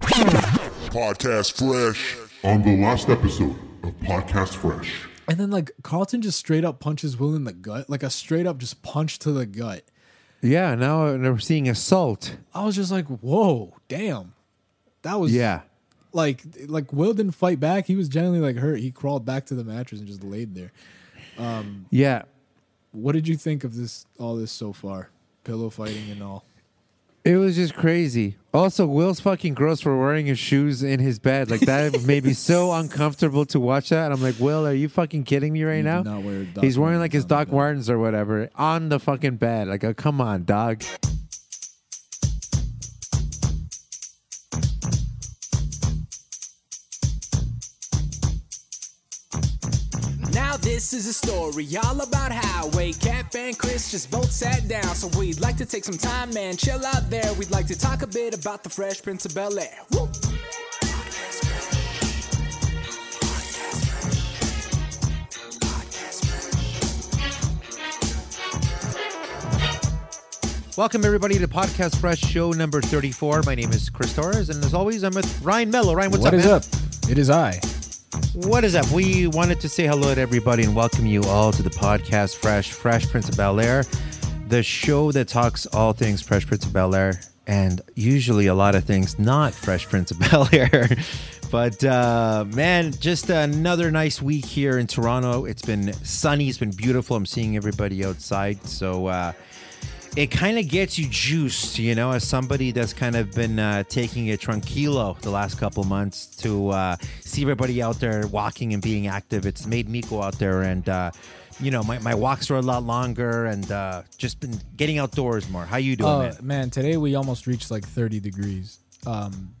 Podcast Fresh. On the last episode of Podcast Fresh. And then like Carlton just straight up punches Will in the gut, like a straight up just punch to the gut. Yeah, now we're seeing assault. I was just like, whoa, damn. That was Yeah. like like Will didn't fight back. He was generally like hurt. He crawled back to the mattress and just laid there. Um, yeah. What did you think of this all this so far? Pillow fighting and all. It was just crazy. Also, Will's fucking gross for wearing his shoes in his bed. Like that made me so uncomfortable to watch that. And I'm like, Will, are you fucking kidding me right now? He's wearing like his Doc. Martens or whatever on the fucking bed. Like, oh, come on, dog. This is a story all about how Wade, Cap, and Chris just both sat down. So we'd like to take some time, man, chill out there. We'd like to talk a bit about the Fresh Prince of Bel Air. Woo! Welcome everybody to Podcast Fresh Show number 34. My name is Chris Torres, and as always, I'm with Ryan Mello. Ryan, what's What up? is man? up? It is I. What is up? We wanted to say hello to everybody and welcome you all to the podcast Fresh, Fresh Prince of Bel Air, the show that talks all things Fresh Prince of Bel Air and usually a lot of things not Fresh Prince of Bel Air. but uh, man, just another nice week here in Toronto. It's been sunny, it's been beautiful. I'm seeing everybody outside. So, uh, it kind of gets you juiced, you know, as somebody that's kind of been uh, taking it tranquilo the last couple months to uh, see everybody out there walking and being active. It's made me go out there and, uh, you know, my, my walks are a lot longer and uh, just been getting outdoors more. How you doing, Oh man? man, today we almost reached like 30 degrees. Um,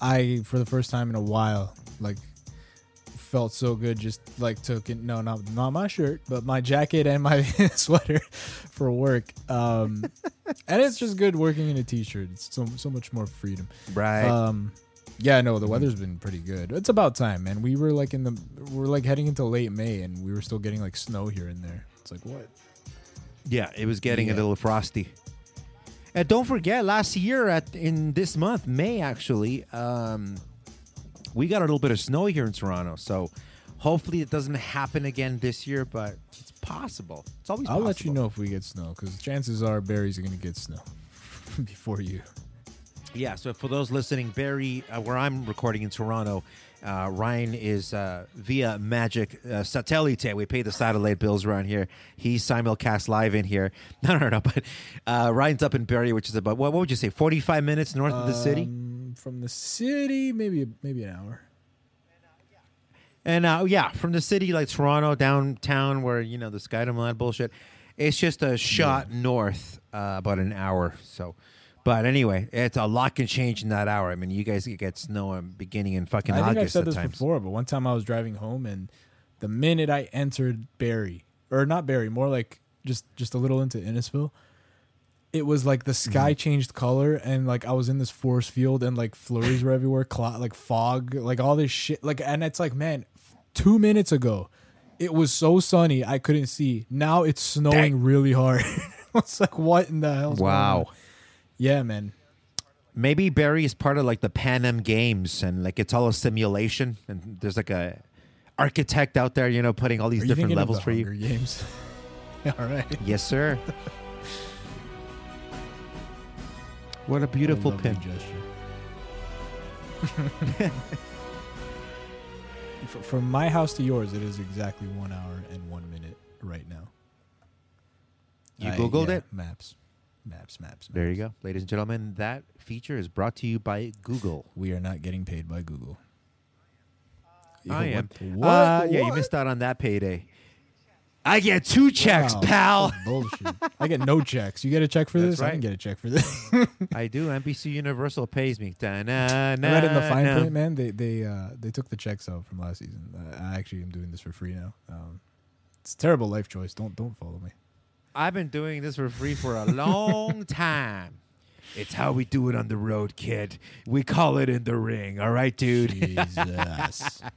I for the first time in a while like felt so good. Just like took it. No, not not my shirt, but my jacket and my sweater for work. Um, and it's just good working in a t-shirt. It's so so much more freedom. Right. Um, yeah, no, the weather's been pretty good. It's about time, man. We were like in the we're like heading into late May, and we were still getting like snow here and there. It's like what? yeah, it was getting a little frosty. And don't forget, last year at in this month, May actually, um, we got a little bit of snow here in Toronto. So hopefully it doesn't happen again this year, but it's possible. It's always possible. I'll possible. let you know if we get snow because chances are Barrie's gonna get snow before you. Yeah, so for those listening, Barrie, uh, where I'm recording in Toronto, uh, Ryan is uh, via Magic uh, Satellite. We pay the satellite bills around here. He's simulcast live in here. No, no, no. But uh, Ryan's up in Barrie, which is about what, what would you say, 45 minutes north of the city? From the city, maybe maybe an hour. And uh, yeah, from the city like Toronto downtown, where you know the Skydome and that bullshit, it's just a shot north, uh, about an hour. So, but anyway, it's a lot can change in that hour. I mean, you guys get snow beginning in fucking I think August I've said this times. before, but one time I was driving home, and the minute I entered Barrie, or not Barrie, more like just just a little into Innisfil, it was like the Mm-hmm. sky changed color, and like I was in this force field, and like flurries were everywhere, cloud, like fog, like all this shit, like, and it's like, man, two minutes ago. It was so sunny I couldn't see. Now it's snowing really hard. it's like what in the hell? Wow. Yeah, man. Maybe Barrie is part of like the Pan Am Games, and like it's all a simulation, and there's like a architect out there, you know, putting all these different levels the for Hunger you. Games. all right. Yes, sir. what a beautiful Lovely pin. gesture. From my house to yours, it is exactly one hour and one minute right now. You I- Googled yeah, it? Maps, maps, maps. There you go, ladies and gentlemen. That feature is brought to you by Google. We are not getting paid by Google. I am. What? what? Uh, yeah, you missed out on that payday. I get two checks, Wow, pal. that's bullshit. I get no checks. You get a check for That's this? I right. can get a check for this. I do. NBC Universal pays me. I read in the fine Da-na-na-na. print, man. They they uh, they took the checks out from last season. I, I actually am doing this for free now. Um, it's a terrible life choice. Don't don't follow me. I've been doing this for free for a long time. It's how we do it on the road, kid. We call it in the ring. All right, dude. Jesus.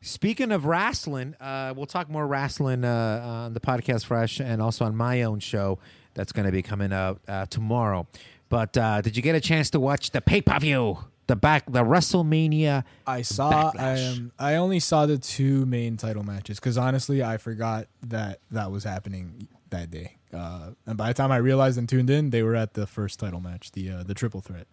Speaking of wrestling, uh, we'll talk more wrestling uh, on the podcast fresh and also on my own show that's going to be coming out uh, tomorrow. But uh, did you get a chance to watch the pay per view? The back, the WrestleMania. I saw. I um, I only saw the two main title matches because honestly, I forgot that that was happening that day. Uh, and by the time I realized and tuned in, they were at the first title match, the uh, the triple threat.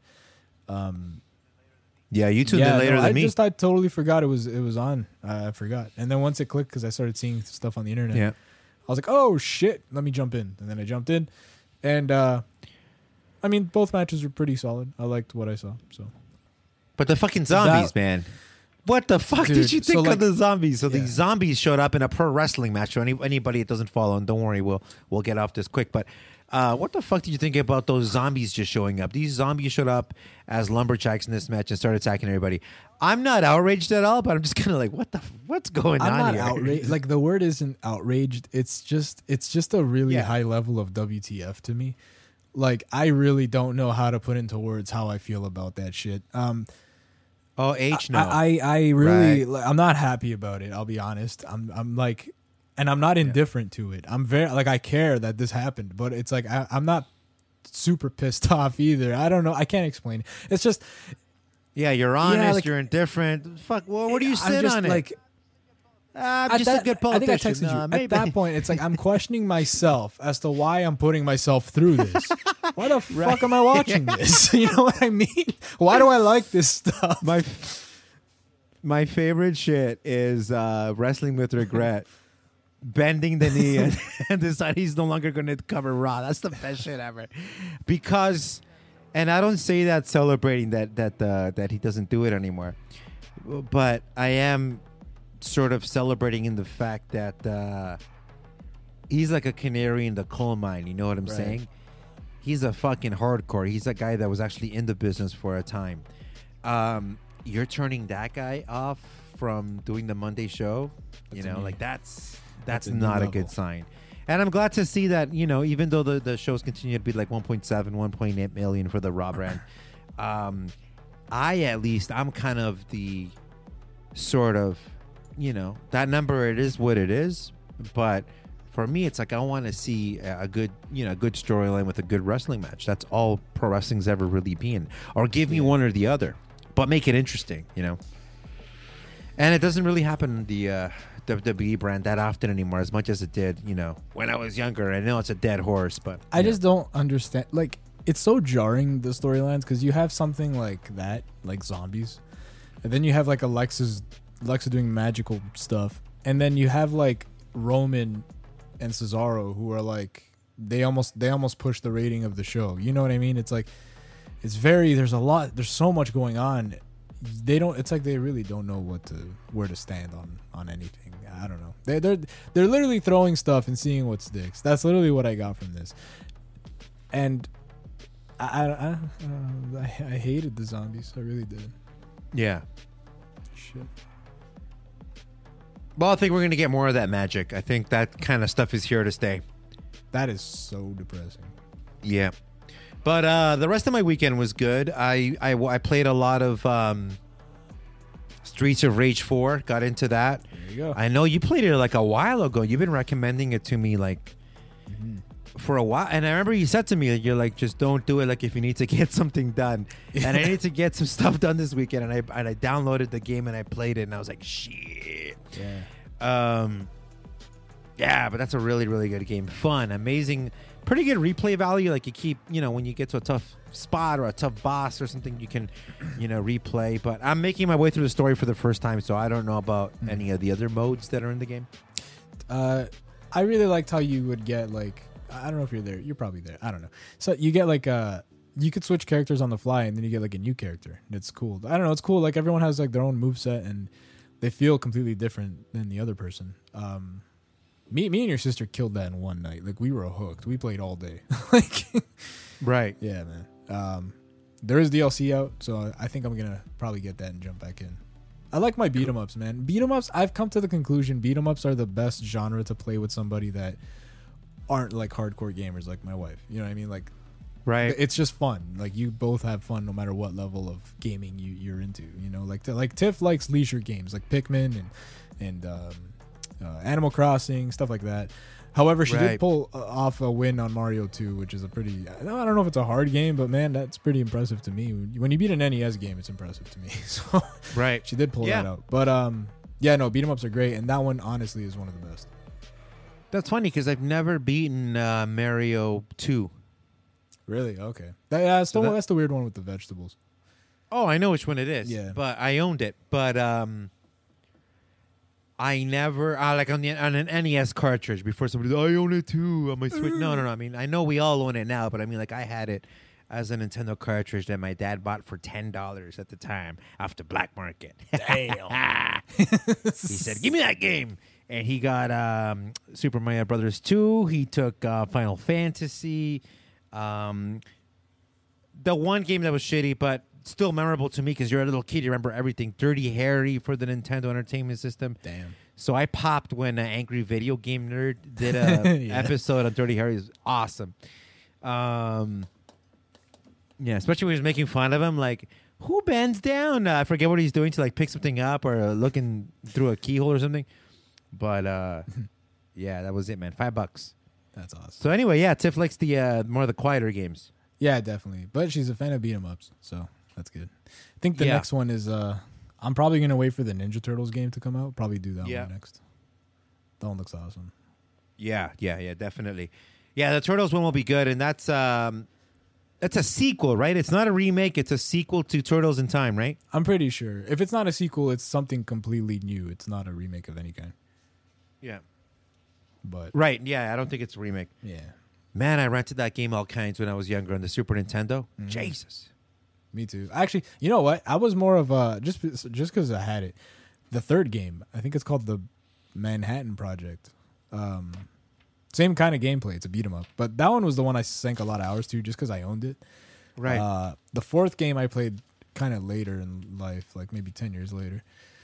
Yeah, you tuned yeah, in later no, than I me. just I totally forgot it was it was on. I I forgot, and then once it clicked, because I started seeing stuff on the internet. yeah. I was like, oh shit, let me jump in, and then I jumped in, and uh, I mean, both matches were pretty solid. I liked what I saw. So But the fucking zombies, That- man. What the fuck did Dude, you so, think like- of the zombies? So Yeah. these zombies showed up in a pro wrestling match. So any, anybody that doesn't follow, and don't worry, we'll we'll get off this quick. But uh, what the fuck did you think about those zombies just showing up? These zombies showed up as lumberjacks in this match and started attacking everybody. I'm not outraged at all, but I'm just kind of like, what the what's going I'm on not here? outraged. Like the word isn't outraged. It's just it's just a really Yeah. high level of WTF to me. Like I really don't know how to put into words how I feel about that shit. Um, oh, H no. I, I I really Right. like, I'm not happy about it. I'll be honest. I'm I'm like, and I'm not indifferent to it. I'm very like I care that this happened, but it's like I, I'm not super pissed off either. I don't know. I can't explain. It's just yeah, you're honest. like- you're indifferent. Fuck. Well, what do you sit just on it? like I'm just that- a good I think I politician. texted you. Uh, At that point, it's like I'm questioning myself as to why I'm putting myself through this. Why the fuck am I watching this? You know what I mean? Why do I like this stuff? my my favorite shit is uh, wrestling with regret. Bending the knee and, and decide he's no longer going to cover Raw. That's the best shit ever. Because, and I don't say that celebrating that that uh, that he doesn't do it anymore, but I am sort of celebrating in the fact that uh, he's like a canary in the coal mine. You know what I'm Right. saying? He's a fucking hardcore. He's a guy that was actually in the business for a time. Um, you're turning that guy off from doing the Monday show. you That's know, like that's that's that's, a not a good sign. And I'm glad to see that, you know, even though the, the shows continue to be like 1.7, 1.8 million for the Raw brand, um, I at least, I'm kind of the sort of, you know, that number, it is what it is. But for me, it's like I want to see a good, you know, a good storyline with a good wrestling match. That's all pro wrestling's ever really been. Or give me one or the other, but make it interesting, you know. And it doesn't really happen in the uh, WWE brand that often anymore, as much as it did, you know, when I was younger. I know it's a dead horse, but I just don't understand. Like, it's so jarring the storylines because you have something like that, like zombies, and then you have like Alexa's Alexa doing magical stuff, and then you have like Roman and Cesaro who are like they almost they almost push the rating of the show. You know what I mean? It's like it's very there's a lot there's so much going on. They don't. It's like they really don't know what to where to stand on on anything. I don't know. They they're they're literally throwing stuff and seeing what sticks. That's literally what I got from this. And I I, I. Uh, I, I hated the zombies. I really did. yeah. Shit. Well, I think we're gonna get more of that magic. I think that kind of stuff is here to stay. That is so depressing. Yeah. But uh, the rest of my weekend was good. I I, I played a lot of um, Streets of Rage 4. Got into that. There you go. I know you played it like a while ago. You've been recommending it to me like for a while, and I remember you said to me you're like, just don't do it. Like if you need to get something done, and I need to get some stuff done this weekend, and I and I downloaded the game and I played it, and I was like, shit. yeah. Um, yeah, but that's a really, really good game. Fun, amazing, pretty good replay value. Like you keep, you know, when you get to a tough spot or a tough boss or something, you can, you know, replay. But I'm making my way through the story for the first time, so I don't know about any of the other modes that are in the game. Uh, I really liked how you would get like I don't know if you're there. You're probably there. I don't know. So you get like uh you could switch characters on the fly, and then you get like a new character. It's cool. I don't know. It's cool. Like everyone has like their own move set, and they feel completely different than the other person. Um, me, me and your sister killed that in one night. Like we were hooked. We played all day. like, Right. yeah, man. Um, there is DLC out, so I think I'm gonna probably get that and jump back in. I like my beat 'em ups, man. Beat 'em ups. I've come to the conclusion beat 'em ups are the best genre to play with somebody that aren't like hardcore gamers, like my wife. You know what I mean? Like Right. it's just fun. Like you both have fun no matter what level of gaming you you're into. You know, like like Tiff likes leisure games like Pikmin and and um, uh, Animal Crossing stuff like that. However, she Right. did pull uh, off a win on Mario 2, which is a pretty. I don't know if it's a hard game, but man, that's pretty impressive to me. When you beat an NES game, it's impressive to me. So Right. she did pull Yeah. that out. But um, yeah, no, beat 'em ups are great, and that one honestly is one of the best. That's funny because I've never beaten uh, Mario 2. Really? Okay. That, yeah, that's, So the, that- that's the weird one with the vegetables. Oh, I know which one it is. Yeah. But I owned it. But um I never uh, like on the on an NES cartridge before somebody I own it too on my Switch. No, no, no. I mean, I know we all own it now, but I mean like I had it as a Nintendo cartridge that my dad bought for ten dollars at the time off the black market. Damn. he said, "Give me that game." And he got um, Super Mario Brothers 2. He took uh, Final Fantasy. Um, the one game that was shitty, but still memorable to me because you're a little kid. You remember everything. Dirty Harry for the Nintendo Entertainment System. Damn. So I popped when an Angry Video Game Nerd did a Yeah. episode of Dirty Harry. It was awesome. Um, yeah, especially when he was making fun of him, like who bends down? Uh, I forget what he's doing to like pick something up or uh, looking through a keyhole or something. But uh, yeah, that was it, man. Five bucks. That's awesome. So anyway, yeah, Tiff likes the uh, more of the quieter games. Yeah, definitely. But she's a fan of beat 'em ups, so that's good. I think the Yeah. next one is uh I'm probably gonna wait for the Ninja Turtles game to come out. Probably do that Yeah. one next. That one looks awesome. Yeah, yeah, yeah, definitely. Yeah, the Turtles one will be good, and that's um, that's a sequel, right? It's not a remake; it's a sequel to Turtles in Time, right? I'm pretty sure. If it's not a sequel, it's something completely new. It's not a remake of any kind. Yeah. But Right. Yeah, I don't think it's a remake. yeah, Man, I rented that game all kinds when I was younger on the Super Nintendo. Jesus. Me too. Actually, you know what? I was more of a just just because I had it. The third game, I think it's called the Manhattan Project. Um, same kind of gameplay. It's a beat 'em up, but that one was the one I sank a lot of hours to just because I owned it. Right. Uh, the fourth game I played kind of later in life, like maybe ten years later.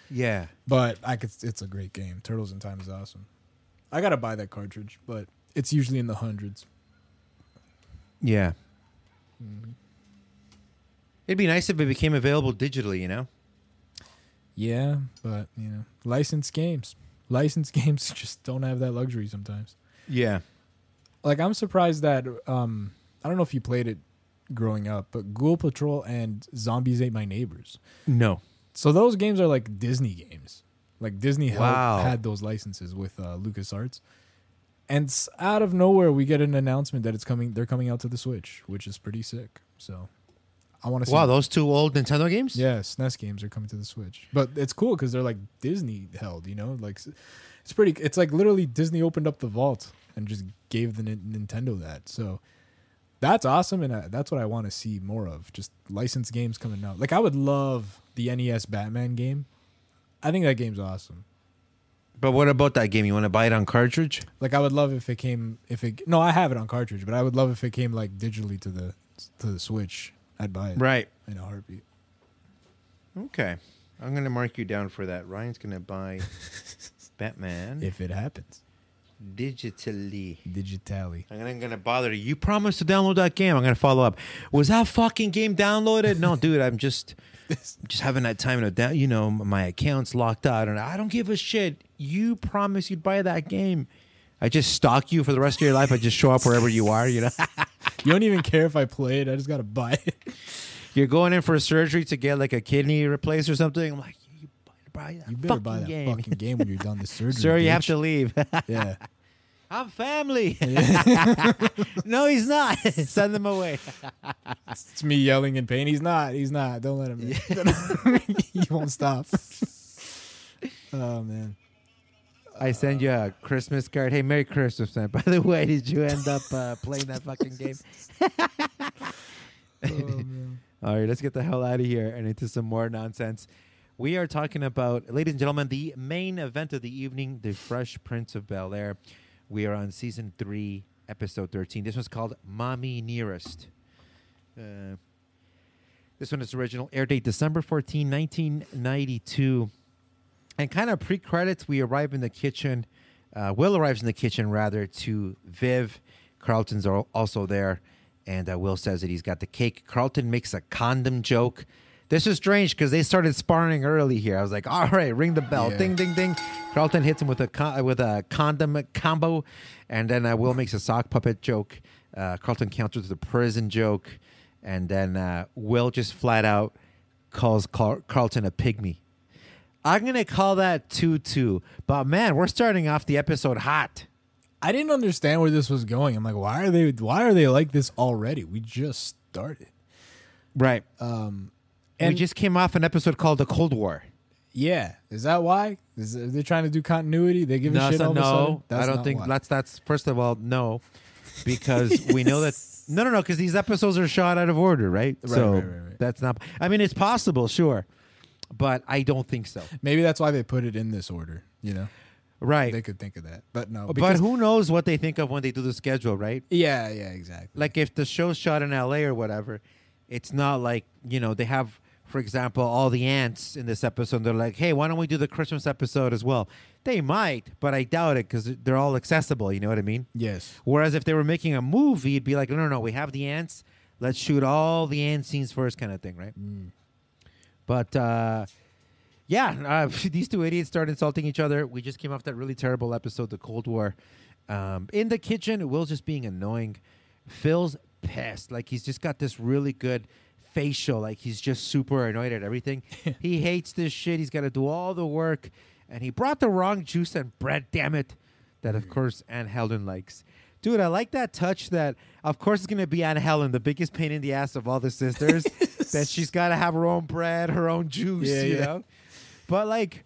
yeah. But I could. It's a great game. Turtles in Time is awesome. I gotta buy that cartridge, but it's usually in the hundreds. Yeah. It'd be nice if it became available digitally, you know? Yeah, but you know, licensed games, licensed games just don't have that luxury sometimes. Yeah. Like I'm surprised that um, I don't know if you played it growing up, but Ghoul Patrol and Zombies Ate My Neighbors. No. So those games are like Disney games. Like Disney held, Wow. had those licenses with uh, LucasArts. And out of nowhere, we get an announcement that it's coming. They're coming out to the Switch, which is pretty sick. So, I want to see. Wow, those two old Nintendo games? yeah, SNES games are coming to the Switch, but it's cool because they're like Disney held. You know, like it's pretty. It's like literally Disney opened up the vault and just gave the Nin- Nintendo that. So that's awesome, and uh, that's what I want to see more of. Just licensed games coming out. Like I would love the NES Batman game. I think that game's awesome. But what about that game? You want to buy it on cartridge? Like I would love if it came if it no I have it on cartridge, but I would love if it came like digitally to the to the Switch. I'd buy it Right. in a heartbeat. Okay. I'm going to mark you down for that. Ryan's going to buy Batman If it happens, digitally. digitally. I'm gonna, gonna bother you. You promised to download that game. I'm gonna follow up. Was that fucking game downloaded? No, dude. I'm just just having that time to down. You know, my account's locked out, and I don't give a shit. You promised you'd buy that game. I just stalk you for the rest of your life. I just show up wherever you are. You know, You don't even care if I play it. I just gotta buy it. you're going in for surgery to get like a kidney replaced or something. I'm like, you better buy that You better fucking buy that game, fucking game when you're done the surgery. sir. You have to leave. Yeah. I'm family. no, he's not. Send them away. It's me yelling in pain. He's not. He's not. Don't let him. in. he won't stop. Oh man. I send you a Christmas card. Hey, Merry Christmas, man. By the way, did you end up uh, playing that fucking game? Oh. All right, let's get the hell out of here and into some more nonsense. We are talking about, ladies and gentlemen, the main event of the evening, The Fresh Prince of Bel Air. We are on season three, episode 13. This one's called Mommy Nearest. Uh, this one is original. Air date December 14, 1992. And kind of pre credits, we arrive in the kitchen. Uh, Will arrives in the kitchen, rather, to Viv. Carlton's al- also there. And uh, Will says that he's got the cake. Carlton makes a condom joke This is strange because they started sparring early here. I was like, all right, ring the bell, Yeah. ding, ding, ding. Carlton hits him with a con- with a condom combo, and then uh, Will makes a sock puppet joke. Uh, Carlton counters with a prison joke, and then uh, Will just flat out calls Car- Carlton a pygmy. I'm gonna call that two two, but man, we're starting off the episode hot. I didn't understand where this was going. I'm like, why are they why are they like this already? We just started. Right. Um and we just came off an episode called the Cold War. yeah, is that why? Is are they trying to do continuity? They give a shit so all of a sudden? no, That's I don't think why. that's that's first of all no, because we know that no, no, no, because these episodes are shot out of order, right? Right, so right, right, right. that's not. I mean, it's possible, sure, but I don't think so. Maybe that's why they put it in this order, you know. Right, They could think of that. But no. but who knows what they think of when they do the schedule, right? Yeah, yeah, exactly. Like if the show's shot in L.A. or whatever, it's not like you know they have, for example, all the aunts in this episode. They're like, hey, why don't we do the Christmas episode as well? They might, but I doubt it because they're all accessible. You know what I mean? yes. Whereas if they were making a movie, it'd be like, no, no, no, we have the aunts. Let's shoot all the aunt scenes first, kind of thing, right? Mm. But uh, yeah, uh, these two idiots start insulting each other. We just came off that really terrible episode, the Cold War. Um, in the kitchen, Will's just being annoying. Phil's pissed. Like he's just got this really good facial. Like he's just super annoyed at everything. he hates this shit. He's got to do all the work. And he brought the wrong juice and bread, damn it. That, of course, Aunt Helen likes. Dude, I like that touch that, of course, it's going to be Aunt Helen, the biggest pain in the ass of all the sisters, that she's got to have her own bread, her own juice, Yeah, you yeah. know? But, like,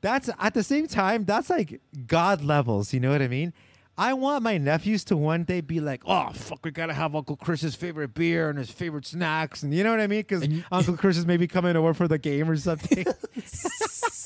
that's at the same time, that's like God levels, you know what I mean? I want my nephews to one day be like, oh, fuck, we got to have Uncle Chris's favorite beer and his favorite snacks. And you know what I mean? Because Uncle Chris is maybe coming over for the game or something.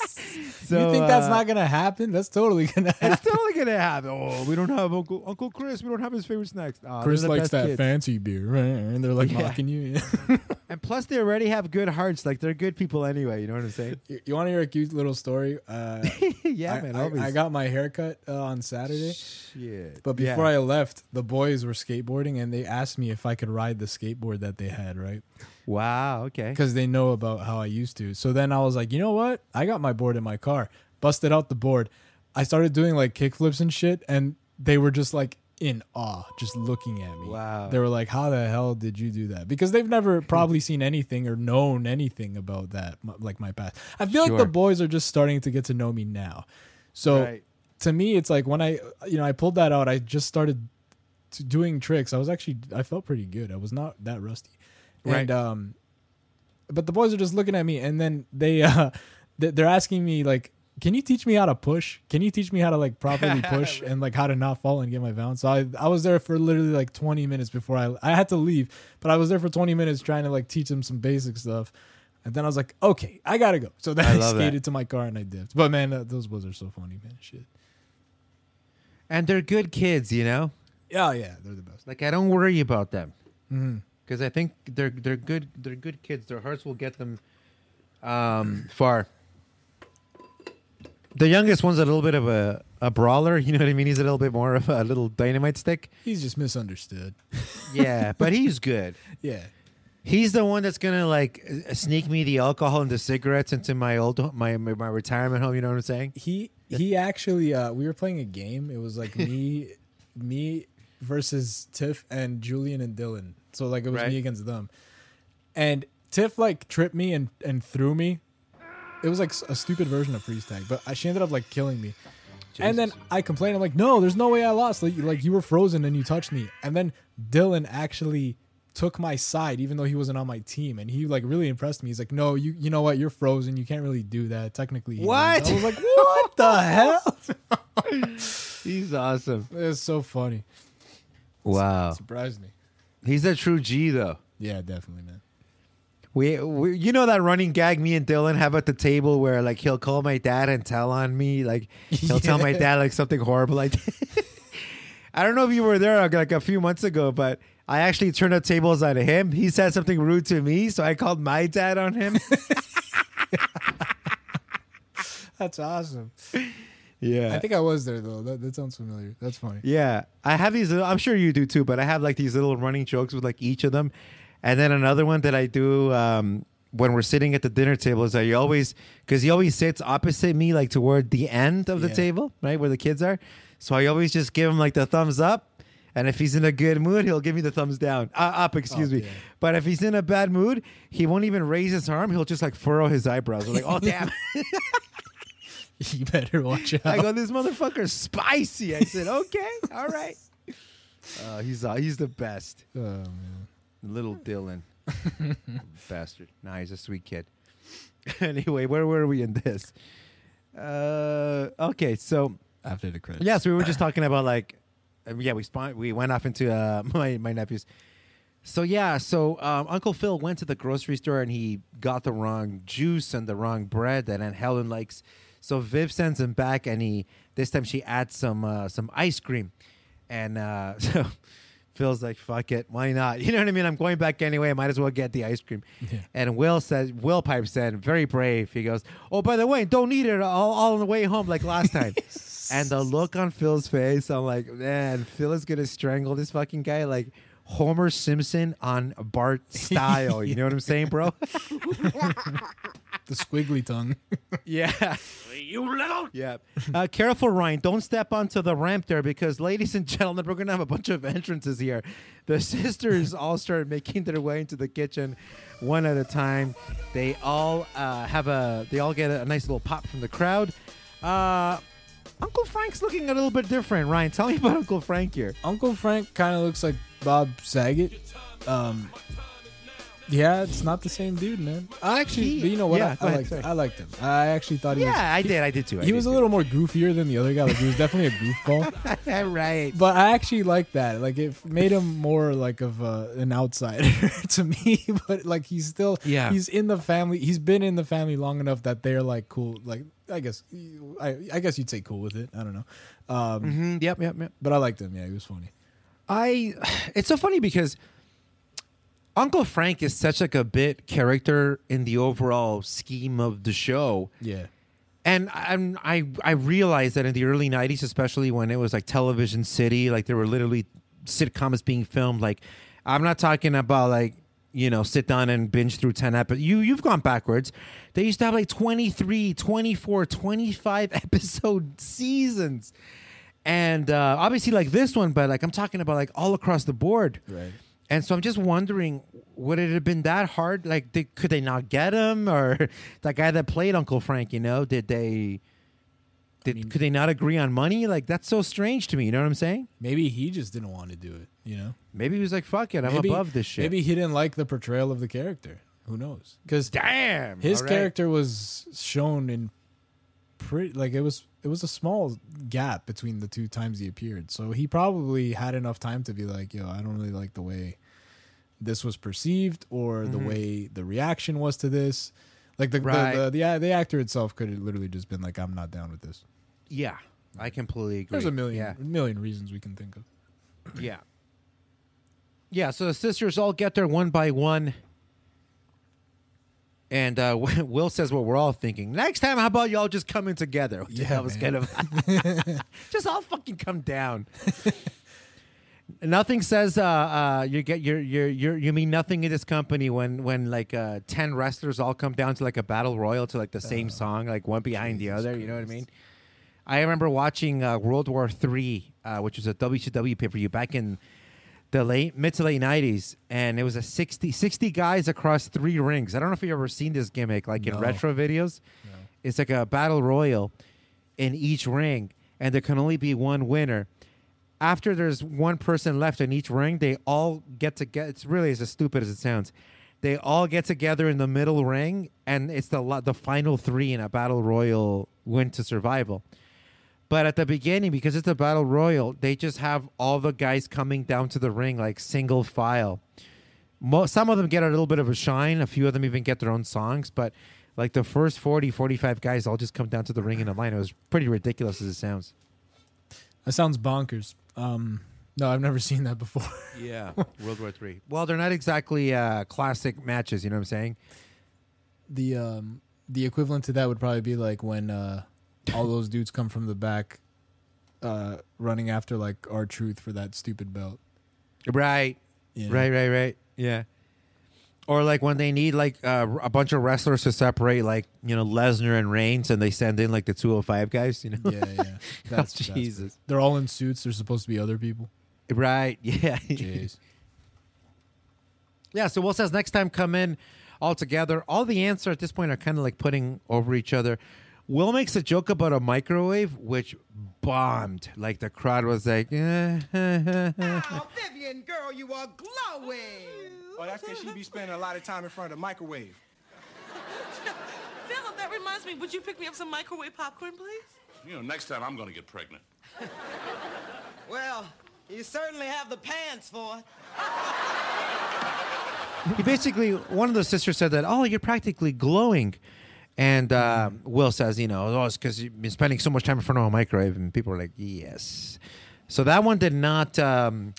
so, you think that's uh, not gonna happen? That's totally gonna happen. it's totally gonna happen. Oh, we don't have Uncle Uncle Chris. We don't have his favorite snacks. Aw, Chris likes that kids. fancy beer, and they're like Yeah. mocking you. And plus, they already have good hearts. Like they're good people anyway. You know what I'm saying? you want to hear a cute little story? Uh, yeah, I, man. I- always. I got my haircut uh, on Saturday, shit. but Yeah. before I left, the boys were skateboarding, and they asked me if I could ride the skateboard that they had, right? Wow. Okay. Because they know about how I used to. So then I was like, you know what? I got my board in my car. Busted out the board. I started doing like kickflips and shit, and they were just like in awe, just looking at me. Wow. They were like, "How the hell did you do that?" Because they've never probably seen anything or known anything about that, m- like my past. I feel like the boys are just starting to get to know me now. So Right. to me, it's like when I, you know, I pulled that out. I just started to doing tricks. I was actually, I felt pretty good. I was not that rusty. Right. And um, but the boys are just looking at me, and then they, uh, they- they're asking me like, "Can you teach me how to push? Can you teach me how to like properly push and like how to not fall and get my balance?" So I, I was there for literally like 20 minutes before I, I had to leave, but I was there for 20 minutes trying to like teach them some basic stuff. And then I was like, okay, I gotta go. So then I I, love that. skated to my car and I dipped. But man, uh, those boys are so funny, man. Shit. And they're good kids, you know. Yeah, yeah, they're the best. Like I don't worry about them Mm hmm because I think they're they're good. They're good kids. Their hearts will get them um, far. The youngest one's a little bit of a, a brawler. You know what I mean? He's a little bit more of a little dynamite stick. He's just misunderstood. Yeah, but he's good. Yeah. He's the one that's gonna like sneak me the alcohol and the cigarettes into my old my my retirement home. You know what I'm saying? He he actually uh we were playing a game. It was like me me versus Tiff and Julian and Dylan. So like it was Right. me against them. And Tiff like tripped me and and threw me. It was like a stupid version of freeze tag, but she ended up like killing me. And then I complained. I'm like, no, there's no way I lost. Like, like you were frozen and you touched me. And then Dylan actually took my side, even though he wasn't on my team, and he like really impressed me. He's like, no, you you know what? You're frozen. You can't really do that. Technically, What? wins." I was like, what the hell? He's awesome. It's so funny. Wow, Surprised me. He's a true G though. Yeah, definitely, man. We, we, you know that running gag me and Dylan have at the table where like he'll call my dad and tell on me, like he'll tell my dad like something horrible. Like I don't know if you were there like a few months ago, but I actually turned the tables on him. He said something rude to me, so I called my dad on him. That's awesome. Yeah, I think I was there though. That, that sounds familiar. That's funny. Yeah, I have these. I'm sure you do too, but I have like these little running jokes with like each of them, and then another one that I do um, when we're sitting at the dinner table is that he always because he always sits opposite me, like toward the end of the Yeah. table, right where the kids are. So I always just give him like the thumbs up, and if he's in a good mood, he'll give me the thumbs down, uh, up. Excuse Oh, me. yeah. But if he's in a bad mood, he won't even raise his arm. He'll just like furrow his eyebrows. I'm like, oh damn. you better watch out. I go, this motherfucker's spicy. I said, okay, all right. Uh, he's uh, he's the best. Oh, man. Little Dylan. Bastard. Nah, he's a sweet kid. anyway, where were we in this? Uh, okay, so After the credits. yeah, so we were just talking about like, um, yeah, we spawned, we went off into uh, my my nephews. So yeah, so um, Uncle Phil went to the grocery store and he got the wrong juice and the wrong bread that Aunt Helen likes. So Viv sends him back, and he this time she adds some uh, some ice cream, and uh, so Phil's like, "Fuck it, why not?" You know what I mean? I'm going back anyway. I might as well get the ice cream. Yeah. And Will says, Will pipes in, very brave. He goes, "Oh, by the way, don't eat it all, all on the way home like last time." and the look on Phil's face, I'm like, man, Phil is gonna strangle this fucking guy like Homer Simpson on Bart style. You know what I'm saying, bro? The squiggly tongue. yeah. You little. Yeah. Uh, careful, Ryan. Don't step onto the ramp there because, ladies and gentlemen, we're gonna have a bunch of entrances here. The sisters all start making their way into the kitchen, one at a time. They all uh, have a. They all get a, nice little pop from the crowd. Uh, Uncle Frank's looking a little bit different. Ryan, tell me about Uncle Frank here. Uncle Frank kind of looks like Bob Saget. Um, yeah, it's not the same dude, man. I actually, He- but you know what? yeah, I, go I ahead, liked sorry. I liked him. I actually thought he was. Yeah, I did. I did too. I He did was a too. little more goofier than the other guy. Like he was definitely a goofball. right. But I actually like that. Like it made him more like of a, an outsider to me. But like he's still, Yeah. he's in the family. He's been in the family long enough that they're like cool. Like I guess, I, I guess you'd say cool with it. I don't know. Um, Mhm, Yep. Yep. Yep. But I liked him. Yeah, he was funny. I it's so funny because Uncle Frank is such like a bit character in the overall scheme of the show. Yeah. And I'm, I I realized that in the early '90s, especially when it was like Television City, like there were literally sitcoms being filmed. Like I'm not talking about like you know sit down and binge through 10 episodes. You you've gone backwards. They used to have like 23, 24, 25 episode seasons, and uh, obviously like this one, but like I'm talking about like all across the board. Right. And so I'm just wondering, would it have been that hard? Like, did, could they not get him, or that guy that played Uncle Frank? You know, did they? Did mean- could they not agree on money? Like, that's so strange to me. You know what I'm saying? Maybe he just didn't want to do it. You know. Maybe he was like, "Fuck it, I'm maybe, above this shit." Maybe he didn't like the portrayal of the character. Who knows? Because Damn, his right. character was shown in pretty like it was it was a small gap between the two times he appeared. So he probably had enough time to be like, "Yo, I don't really like the way this was perceived or Mm-hmm. the way the reaction was to this." Like the Right. the, the, the the actor itself could have literally just been like, "I'm not down with this." Yeah, I completely agree. There's a million Yeah, million reasons we can think of. yeah, yeah. So the sisters all get there one by one. And uh, Will says what we're all thinking. Next time, how about y'all just coming together? Which Yeah, thought was man. kind of just all fucking come down. Nothing says uh, uh, you get your your your you mean nothing in this company when when like uh, ten wrestlers all come down to like a battle royal to like the same song like one behind the other. You know what I mean? I remember watching uh, World War Three, uh, which was a WCW pay per view back in the late mid to late nineties, and it was a 60, 60 guys across three rings. I don't know if you've ever seen this gimmick, like in retro videos. It's like a battle royal in each ring, and there can only be one winner. After there's one person left in each ring, they all get together. It's really as stupid as it sounds. They all get together in the middle ring, and it's the the final three in a battle royal win to survival. But at the beginning, because it's a battle royal, they just have all the guys coming down to the ring like single file. Mo- some of them get a little bit of a shine. A few of them even get their own songs. But like the first 40, 45 guys all just come down to the ring in a line. It was pretty ridiculous as it sounds. That sounds bonkers. Um, no, I've never seen that before. Yeah, World War Three. Well, they're not exactly uh, classic matches. You know what I'm saying? the um the equivalent to that would probably be like when uh all those dudes come from the back uh running after like R-Truth for that stupid belt Right. you know? Right, right, right. Yeah. Or like when they need like uh, a bunch of wrestlers to separate, like you know Lesnar and Reigns, and they send in like the 205 guys. You know, Yeah, yeah. That's, that's- Jesus. they're all in suits. They're supposed to be other people. right? Yeah, Jeez. yeah. So Will says next time come in all together. All the answer at this point are kind of like putting over each other. Will makes a joke about a microwave, which bombed. Like the crowd was like, eh, Oh, Vivian, girl, you are glowing. Oh, that's because she be spending a lot of time in front of the microwave. Philip, that reminds me. Would you pick me up some microwave popcorn, please? You know, next time I'm going to get pregnant. Well, you certainly have the pants for it. he basically one of the sisters said that oh you're practically glowing and uh, will says you know oh it's because you've been spending so much time in front of a microwave and people are like yes so that one did not um,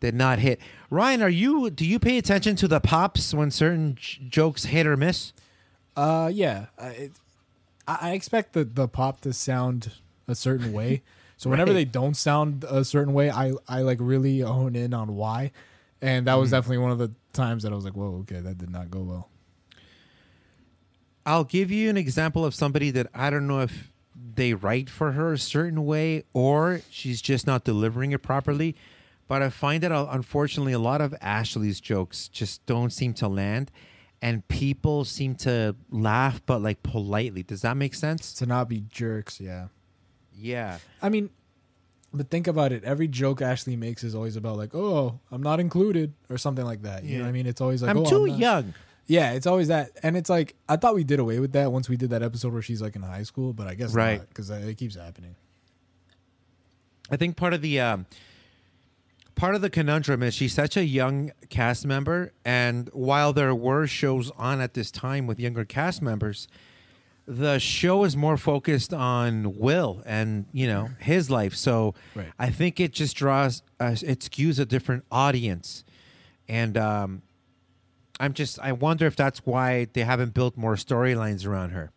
did not hit ryan are you do you pay attention to the pops when certain j- jokes hit or miss Uh, yeah. I, it, I expect the the pop to sound a certain way. So whenever Right. they don't sound a certain way, I I like really hone in on why. And that was definitely one of the times that I was like, "Whoa, okay, that did not go well." i'll give you an example of somebody that i don't know if they write for her a certain way or she's just not delivering it properly but i find that uh, unfortunately a lot of ashley's jokes just don't seem to land and people seem to laugh but like politely does that make sense To not be jerks, yeah. yeah I mean, but think about it. Every joke Ashley makes is always about like, "Oh, I'm not included" or something like that. You know what I mean? It's always like, i'm "Oh, too not-" young Yeah, it's always that, and it's like I thought we did away with that once we did that episode where she's like in high school, but I guess Right. because it keeps happening. I think part of the um, part of the conundrum is she's such a young cast member, and while there were shows on at this time with younger cast members, the show is more focused on Will and you know his life. So Right. I think it just draws uh, it skews a different audience, and um, I'm just I wonder if that's why they haven't built more storylines around her.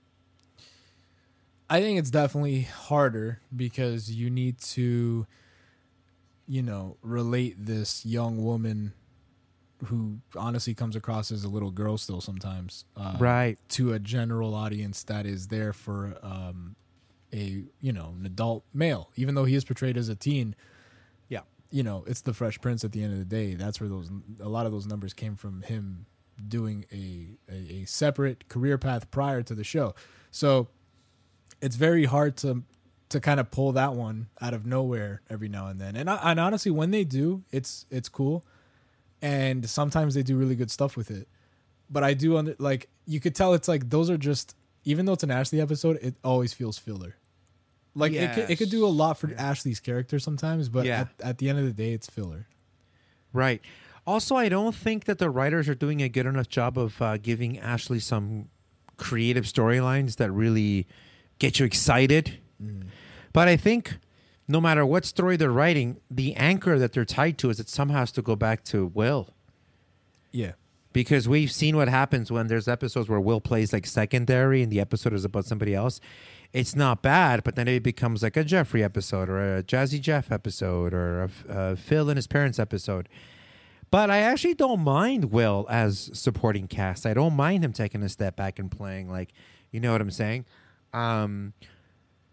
I think it's definitely harder because you need to, you know, relate this young woman who honestly comes across as a little girl still sometimes, uh, Right. to a general audience that is there for um, a you know an adult male, even though he is portrayed as a teen. Yeah. you know, it's the Fresh Prince at the end of the day. That's where those a lot of those numbers came from him doing a, a, a separate career path prior to the show. So it's very hard to to kind of pull that one out of nowhere every now and then. And I, and honestly, when they do, it's it's cool, and sometimes they do really good stuff with it. But I do under like you could tell it's like those are just even though it's an Ashley episode, it always feels filler. Like it could, it could do a lot for Ashley's character sometimes, but Yeah. at, at the end of the day, it's filler. Right. Also, I don't think that the writers are doing a good enough job of uh, giving Ashley some creative storylines that really get you excited. But I think no matter what story they're writing, the anchor that they're tied to is it somehow has to go back to Will. Yeah. Because we've seen what happens when there's episodes where Will plays like secondary and the episode is about somebody else. It's not bad, but then it becomes like a Jeffrey episode or a Jazzy Jeff episode or a, a Phil and his parents episode. But I actually don't mind Will as supporting cast. I don't mind him taking a step back and playing like, you know what I'm saying? Um,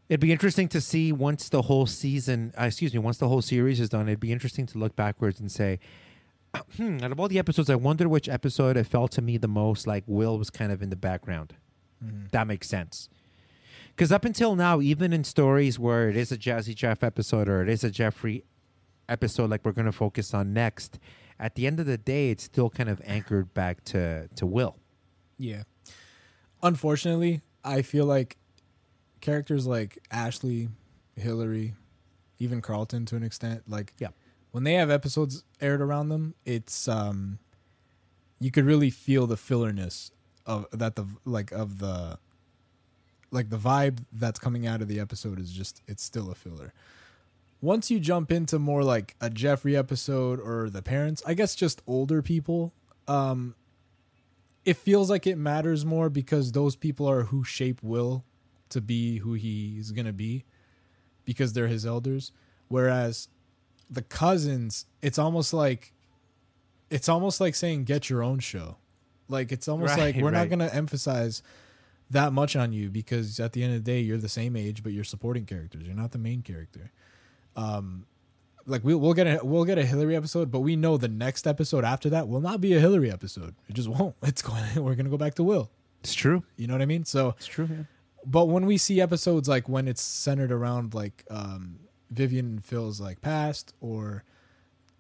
it'd be interesting to see once the whole season, uh, excuse me, once the whole series is done. It'd be interesting to look backwards and say, hmm, out of all the episodes, I wonder which episode it felt to me the most like Will was kind of in the background. That makes sense. Because up until now, even in stories where it is a Jazzy Jeff episode or it is a Jeffrey episode, like we're going to focus on next, at the end of the day, it's still kind of anchored back to to Will. Yeah. Unfortunately, I feel like characters like Ashley, Hillary, even Carlton to an extent, like Yeah. when they have episodes aired around them, it's um you could really feel the fillerness of that the like of the like the vibe that's coming out of the episode is just it's still a filler. Once you jump into more like a Jeffrey episode or the parents, I guess just older people, um it feels like it matters more because those people are who shape Will to be who he's gonna be because they're his elders. Whereas the cousins, it's almost like it's almost like saying get your own show. Like it's almost Right, like we're right. not going to emphasize that much on you because at the end of the day you're the same age but you're supporting characters. You're not the main character. Um like we'll we'll get a we'll get a Hillary episode, but we know the next episode after that will not be a Hillary episode. It just won't. It's going we're going to go back to Will. It's true. You know what I mean? So It's true. Yeah. But when we see episodes like when it's centered around like um Vivian and Phil's like past or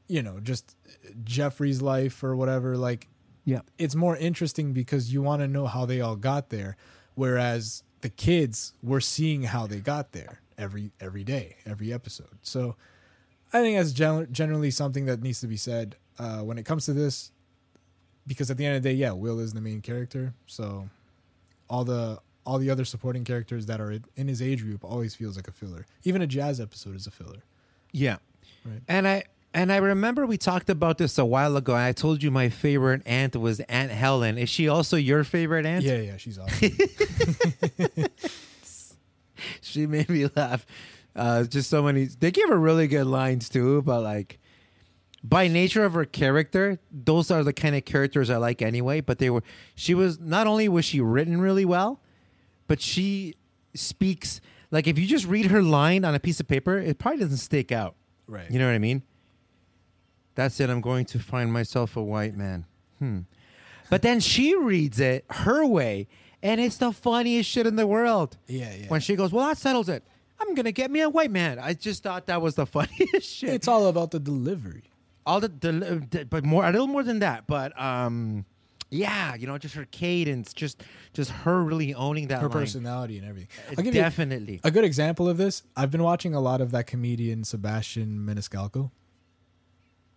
you know just Jeffrey's life or whatever like Yeah. it's more interesting because you want to know how they all got there whereas the kids we're seeing how they got there every every day every episode so i think that's gen- generally something that needs to be said uh, when it comes to this because at the end of the day yeah will is the main character so all the all the other supporting characters that are in- his age group always feels like a filler even a jazz episode is a filler Yeah. Right. And I and I remember we talked about this a while ago. I told you my favorite aunt was Aunt Helen. Is she also your favorite aunt? yeah yeah she's awesome she made me laugh. Uh, just so many. They gave her really good lines too, but like by nature of her character, those are the kind of characters I like anyway. But they were. She was not only was she written really well, but she speaks like if you just read her line on a piece of paper, it probably doesn't stick out. Right. You know what I mean? That's it. I'm going to find myself a white man. Hmm. But then she reads it her way, and it's the funniest shit in the world. Yeah, yeah. When she goes, "Well, that settles it. I'm gonna get me a white man." I just thought that was the funniest shit. it's all about the delivery all the, the- but more a little more than that. But um, yeah, you know, just her cadence, just just her really owning that her line. personality and everything. I'll give you a- Definitely. a, good example of this. I've been watching a lot of that comedian Sebastian Maniscalco.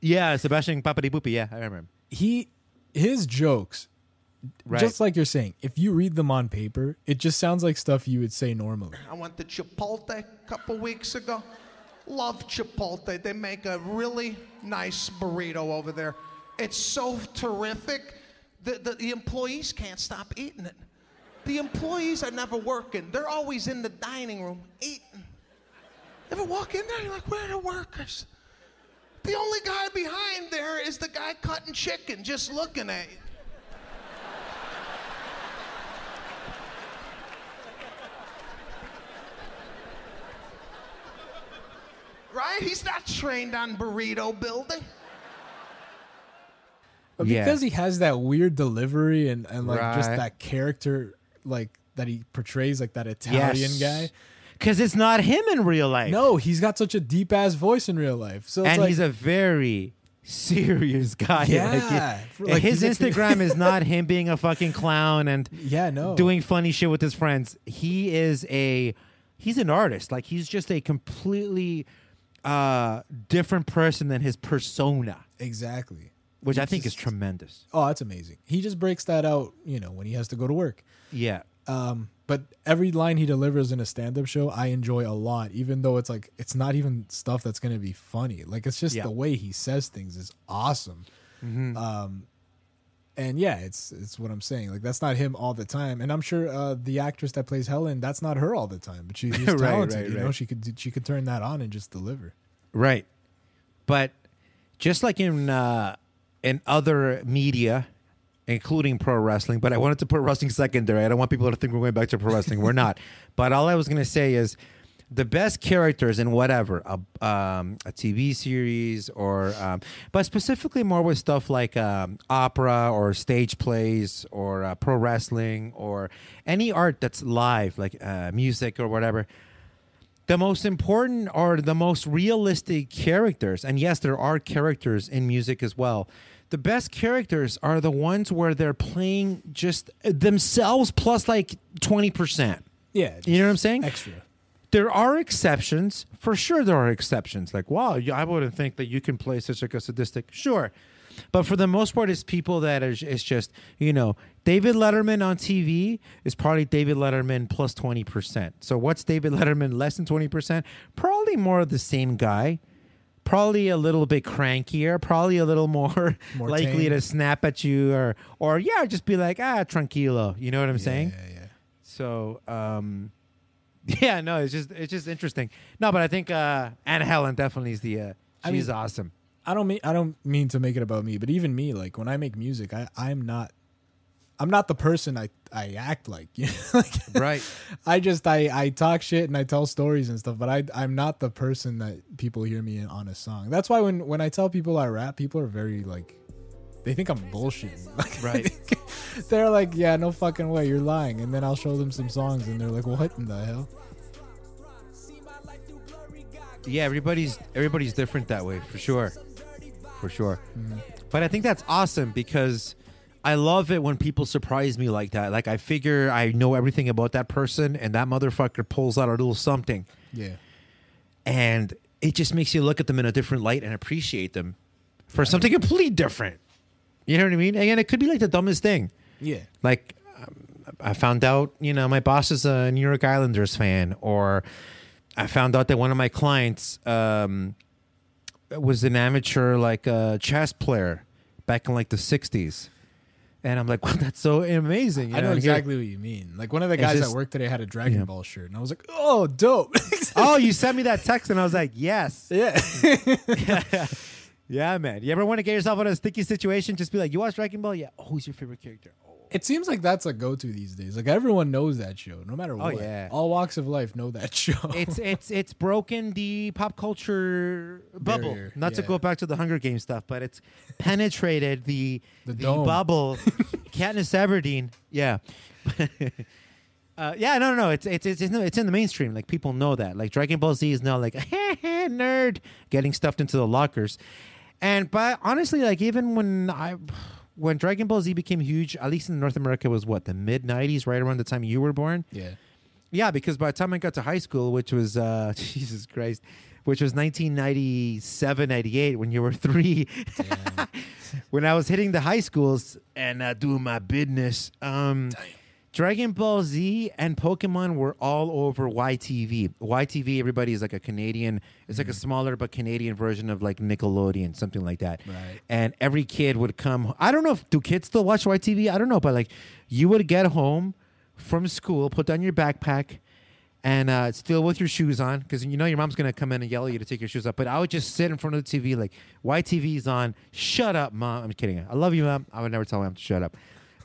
Yeah, Sebastian Papadipupi. Yeah, I remember. him. He his jokes, Right. just like you're saying, if you read them on paper, it just sounds like stuff you would say normally. I went to Chipotle a couple weeks ago. Love Chipotle. They make a really nice burrito over there. It's so terrific. The, the, the employees can't stop eating it. The employees are never working. They're always in the dining room eating. Ever walk in there, you're like, where are the workers? The only guy behind there is the guy cutting chicken, just looking at you. Right? He's not trained on burrito building. But Yeah. because he has that weird delivery and, and like just that character like that he portrays like that Italian guy. Because it's not him in real life. No, he's got such a deep ass voice in real life. So it's and like, he's a very serious guy. Yeah. For- like, his Instagram is not him being a fucking clown and yeah, no. doing funny shit with his friends. He is a he's an artist. Like he's just a completely uh different person than his persona, exactly. Which I think is tremendous. Oh, that's amazing. He just breaks that out, you know, when he has to go to work. Yeah. Um, but every line he delivers in a stand-up show, I enjoy a lot, even though it's like it's not even stuff that's gonna be funny. Like it's just Yeah. the way he says things is awesome. Um, and yeah, it's it's what I'm saying. Like that's not him all the time, and I'm sure uh, the actress that plays Helen, that's not her all the time. But she's just Right, talented. right, you know, she could she could turn that on and just deliver. Right. But just like in uh, in other media, including pro wrestling, but I wanted to put wrestling secondary. I don't want people to think we're going back to pro wrestling. We're not. But all I was going to say is the best characters in whatever a, um, a TV series or, um, but specifically more with stuff like um, opera or stage plays or uh, pro wrestling or any art that's live, like uh, music or whatever the most important are the most realistic characters. And yes, there are characters in music as well. The best characters are the ones where they're playing just themselves plus like 20%. Yeah, You know what I'm saying? Extra. There are exceptions. For sure, there are exceptions. Like, wow, I wouldn't think that you can play such like a sadistic. Sure. But for the most part, it's people that is it's just, you know, David Letterman on TV is probably David Letterman plus 20%. So what's David Letterman less than 20%? Probably more of the same guy. Probably a little bit crankier, probably a little more, More likely tame. to snap at you or or yeah, just be like, ah, tranquilo. You know what I'm saying? Yeah, yeah. So, um, yeah, no, it's just it's just interesting. No, but I think uh, Aunt Helen definitely is the. Uh, I she's mean- awesome. I don't mean I don't mean to make it about me, but even me, like when I make music, I I'm not I'm not the person I I act like. You know? like Right. I just I I talk shit and I tell stories and stuff, but I I'm not the person that people hear me in on a song. That's why when when I tell people I rap, people are very like they think I'm bullshitting. Like, Right. they're like, yeah, no fucking way, you're lying. And then I'll show them some songs and they're like, what in the hell? Yeah, everybody's everybody's different that way for sure, for sure. But I think that's awesome because I love it when people surprise me like that. Like I figure I know everything about that person, and that motherfucker pulls out a little something, Yeah. and it just makes you look at them in a different light and appreciate them for something completely different. You know what I mean? And it could be like the dumbest thing. Yeah. Like um, I found out, you know, my boss is a New York Islanders fan, or I found out that one of my clients um, was an amateur like uh, chess player back in like the '60s, and I'm like, well, that's so amazing. you I know here- exactly what you mean. Like one of the guys just- at work today had a Dragon Yeah. Ball shirt, and I was like, "Oh, dope!" oh, you sent me that text, and I was like, yes, yeah, yeah, man. You ever want to get yourself in a sticky situation? Just be like, you watch Dragon Ball? Yeah. Oh, who's your favorite character? It seems like that's a go-to these days. Like everyone knows that show, no matter what. Oh, yeah. all walks of life know that show. it's it's it's broken the pop culture bubble. Barrier, Not to go back to the Hunger Games stuff, but it's penetrated the The the, bubble. Katniss Everdeen, yeah. Uh, yeah, no, no, no. It's it's it's it's in the mainstream. Like people know that. Like Dragon Ball Z is now like nerd getting stuffed into the lockers, and but honestly, like even when I when Dragon Ball Z became huge, at least in North America, was what the mid '90s, right around the time you were born. yeah, Yeah, because by the time I got to high school, which was uh Jesus Christ, which was 1997, 98 when you were 3. when I was hitting the high schools and uh, doing my business, um Dragon Ball Z and Pokemon were all over YTV. YTV, everybody is like a Canadian. It's like a smaller but Canadian version of like Nickelodeon, something like that. Right. And every kid would come. I don't know if do kids still watch YTV. I don't know, but like you would get home from school, put down your backpack, and uh, still with your shoes on because you know your mom's gonna come in and yell at you to take your shoes off. But I would just sit in front of the TV like YTV's on. Shut up, mom. I'm kidding. I love you, mom. I would never tell my mom to shut up.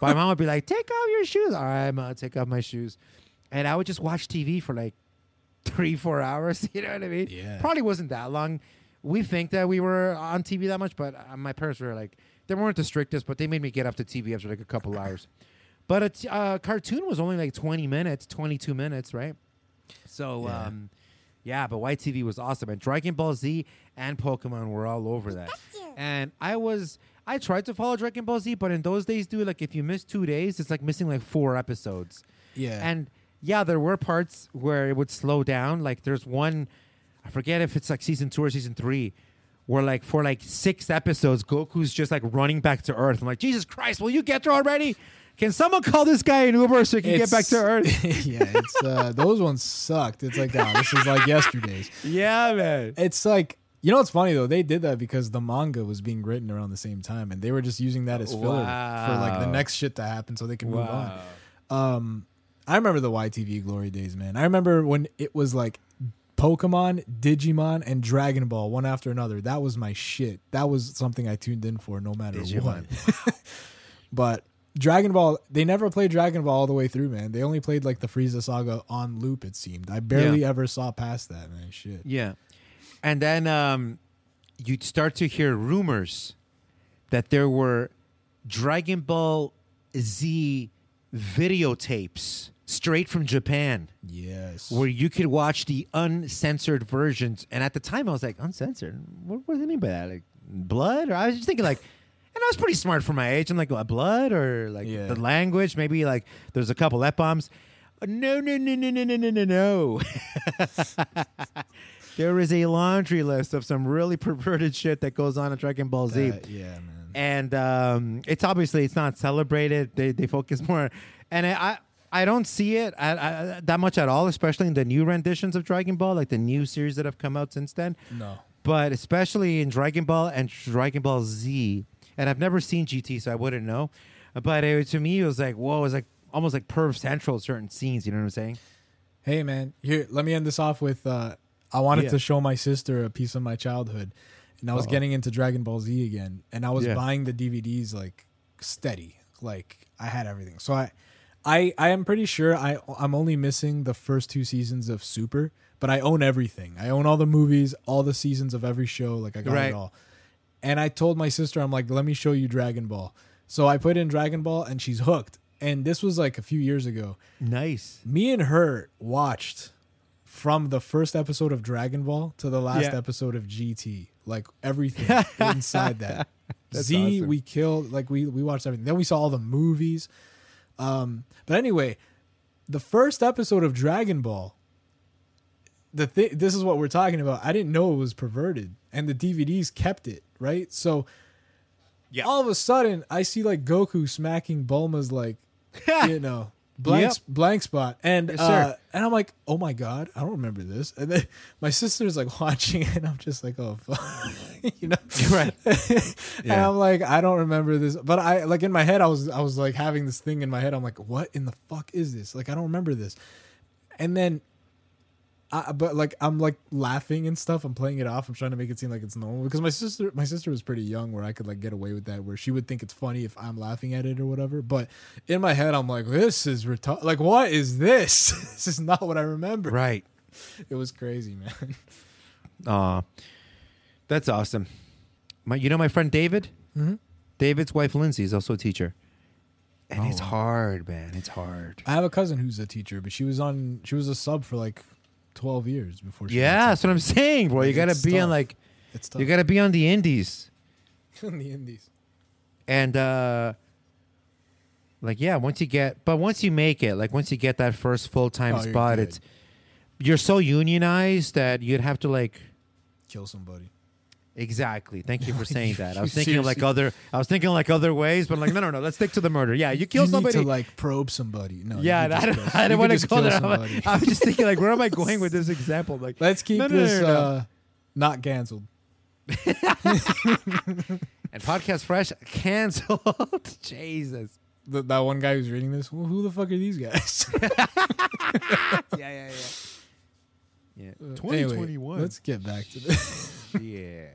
But my mom would be like, "Take off your shoes." All right, mom. Take off my shoes, and I would just watch TV for like three, four hours. You know what I mean? Yeah. Probably wasn't that long. We think that we were on TV that much, but uh, my parents were like, they weren't the strictest, but they made me get off the TV after like a couple hours. But a t- uh, cartoon was only like 20 minutes, 22 minutes, right? So, Yeah. um, yeah, but YTV was awesome. And Dragon Ball Z and Pokemon were all over that. And I was, I tried to follow Dragon Ball Z, but in those days, dude, like if you miss two days, it's like missing like four episodes. yeah, And yeah, there were parts where it would slow down. Like there's one, I forget if it's like season two or season three, where like for like six episodes, Goku's just like running back to Earth. I'm like, Jesus Christ, will you get there already? Can someone call this guy an Uber so he can get back to Earth? yeah, it's uh, those ones sucked. It's like, oh, this is like yesterday's. yeah, man. It's like you know what's funny though? They did that because the manga was being written around the same time, and they were just using that as filler for like the next shit to happen, so they can move on. Um, I remember the YTV glory days, man. I remember when it was like Pokemon, Digimon, and Dragon Ball one after another. That was my shit. That was something I tuned in for, no matter Digimon. what. but Dragon Ball, they never played Dragon Ball all the way through, man. They only played like the Frieza saga on loop. It seemed. I barely Yeah. ever saw past that, man. Shit. Yeah. And then um, you'd start to hear rumors that there were Dragon Ball Z videotapes straight from Japan Yes. where you could watch the uncensored versions. And at the time, I was like, uncensored? What, what do they mean by that? Like blood? Or I was just thinking, like, and I was pretty smart for my age. I'm like, what, blood or like Yeah. the language? Maybe like there's a couple F bombs. No, no, no, no, no, no, no, no, no. there is a laundry list of some really perverted shit that goes on in Dragon Ball Z That- yeah, man. and um, it's obviously it's not celebrated. They they focus more, and I I don't see it I, I, that much at all, especially in the new renditions of Dragon Ball, like the new series that have come out since then. No. But especially in Dragon Ball and Dragon Ball Z, and I've never seen GT, so I wouldn't know. But it, to me, it was like whoa, it was like almost like Perv Central certain scenes. You know what I'm saying? Hey man, here let me end this off with uh I wanted Yeah. to show my sister a piece of my childhood. And I was getting into Dragon Ball Z again and I was Yeah. buying the DVDs like steady. Like I had everything. So I, I, I am pretty sure I I'm only missing the first two seasons of Super, but I own everything. I own all the movies, all the seasons of every show. Like I got Right. it all. And I told my sister, I'm like, let me show you Dragon Ball. So I put in Dragon Ball, and she's hooked. And this was like a few years ago. Nice. Me and her watched from the first episode of Dragon Ball to the last Yeah. episode of GT, like everything inside that. That's Z, awesome. we killed, like we we watched everything. Then we saw all the movies. Um, but anyway, the first episode of Dragon Ball. The thing, this is what we're talking about. I didn't know it was perverted, and the DVDs kept it right. So, Yeah. all of a sudden, I see like Goku smacking Bulma's like, you know, blank Yep. blank spot, and Yes, uh, and I'm like, oh my god, I don't remember this. And then my sister's like watching it, and I'm just like, oh, fuck. you know, Right. and Yeah. I'm like, I don't remember this, but I like in my head, I was I was like having this thing in my head. I'm like, what in the fuck is this? Like, I don't remember this. And then, I, but like I'm like laughing and stuff. I'm playing it off. I'm trying to make it seem like it's normal because my sister my sister was pretty young where I could like get away with that where she would think it's funny if I'm laughing at it or whatever. But in my head, I'm like, this is retarded. Like, what is this? this is not what I remember. Right. It was crazy, man. Aw, that's awesome. My, you know my friend David. Mhm. David's wife Lindsay is also a teacher, and Oh, it's hard, man. It's hard. I have a cousin who's a teacher, but she was on she was a sub for like 12 years before she Yeah, that's what I'm saying, bro. You gotta it's be on tough. like, It's tough. you gotta be on the indies, in the indies. and uh like yeah, once you get, but once you make it, like once you get that first full time Oh, you're spot, good. it's you're so unionized that you'd have to like Kill somebody. Exactly. Thank you for saying that. I was thinking of like other. I was thinking like other ways, but like no, no, no. Let's stick to the murder. Yeah, you kill you somebody. to like probe somebody. No. yeah, I don't, I don't want to go there. I'm, somebody. I'm just thinking like, where am I going with this example? Like, Let's keep No, no, this no, uh not canceled. and podcast fresh canceled. Jesus. The, that one guy who's reading this, well, who the fuck are these guys? Yeah, yeah, yeah. Yeah. Anyway, 2021. let's get back to this. yeah.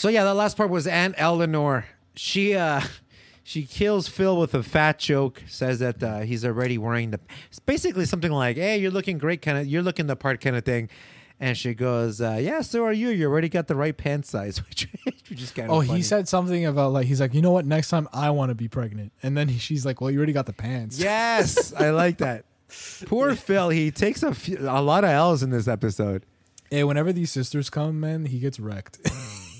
So yeah, that last part was Aunt Eleanor. She uh she kills Phil with a fat joke, says that uh, he's already wearing the it's basically something like, Hey, you're looking great kind of you're looking the part kind of thing. And she goes, uh, Yeah, so are you. You already got the right pant size, which, which is kind of oh, funny. he said something about like he's like, you know what? Next time I want to be pregnant, and then he, she's like, well, you already got the pants. Yes, I like that. Poor Phil, he takes a, few, a lot of L's in this episode. Hey, whenever these sisters come, man, he gets wrecked.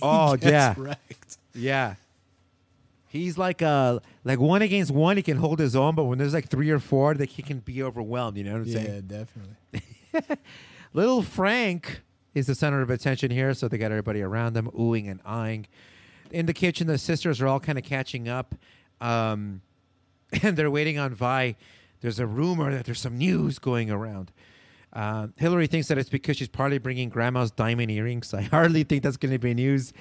Oh yeah. wrecked. Yeah. He's like uh like one against one, he can hold his own, but when there's like three or four, like he can be overwhelmed. You know what I'm Yeah, saying? Yeah, definitely. Little Frank is the center of attention here, so they got everybody around them oohing and eyeing. In the kitchen, the sisters are all kind of catching up, um, and they're waiting on Vi. There's a rumor that there's some news going around. Uh, Hillary thinks that it's because she's partly bringing grandma's diamond earrings. I hardly think that's going to be news.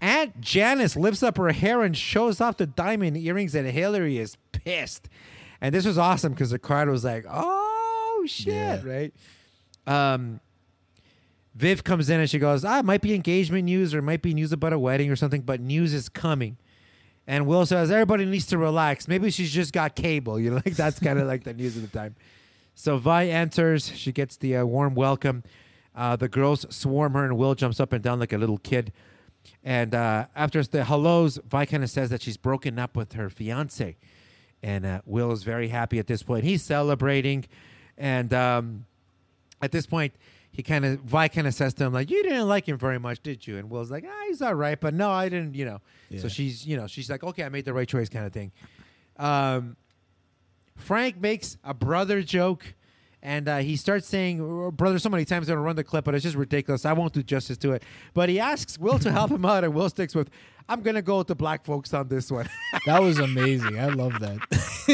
Aunt Janice lifts up her hair and shows off the diamond earrings, and Hillary is pissed. And this was awesome because the crowd was like, "Oh shit!" Yeah. Right? Um, Viv comes in and she goes, "Ah, it might be engagement news or it might be news about a wedding or something, but news is coming." And Will says, "Everybody needs to relax. Maybe she's just got cable. You know, like that's kind of like the news of the time." So Vi enters. She gets the uh, warm welcome. Uh, the girls swarm her, and Will jumps up and down like a little kid. And uh, after the hellos, Vi kind of says that she's broken up with her fiance. And uh, Will is very happy at this point. He's celebrating. And um, at this point, he kind of, Vi kind of says to him, like, you didn't like him very much, did you? And Will's like, ah, he's all right. But no, I didn't, you know. So she's, you know, she's like, okay, I made the right choice kind of thing. Um, Frank makes a brother joke. And uh, he starts saying, "Oh, brother, so many times I'm going to run the clip, but it's just ridiculous. I won't do justice to it. But he asks Will to help him out, and Will sticks with, I'm going to go with the black folks on this one. That was amazing. I love that.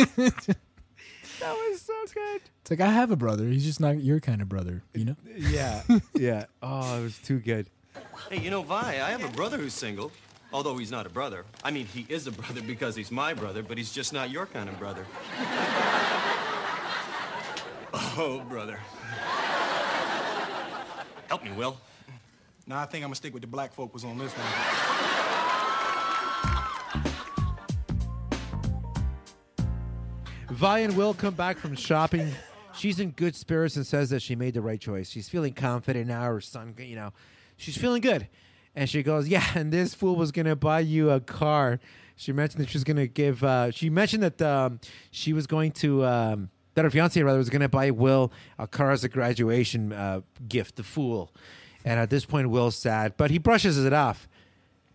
that was so good. It's like I have a brother. He's just not your kind of brother, you know. Yeah, yeah. Oh, it was too good. Hey, you know, Vi, I have a brother who's single. Although he's not a brother. I mean, he is a brother because he's my brother, but he's just not your kind of brother. oh, brother. Help me, Will. Nah, I think I'm gonna stick with the black folk was on this one. Vi and Will come back from shopping. She's in good spirits and says that she made the right choice. She's feeling confident now. Her son, you know, she's feeling good. And she goes, "Yeah, and this fool was gonna buy you a car." She mentioned that she was gonna give. Uh, she mentioned that um, she was going to. Um, that her fiance rather was gonna buy Will a car as a graduation uh, gift. The fool. And at this point, Will's sad, but he brushes it off.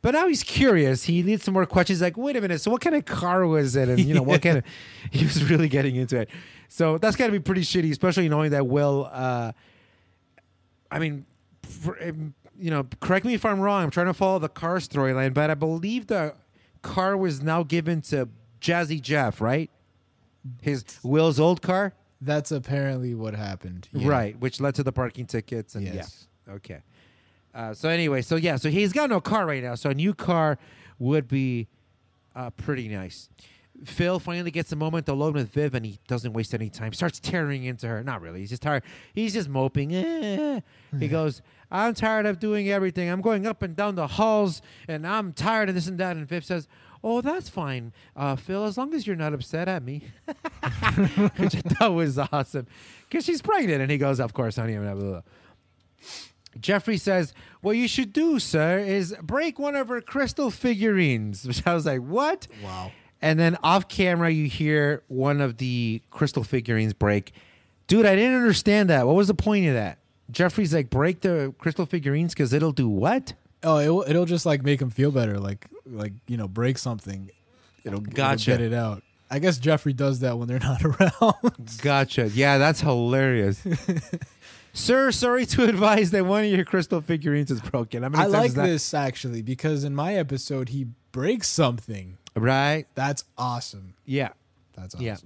But now he's curious. He needs some more questions. Like, wait a minute. So what kind of car was it? And you know, what kind of? He was really getting into it. So that's got to be pretty shitty, especially knowing that Will. Uh, I mean, for, you know, correct me if I'm wrong. I'm trying to follow the car storyline, but I believe the car was now given to Jazzy Jeff, right? His Will's old car, That's apparently what happened. Yeah. right? Which led to the parking tickets and Yes. yeah. Okay. Uh, so anyway, so yeah, so he's got no car right now. So a new car would be uh, pretty nice. Phil finally gets a moment alone with Viv, and he doesn't waste any time. Starts tearing into her. Not really. He's just tired. He's just moping. Eh. He goes, "I'm tired of doing everything. I'm going up and down the halls, and I'm tired of this and that." And Viv says, "Oh, that's fine, uh, Phil. As long as you're not upset at me." Which I thought was awesome, because she's pregnant, and he goes, "Of course, honey." Blah, blah, blah. Jeffrey says, What you should do, sir, is break one of her crystal figurines. Which I was like, What? Wow. And then off camera, you hear one of the crystal figurines break. Dude, I didn't understand that. What was the point of that? Jeffrey's like, Break the crystal figurines because it'll do what? Oh, it'll, it'll just like make him feel better. Like like you know, break something. It'll, it'll get it out. I guess Jeffrey does that when they're not around. Gotcha. Yeah, that's hilarious. Sir, sorry to advise that one of your crystal figurines is broken. I like this actually because in my episode he breaks something. Right? That's awesome. Yeah. That's awesome. Yeah.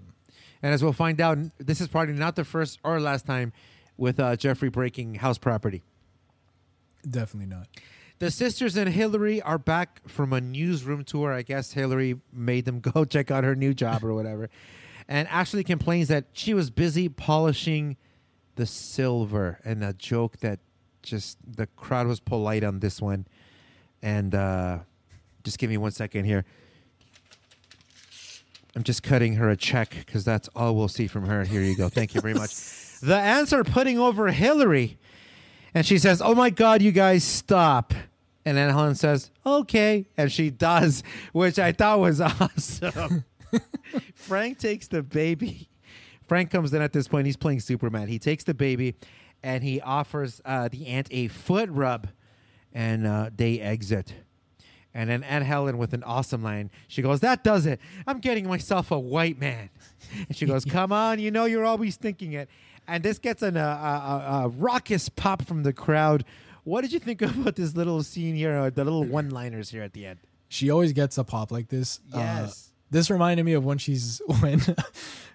And as we'll find out, this is probably not the first or last time with uh, Jeffrey breaking house property. Definitely not. The sisters and Hillary are back from a newsroom tour. I guess Hillary made them go check out her new job or whatever. And Ashley complains that she was busy polishing the silver and a joke that just the crowd was polite on this one. And uh, just give me one second here. I'm just cutting her a check because that's all we'll see from her. Here you go. Thank you very much. the aunts are putting over Hillary. And she says, Oh my God, you guys stop. And then Helen says, Okay. And she does, which I thought was awesome. Frank takes the baby. Frank comes in at this point. He's playing Superman. He takes the baby and he offers uh, the aunt a foot rub. And uh, they exit. And then Aunt Helen with an awesome line. She goes, That does it. I'm getting myself a white man. And she goes, Come on, you know you're always thinking it. And this gets an, uh, a, a, a raucous pop from the crowd. What did you think about this little scene here, uh, the little one liners here at the end? She always gets a pop like this. Uh, Yes. this reminded me of when she's when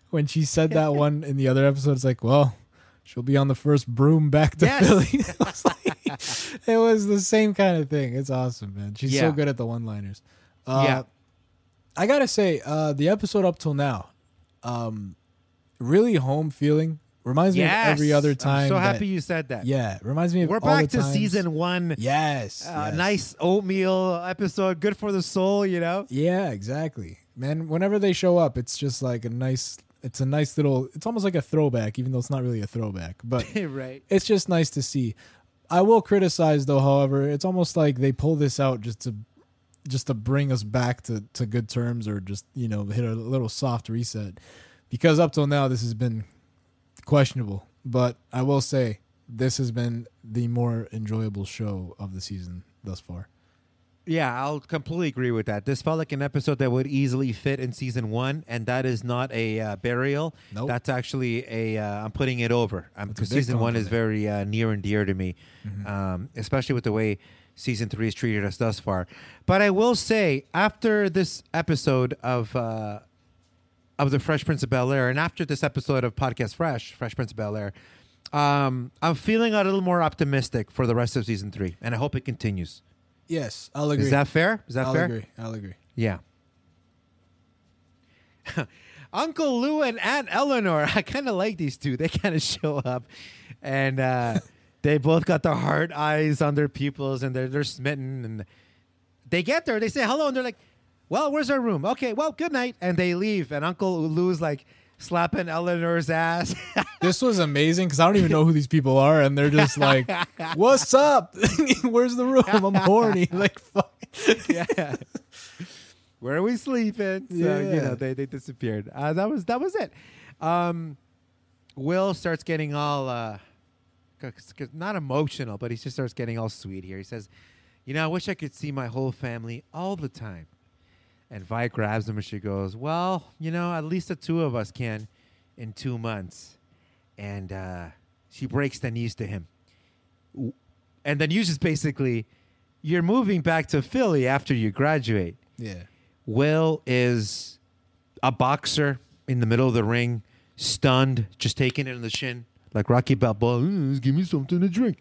when she said that one in the other episode. It's like, well, she'll be on the first broom back to Yes. Philly. it, was like- it was the same kind of thing. It's awesome, man. She's Yeah. so good at the one-liners. Uh, Yeah. I gotta say, uh, the episode up till now, um, really home feeling. Reminds me of every other time. I'm so that- happy you said that. Yeah, reminds me of We're back to times- season one. Yes, Uh, yes. Nice oatmeal episode. Good for the soul, you know? Yeah, exactly. Man, whenever they show up, it's just like a nice it's a nice little it's almost like a throwback, even though it's not really a throwback. But right. it's just nice to see. I will criticize though, however, it's almost like they pull this out just to just to bring us back to, to good terms or just, you know, hit a little soft reset. Because up till now this has been questionable. But I will say this has been the more enjoyable show of the season thus far. Yeah, I'll completely agree with that. This felt like an episode that would easily fit in season one, and that is not a uh, burial. Nope. That's actually a. Uh, I'm putting it over because season one is very uh, near and dear to me, Mm-hmm. um, especially with the way season three has treated us thus far. But I will say, after this episode of uh, of the Fresh Prince of Bel Air, and after this episode of Podcast Fresh, Fresh Prince of Bel Air, um, I'm feeling a little more optimistic for the rest of season three, and I hope it continues. Yes, I'll agree. Is that fair? Is that fair? I'll fair? agree. I'll agree. Yeah. Uncle Lou and Aunt Eleanor. I kind of like these two. They kind of show up, and uh, they both got the hard eyes on their pupils, and they're they're smitten. And they get there, they say hello, and they're like, "Well, where's our room? Okay, well, good night," and they leave. And Uncle Lou's like slapping Eleanor's ass. This was amazing because I don't even know who these people are, and they're just like, "What's up? Where's the room? I'm horny." Like, fuck. yeah. Where are we sleeping? So, you know, they, they disappeared. Uh, that was that was it. Um, Will starts getting all uh, not emotional, but he just starts getting all sweet here. He says, "You know, I wish I could see my whole family all the time." And Vi grabs him and she goes, "Well, you know, at least the two of us can in two months." And uh, she breaks the news to him. And the news is basically, you're moving back to Philly after you graduate. Yeah. Will is a boxer in the middle of the ring, stunned, just taking it in the shin, like Rocky Balboa. "Mm, give me something to drink.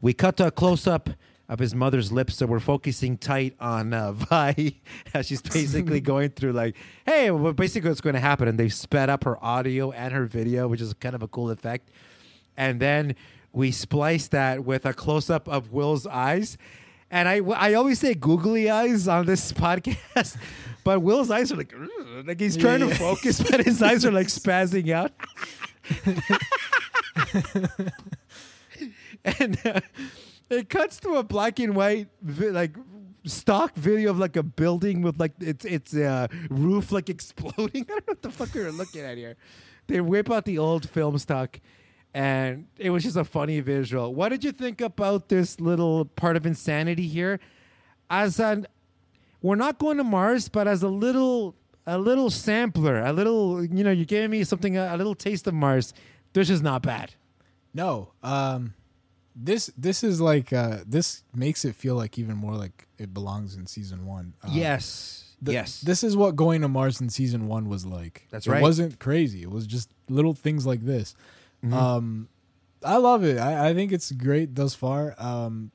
We cut to a close up of his mother's lips, so we're focusing tight on uh, Vi as she's basically going through like, hey, well, basically what's going to happen, and they've sped up her audio and her video, which is kind of a cool effect. And then we splice that with a close up of Will's eyes. And I, I always say googly eyes on this podcast, but Will's eyes are like, like he's trying Yeah. to focus, but his eyes are like spazzing out. and uh, it cuts to a black and white, vi- like stock video of like a building with like its its uh, roof like exploding. I don't know what the fuck we were looking at here. They whip out the old film stock, and it was just a funny visual. What did you think about this little part of insanity here? As an, we're not going to Mars, but as a little a little sampler, a little you know, you gave me something a, a little taste of Mars. This is not bad. No. Um this this is like uh this makes it feel like even more like it belongs in season 1. Uh, yes. th- yes. This is what going to Mars in season 1 was like. That's it right. wasn't crazy. It was just little things like this. Mm-hmm. Um I love it. I, I think it's great thus far. Um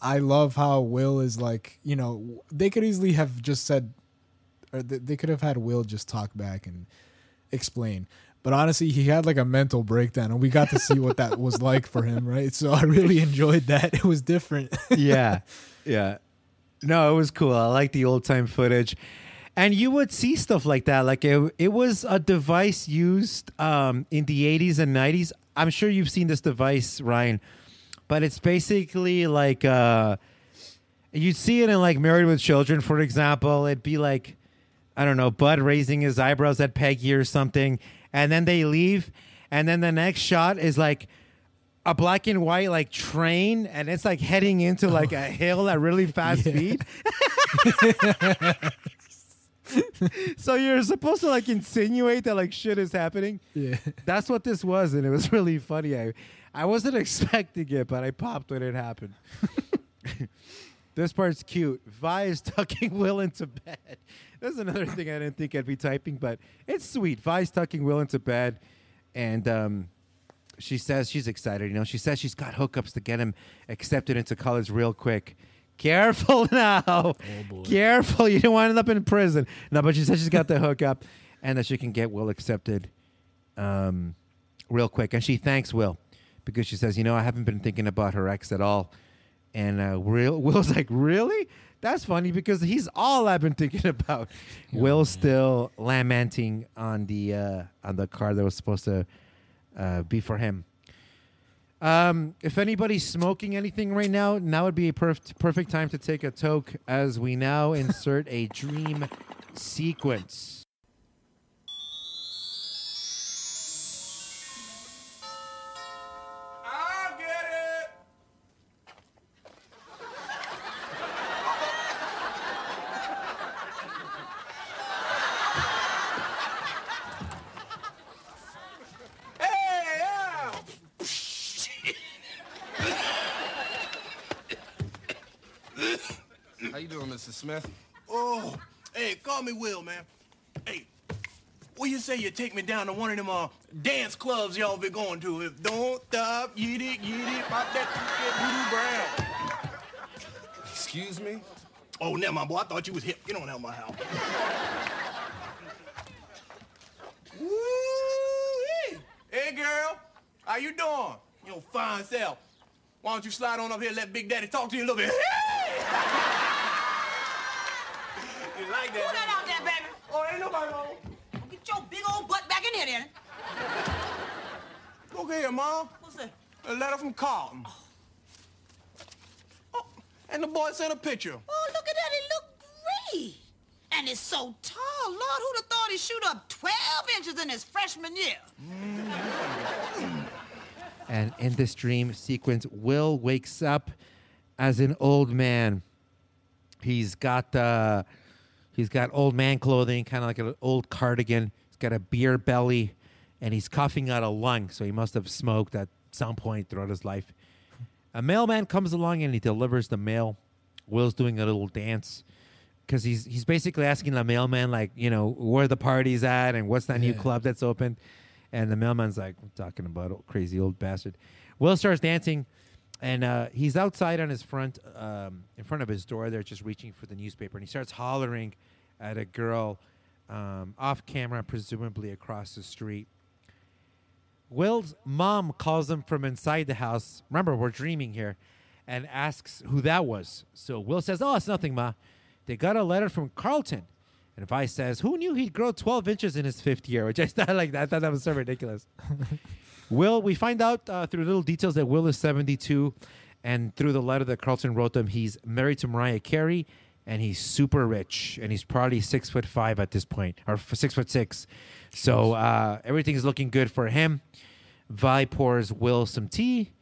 I love how Will is like, you know, they could easily have just said or th- they could have had Will just talk back and explain. But honestly, he had like a mental breakdown, and we got to see what that was like for him, right? So I really enjoyed that. It was different. yeah, yeah. No, it was cool. I like the old time footage, and you would see stuff like that. Like it, it was a device used um, in the '80s and '90s. I'm sure you've seen this device, Ryan, but it's basically like uh, you'd see it in like Married with Children, for example. It'd be like I don't know, Bud raising his eyebrows at Peggy or something, and then they leave, and then the next shot is like a black and white like train, and it's like heading into oh. like a hill at really fast speed. so you're supposed to like insinuate that like shit is happening. Yeah. That's what this was, and it was really funny. I I wasn't expecting it, but I popped when it happened. this part's cute. Vi is tucking Will into bed. That's another thing I didn't think I'd be typing, but it's sweet. Vi's tucking Will into bed, and um, she says she's excited. You know, she says she's got hookups to get him accepted into college real quick. Careful now. Careful. You don't want to end up in prison. No, but she says she's got the hookup and that she can get Will accepted um, real quick. And she thanks Will because she says, you know, I haven't been thinking about her ex at all. And uh, Will, Will's like, really? That's funny because he's all I've been thinking about. Will's still lamenting on the uh, on the car that was supposed to uh, be for him. Um, if anybody's smoking anything right now, now would be a perf- perfect time to take a toke as we now insert a dream sequence. You. Smith? Oh, hey, call me Will, man. Hey, what you say you take me down to one of them uh, dance clubs y'all be going to? If don't stop, yeet it, yeet it, pop that brown. Excuse me? Oh, never mind, boy. I thought you was hip. Get on out of my house. Woo-wee. Hey, girl. How you doing? Your fine self. Why don't you slide on up here and let Big Daddy talk to you a little bit? you like that? Pull that out there, baby. Oh, ain't nobody wrong. Get your big old butt back in here, then. Look here, Mom. What's that? A letter from Carlton. Oh, and the boy sent a picture. Oh, look at that. It look great. And it's so tall. Lord, who'd have thought he'd shoot up 12 inches in his freshman year? And in this dream sequence, Will wakes up as an old man. He's got uh, he's got old man clothing, kind of like an old cardigan. He's got a beer belly, and he's coughing out a lung. So he must have smoked at some point throughout his life. A mailman comes along and he delivers the mail. Will's doing a little dance because he's he's basically asking the mailman like you know where the party's at and what's that new club that's open. And the mailman's like, I'm talking about old, crazy old bastard. Will starts dancing, and uh, he's outside on his front, um, in front of his door. There, just reaching for the newspaper, and he starts hollering at a girl um, off camera, presumably across the street. Will's mom calls him from inside the house. Remember, we're dreaming here, and asks who that was. So Will says, "Oh, it's nothing, ma. They got a letter from Carlton." And Vice says, "Who knew he'd grow 12 inches in his fifth year?" Which I thought like that. I thought that was so ridiculous. Will, we find out uh, through little details that Will is 72, and through the letter that Carlton wrote them, he's married to Mariah Carey, and he's super rich, and he's probably six foot five at this point, or six foot six. So uh, everything's looking good for him. Vi pours Will some tea.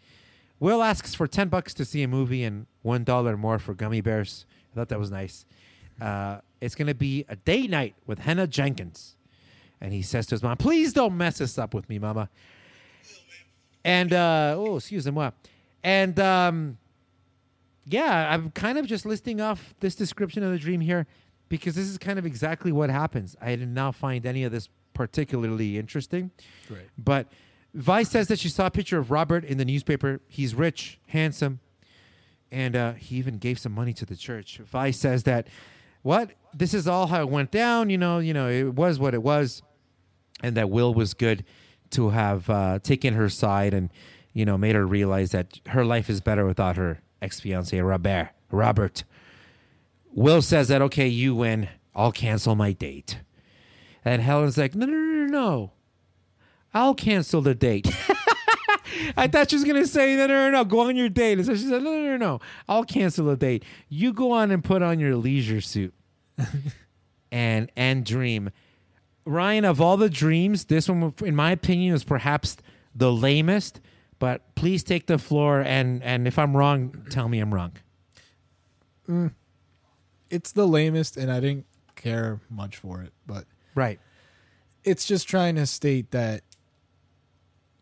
Will asks for 10 bucks to see a movie and $1 more for gummy bears. I thought that was nice. Uh, it's going to be a date night with Hannah Jenkins. And he says to his mom, Please don't mess this up with me, mama. And, uh, oh, excuse me. And, um, yeah, I'm kind of just listing off this description of the dream here because this is kind of exactly what happens. I did not find any of this particularly interesting. Right. But Vice says that she saw a picture of Robert in the newspaper. He's rich, handsome, and uh, he even gave some money to the church. Vice says that what this is all how it went down. You know, you know, it was what it was, and that Will was good to have uh, taken her side and you know made her realize that her life is better without her ex fiance Robert. Robert. Will says that okay, you win. I'll cancel my date. And Helen's like, no, no, no, no, no. I'll cancel the date. I thought she was gonna say no, no, no, no, go on your date. And so she said, no, no, no, no, I'll cancel the date. You go on and put on your leisure suit and and dream. Ryan, of all the dreams, this one, in my opinion, is perhaps the lamest. But please take the floor, and and if I'm wrong, tell me I'm wrong. Mm. It's the lamest, and I didn't care much for it. But right, it's just trying to state that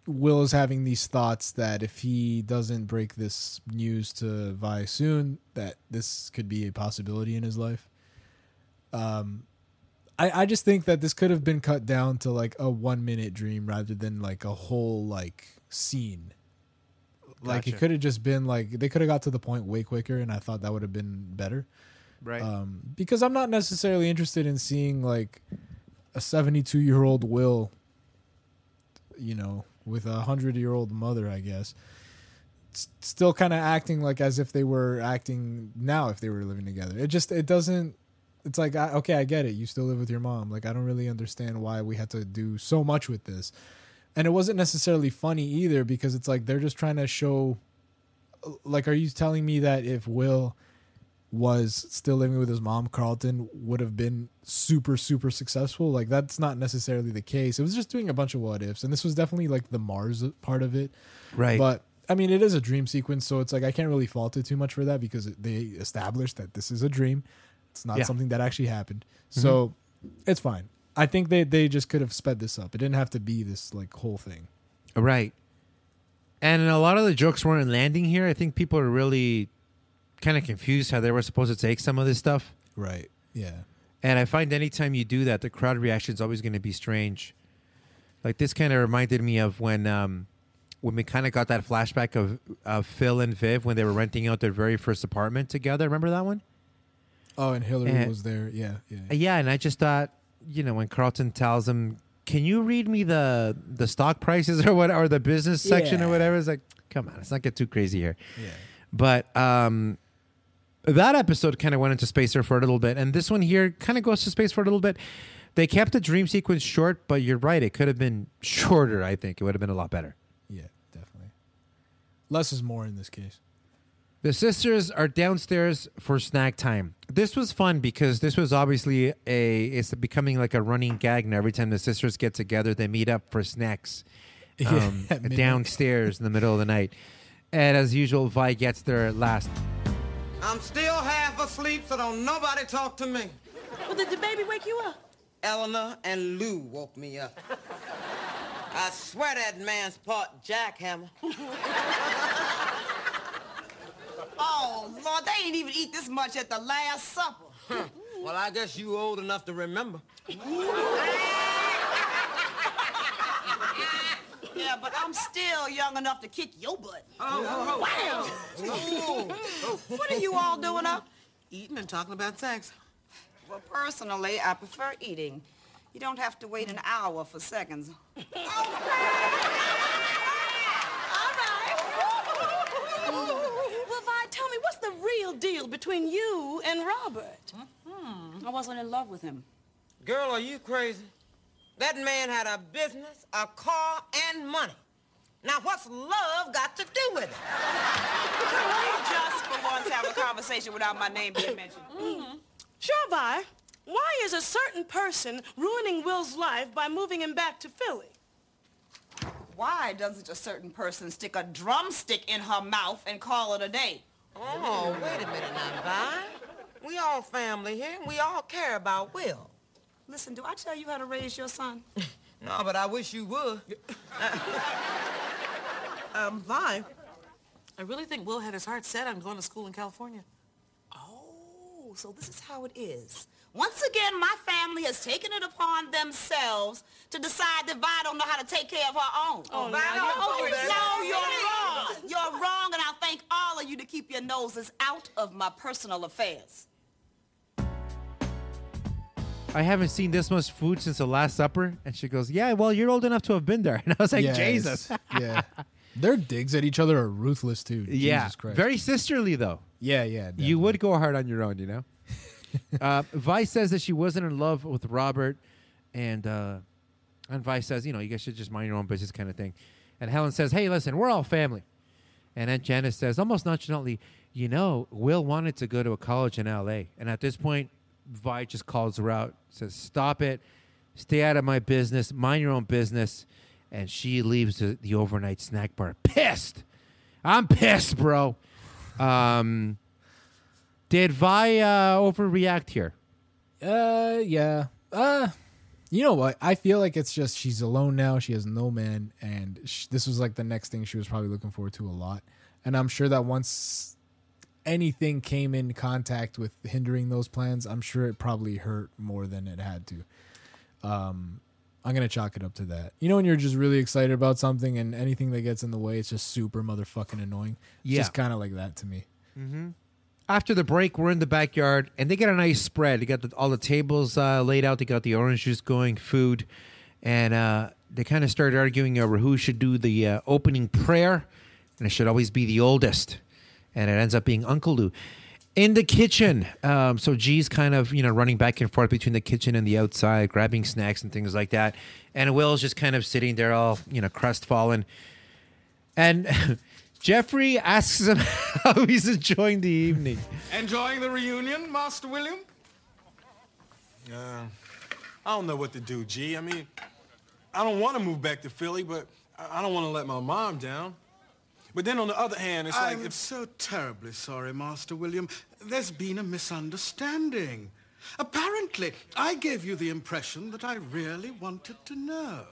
Will is having these thoughts that if he doesn't break this news to Vi soon, that this could be a possibility in his life. Um, I I just think that this could have been cut down to like a one minute dream rather than like a whole like scene. Like it could have just been like they could have got to the point way quicker, and I thought that would have been better. Right. Um, because I'm not necessarily interested in seeing like a 72 year old Will, you know, with a hundred year old mother, I guess, s- still kind of acting like as if they were acting now if they were living together. It just it doesn't. It's like I, okay, I get it. You still live with your mom. Like I don't really understand why we had to do so much with this, and it wasn't necessarily funny either because it's like they're just trying to show. Like, are you telling me that if Will was still living with his mom, Carlton would have been super, super successful. Like that's not necessarily the case. It was just doing a bunch of what ifs, and this was definitely like the Mars part of it. Right. But I mean, it is a dream sequence, so it's like I can't really fault it too much for that because they established that this is a dream. It's not Yeah. something that actually happened, Mhm. so it's fine. I think they they just could have sped this up. It didn't have to be this like whole thing. Right. And a lot of the jokes weren't landing here. I think people are really kind of confused how they were supposed to take some of this stuff. Right. Yeah. And I find anytime you do that, the crowd reaction is always going to be strange. Like this kind of reminded me of when um, when we kind of got that flashback of, of Phil and Viv when they were renting out their very first apartment together. Remember that one? Oh, and Hillary And- was there. Yeah. Yeah. Yeah, and I just thought, you know, when Carlton tells him, "Can you read me the the stock prices or what or the business section Yeah. or whatever?" It's like, come on, let's not get too crazy here. Yeah. But um, that episode kind of went into space there for a little bit, and this one here kind of goes to space for a little bit. They kept the dream sequence short, but you're right. It could have been shorter. I think it would have been a lot better. Yeah, definitely. Less is more in this case. The sisters are downstairs for snack time. This was fun because this was obviously a it's becoming like a running gag now. Every time the sisters get together, they meet up for snacks um, at downstairs in the middle of the night. And as usual, Vi gets there last. I'm still half asleep, so don't nobody talk to me. Well, did the baby wake you up? Eleanor and Lou woke me up. I swear that man's part jackhammer. Oh, Lord, they ain't even eat this much at the Last Supper. well, I guess you old enough to remember. Yeah, but I'm still young enough to kick your butt. Oh, oh, oh, wow. oh, What are you all doing up? Eating and talking about sex. Well, personally, I prefer eating. You don't have to wait an hour for seconds. Well, Vi, tell me, what's the real deal between you and Robert? Mm-hmm. I wasn't in love with him. Girl, are you crazy? That man had a business, a car, and money. Now, what's love got to do with it? Just for once have a conversation without my name being mentioned. Mm-hmm. Sure, Vi. Why is a certain person ruining Will's life by moving him back to Philly? Why doesn't a certain person stick a drumstick in her mouth and call it a day? Oh, wait a minute now, Vi. We all family here, and we all care about Will. Listen, do I tell you how to raise your son? No, but I wish you would. Um, Vi, I really think Will had his heart set on going to school in California. Oh, so this is how it is. Once again, my family has taken it upon themselves to decide that Vi don't know how to take care of her own. Oh, Vi now don't you're know over this. there. No, you're wrong. You're wrong, and I'll thank all of you to keep your noses out of my personal affairs. I haven't seen this much food since the Last Supper. And she goes, Yeah, well, you're old enough to have been there. And I was like, Yes. Jesus. yeah. Their digs at each other are ruthless too. yeah. Jesus Christ. Very sisterly, though. Yeah, yeah. You would go hard on your own, you know? Uh, Vice says that she wasn't in love with Robert. And, uh, and Vice says, you know, you guys should just mind your own business kind of thing. And Helen says, hey, listen, we're all family. And Aunt Janice says, almost nonchalantly, you know, Will wanted to go to a college in L.A. And at this point, Vi just calls her out, says, stop it. Stay out of my business. Mind your own business. And she leaves the, the overnight snack bar pissed. I'm pissed, bro. Um, did Vi uh, overreact here? Uh, yeah. Uh, you know what? I feel like it's just she's alone now. She has no man, and sh- this was like the next thing she was probably looking forward to a lot. And I'm sure that once anything came in contact with hindering those plans, I'm sure it probably hurt more than it had to. Um, I'm gonna chalk it up to that. You know, when you're just really excited about something, and anything that gets in the way, it's just super motherfucking annoying. It's Yeah. just kind of like that to me. Mm-hmm. After the break, we're in the backyard, and they get a nice spread. They got the, all the tables uh, laid out. They got the orange juice going, food, and uh, they kind of started arguing over who should do the uh, opening prayer, and it should always be the oldest. And it ends up being Uncle Lou. In the kitchen, um, so G's kind of you know running back and forth between the kitchen and the outside, grabbing snacks and things like that, and Will's just kind of sitting there, all you know, crestfallen. And Geoffrey asks him how he's enjoying the evening. Enjoying the reunion, Master William? Uh, I don't know what to do, G. I mean, I don't want to move back to Philly, but I I don't want to let my mom down. But then on the other hand, it's like I'm if so terribly sorry, Master William. There's been a misunderstanding. Apparently, I gave you the impression that I really wanted to know.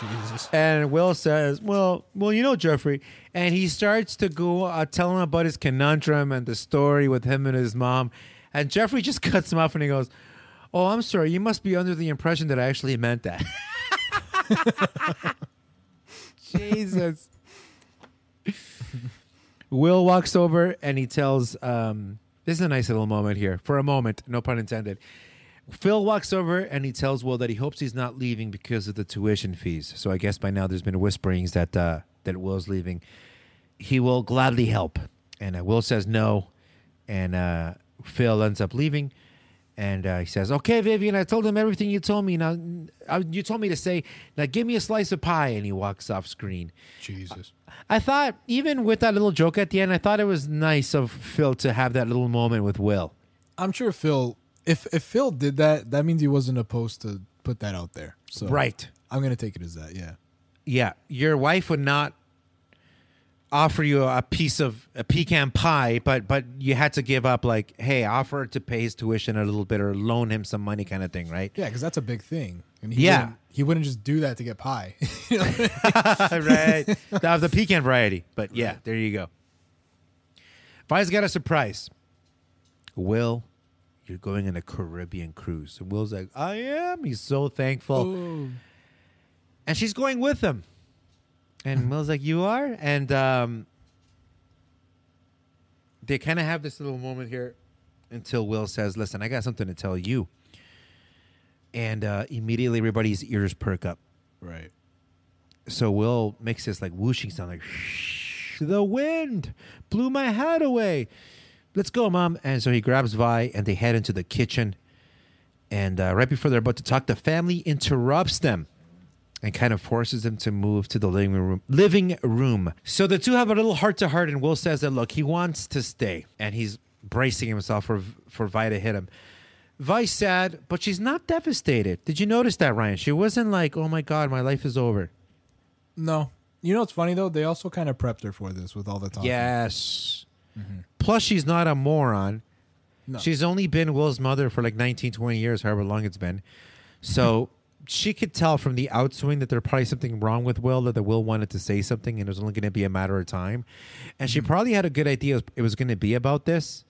Jesus. And Will says, "Well, well, you know, Geoffrey," and he starts to go uh, tell him about his conundrum and the story with him and his mom. And Geoffrey just cuts him off and he goes, "Oh, I'm sorry. You must be under the impression that I actually meant that." Jesus. Will walks over and he tells, um, "This is a nice little moment here. For a moment, no pun intended." Phil walks over and he tells Will that he hopes he's not leaving because of the tuition fees. So I guess by now there's been whisperings that uh, that Will's leaving. He will gladly help, and uh, Will says no, and uh, Phil ends up leaving. And uh, he says, "Okay, Vivian, I told him everything you told me. Now, uh, you told me to say, now give me a slice of pie." And he walks off screen. Jesus. I thought, even with that little joke at the end, I thought it was nice of Phil to have that little moment with Will. I'm sure Phil. If if Phil did that, that means he wasn't opposed to put that out there. So Right. I'm gonna take it as that. Yeah. Yeah, your wife would not offer you a piece of a pecan pie, but but you had to give up like, hey, offer to pay his tuition a little bit or loan him some money, kind of thing, right? Yeah, because that's a big thing. And he Yeah. wouldn't, he wouldn't just do that to get pie. Right. Of the pecan variety. But yeah, there you go. Vi's got a surprise. Will, you're going on a Caribbean cruise. And Will's like, I am. He's so thankful. And she's going with him. And Will's like, You are? And um, they kind of have this little moment here until Will says, Listen, I got something to tell you. And uh, immediately everybody's ears perk up. Right. So Will makes this like whooshing sound, like "Shh, the wind blew my hat away. Let's go, mom. And so he grabs Vi and they head into the kitchen. And uh, right before they're about to talk, the family interrupts them and kind of forces them to move to the living room. Living room. So the two have a little heart to heart, and Will says that look, he wants to stay, and he's bracing himself for for Vi to hit him. Vi's sad, but she's not devastated. Did you notice that, Ryan? She wasn't like, "Oh my God, my life is over." no. You know what's funny though? They also kind of prepped her for this with all the talk. Yes. Plus, she's not a moron. No. She's only been Will's mother for like 19, 20 years, however long it's been. So she could tell from the outswing that there's probably something wrong with Will, that the Will wanted to say something and it was only going to be a matter of time. And she probably had a good idea it was going to be about this,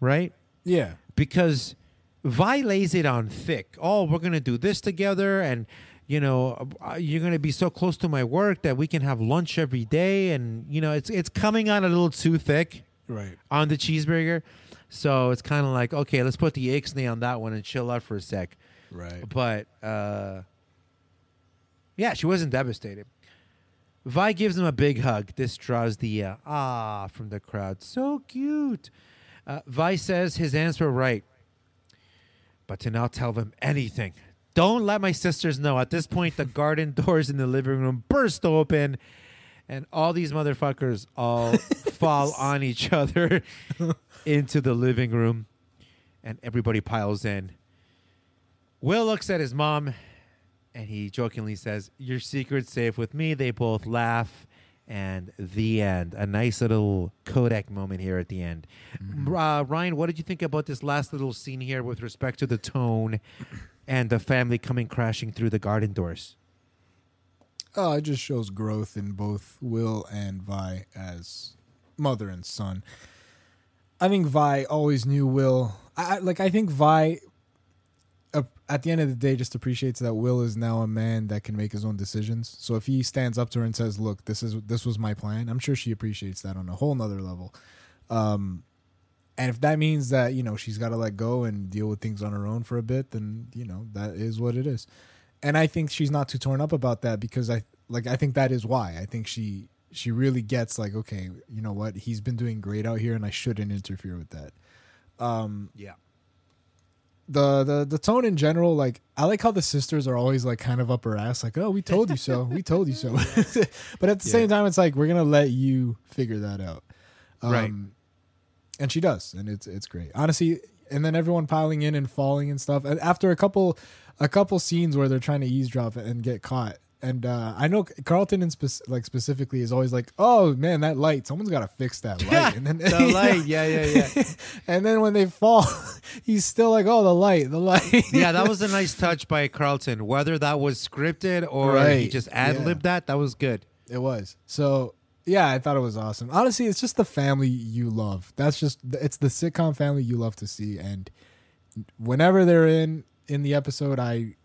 right? Yeah. Because Vi lays it on thick. Oh, we're going to do this together. And, you know, uh, you're going to be so close to my work that we can have lunch every day. And, you know, it's, it's coming on a little too thick Right. on the cheeseburger. So it's kind of like, okay, let's put the ixnay on that one and chill out for a sec. Right. But uh, yeah, she wasn't devastated. Vi gives him a big hug. This draws the uh, ah from the crowd. So cute. Uh, Vi says his aunts were right, but to not tell them anything. Don't let my sisters know. At this point, the garden doors in the living room burst open, and all these motherfuckers all fall on each other into the living room, and everybody piles in. Will looks at his mom and he jokingly says, Your secret's safe with me. They both laugh. And the end. A nice little Kodak moment here at the end. Uh, Ryan, what did you think about this last little scene here with respect to the tone and the family coming crashing through the garden doors? Oh, it just shows growth in both Will and Vi as mother and son. I think Vi always knew Will. I like. I think Vi, uh, at the end of the day, just appreciates that Will is now a man that can make his own decisions. So if he stands up to her and says, "Look, this is this was my plan," I'm sure she appreciates that on a whole nother level. Um, and if that means that you know she's got to let go and deal with things on her own for a bit, then you know that is what it is. And I think she's not too torn up about that because I like I think that is why I think she she really gets like okay, you know what he's been doing great out here and I shouldn't interfere with that. Um, Yeah. the the the tone in general, like I like how the sisters are always like kind of up her ass, like oh we told you so, we told you so. but at the Yeah. same time, it's like we're gonna let you figure that out, Right. And she does, and it's it's great, honestly. And then everyone piling in and falling and stuff. And after a couple a couple scenes where they're trying to eavesdrop and get caught. And uh, I know Carlton in spec- like specifically is always like, "Oh man, that light! Someone's got to fix that light." And then The light, yeah, yeah, yeah. and then when they fall, he's still like, "Oh, the light, the light." yeah, that was a nice touch by Carlton. Whether that was scripted or he just ad libbed that, that was good. It was. So yeah, I thought it was awesome. Honestly, it's just the family you love. That's just it's the sitcom family you love to see. And whenever they're in in the episode, I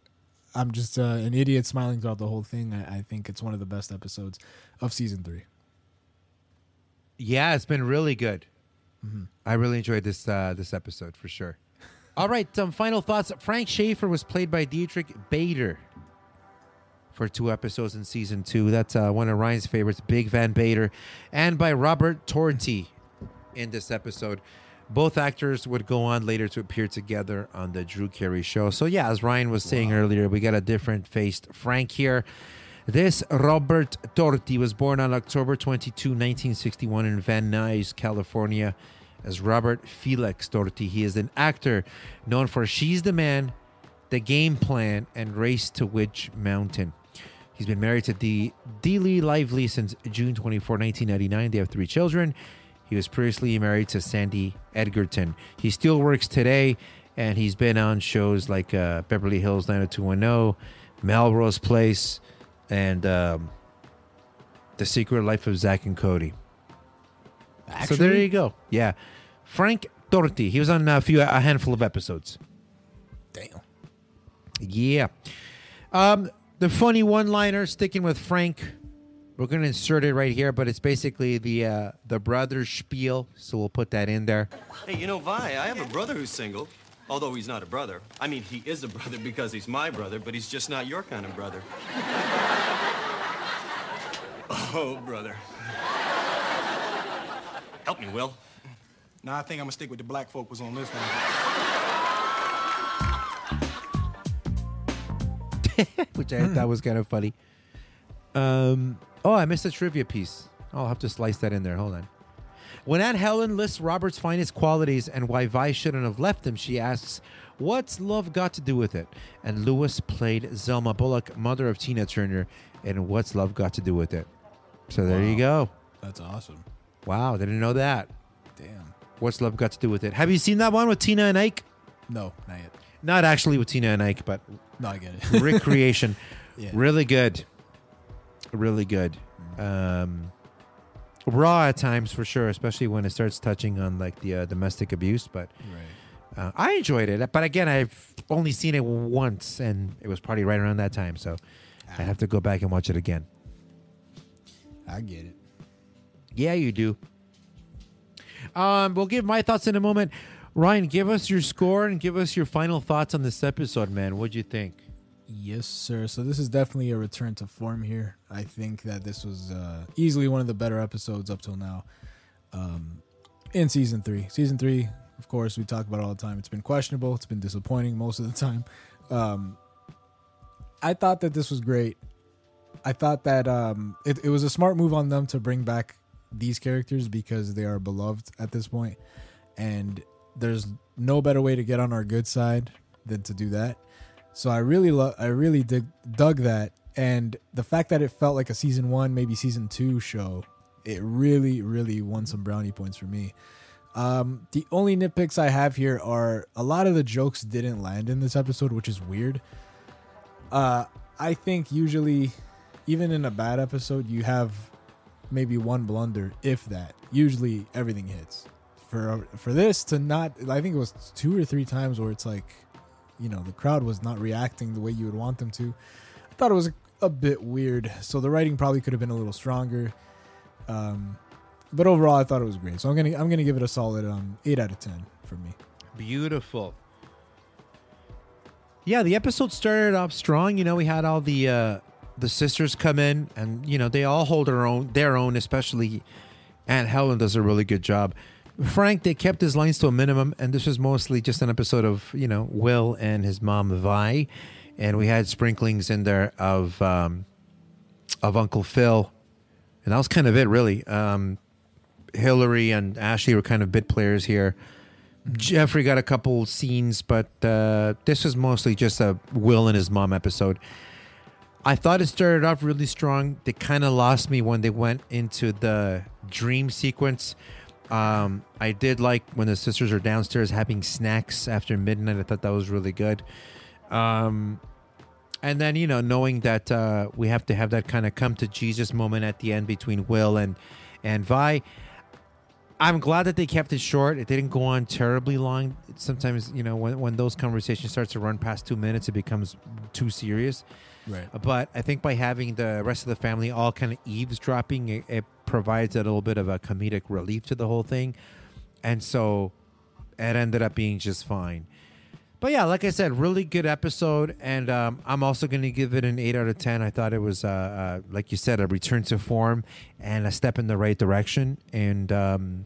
I'm just uh, an idiot smiling throughout the whole thing. I, I think it's one of the best episodes of season three. Yeah, it's been really good. I really enjoyed this uh, this episode for sure. All right, some final thoughts. Frank Schaefer was played by Diedrich Bader for two episodes in season two. That's uh, one of Ryan's favorites, Big Van Vader, and by Robert Torti in this episode. Both actors would go on later to appear together on the Drew Carey show. So, yeah, as Ryan was saying earlier, we got a different faced Frank here. This Robert Torti was born on October 22, 1961, in Van Nuys, California, as Robert Felix Torti. He is an actor known for She's the Man, The Game Plan, and Race to Witch Mountain. He's been married to the Dealey Lively since June 24, 1999. They have three children. He was previously married to Sandy Edgerton. He still works today, and he's been on shows like uh, Beverly Hills 90210, Melrose Place, and um, The Secret Life of Zach and Cody. So there you go. Yeah, Frank Torti. He was on a few, a handful of episodes. Damn. Yeah. Um, the funny one-liner, sticking with Frank. We're gonna insert it right here, but it's basically the uh, the brother spiel. So we'll put that in there. Hey, you know, Vi, I have a brother who's single. Although he's not a brother. I mean, he is a brother because he's my brother, but he's just not your kind of brother. oh, brother. Help me, Will. No, I think I'm gonna stick with the black focus on this one. which I thought was kind of funny. Um, oh, I missed a trivia piece. I'll have to slice that in there. Hold on. When Aunt Helen lists Robert's finest qualities and why Vi shouldn't have left him, she asks, What's love got to do with it? And Lewis played Zelma Bullock, mother of Tina Turner, and What's Love Got to Do with It? So there you go. That's awesome. Wow, didn't know that. Damn. What's Love Got to Do with It? Have you seen that one with Tina and Ike? No, not yet. Not actually with Tina and Ike, but No, I get it. recreation. Yeah. Really good. Really good. Um, raw at times for sure, especially when it starts touching on like the uh, domestic abuse. But uh, I enjoyed it. But again, I've only seen it once, and it was probably right around that time. So I have to go back and watch it again. I get it. Yeah, you do. Um, we'll give my thoughts in a moment. Ryan, give us your score and give us your final thoughts on this episode, man. What'd you think? Yes, sir. So this is definitely a return to form here. I think that this was uh, easily one of the better episodes up till now um, in season three. Season three, of course, we talk about all the time. It's been questionable. It's been disappointing most of the time. Um, I thought that this was great. I thought that um, it, it was a smart move on them to bring back these characters because they are beloved at this point, and there's no better way to get on our good side than to do that. So I really love, I really dig, dug that, and the fact that it felt like a season one, maybe season two show, it really, really won some brownie points for me. Um, the only nitpicks I have here are a lot of the jokes didn't land in this episode, which is weird. Uh, I think usually, even in a bad episode, you have maybe one blunder, if that. Usually, everything hits. For for this to not, I think it was two or three times where it's like, you know, the crowd was not reacting the way you would want them to. I thought it was a, a bit weird. So the writing probably could have been a little stronger. Um, but overall, I thought it was great. So I'm gonna I'm gonna give it a solid um eight out of ten for me. Beautiful. Yeah, the episode started off strong. You know, we had all the uh the sisters come in and you know, they all hold their own their own, especially Aunt Helen does a really good job. Frank, they kept his lines to a minimum, and this was mostly just an episode of, you know, Will and his mom Vi. And we had sprinklings in there of um of Uncle Phil. And that was kind of it, really. Um Hilary and Ashley were kind of bit players here. Geoffrey got a couple scenes, but uh, this was mostly just a Will and his mom episode. I thought it started off really strong. They kind of lost me when they went into the dream sequence. Um, I did like when the sisters are downstairs having snacks after midnight. I thought that was really good. Um, and then you know knowing that uh, we have to have that kind of come to Jesus moment at the end between Will and and Vi. I'm glad that they kept it short. It didn't go on terribly long. Sometimes, you know, when, when those conversations start to run past two minutes, it becomes too serious. Right. But I think by having the rest of the family all kind of eavesdropping, it, it provides a little bit of a comedic relief to the whole thing. And so it ended up being just fine. But yeah, like I said, really good episode, and um, I'm also going to give it an eight out of ten. I thought it was, uh, uh, like you said, a return to form and a step in the right direction. And um,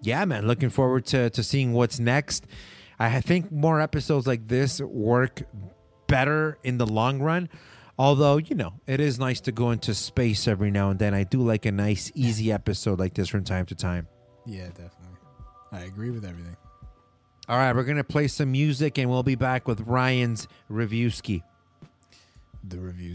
yeah, man, looking forward to to seeing what's next. I think more episodes like this work better in the long run. Although, you know, it is nice to go into space every now and then. I do like a nice, easy episode like this from time to time. Yeah, definitely. I agree with everything. All right, we're going to play some music and we'll be back with Ryan's review ski. The review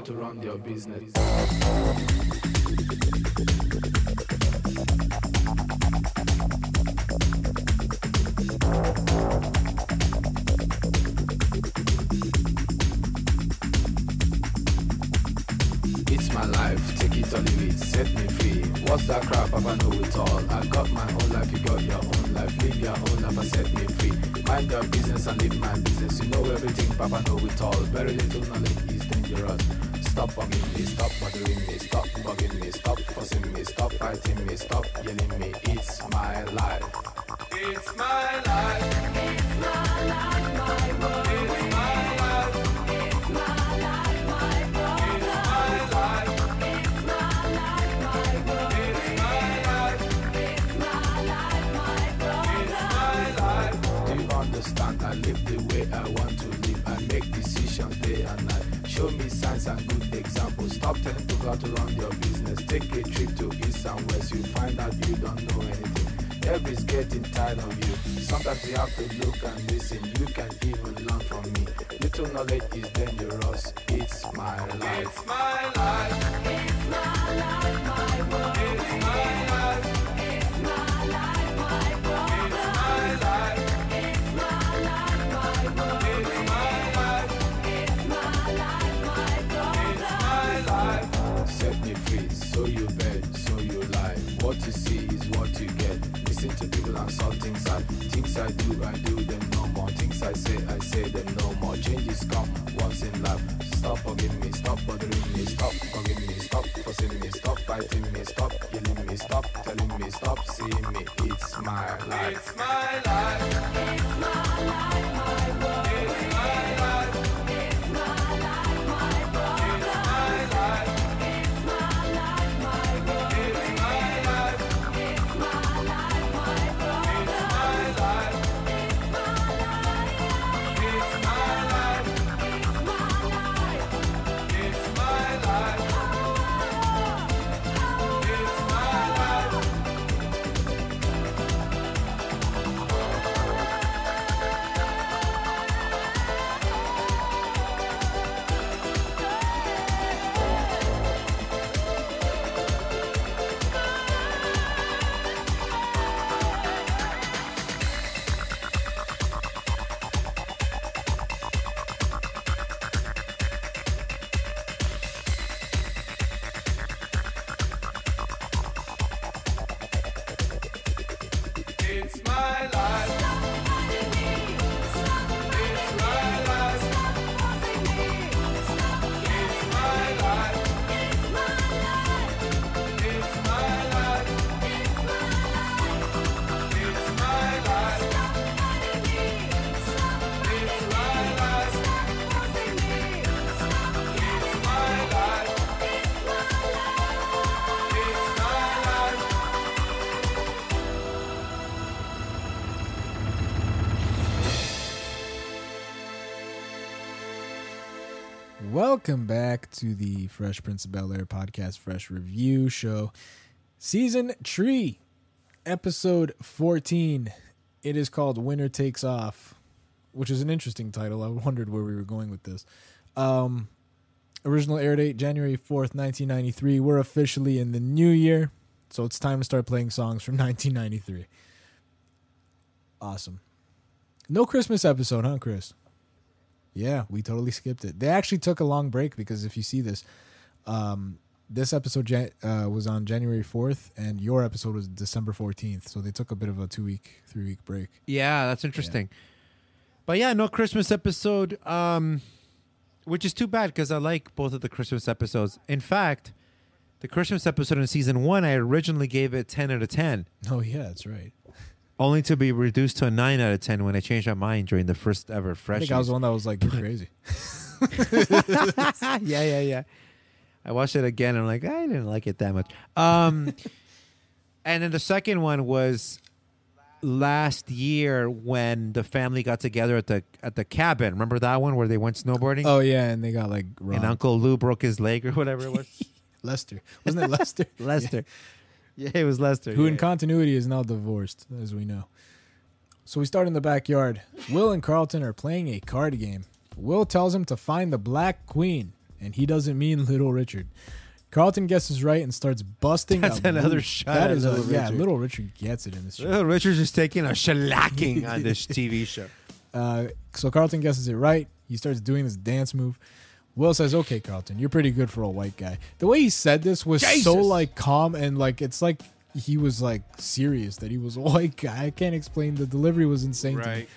how to run their business. It's my life, take it or leave it, set me free. What's that crap? Papa know it all. I got my own life, you got your own life. Live your own life and set me free. Mind your business and live my business. You know everything, Papa know it all. Very little knowledge is dangerous. Stop bugging me, stop bothering me, stop bugging me, stop fussing me, stop fighting me, stop yelling me. It's my life. It's my life. To run your business. Take a trip to east and west. You find out you don't know anything. Everybody's getting tired of you. Sometimes you have to look and listen. You can even learn from me. Little knowledge is dangerous. It's my life. It's my life. It's my life, Listen to people and saw things I things I do, I do them no more. Things I say, I say them no more. Changes come once in life. Stop bugging me, stop bothering me, stop bugging me, stop fussing me, stop fighting me, stop yelling me, stop telling me, stop seeing me. It's my life. It's my life. To the Fresh Prince of Bel Air podcast, Fresh Review Show, Season 3, Episode 14. It is called Winner Takes Off, which is an interesting title. I wondered where we were going with this. Um, original air date January 4th, 1993. We're officially in the new year, so it's time to start playing songs from 1993. Awesome. No Christmas episode, huh, Chris? Yeah, we totally skipped it. They actually took a long break because if you see this, um, this episode uh, was on January 4th and your episode was December 14th. So they took a bit of a two week, three week break. Yeah, that's interesting. But yeah, no Christmas episode, um, which is too bad because I like both of the Christmas episodes. In fact, the Christmas episode in season one, I originally gave it 10 out of 10, Oh yeah, that's right. Only to be reduced to a 9 out of 10 when I changed my mind during the first ever I fresh. think I was the one that was like, "You're crazy." yeah, yeah, yeah. I watched it again and I'm like, I didn't like it that much. Um, and then the second one was last year when the family got together at the at the cabin. Remember that one where they went snowboarding? Oh yeah, and they got like robbed. and Uncle Lou broke his leg or whatever it was. Lester, wasn't it Lester? Lester. Yeah, it was Lester. who yeah. in continuity is now divorced, as we know. So we start in the backyard. Will and Carlton are playing a card game. Will tells him to find the Black Queen, and he doesn't mean Little Richard. Carlton guesses right and starts busting. That's a another shot That at is a, Little yeah. Little Richard gets it in this. show. Little Richard's just taking a shellacking on this TV show. Uh, so Carlton guesses it right. He starts doing this dance move. Will says, "Okay, Carlton, you're pretty good for a white guy." The way he said this was so like calm and like it's like he was like serious that he was a white guy. I can't explain. The delivery was insane. to me. Right.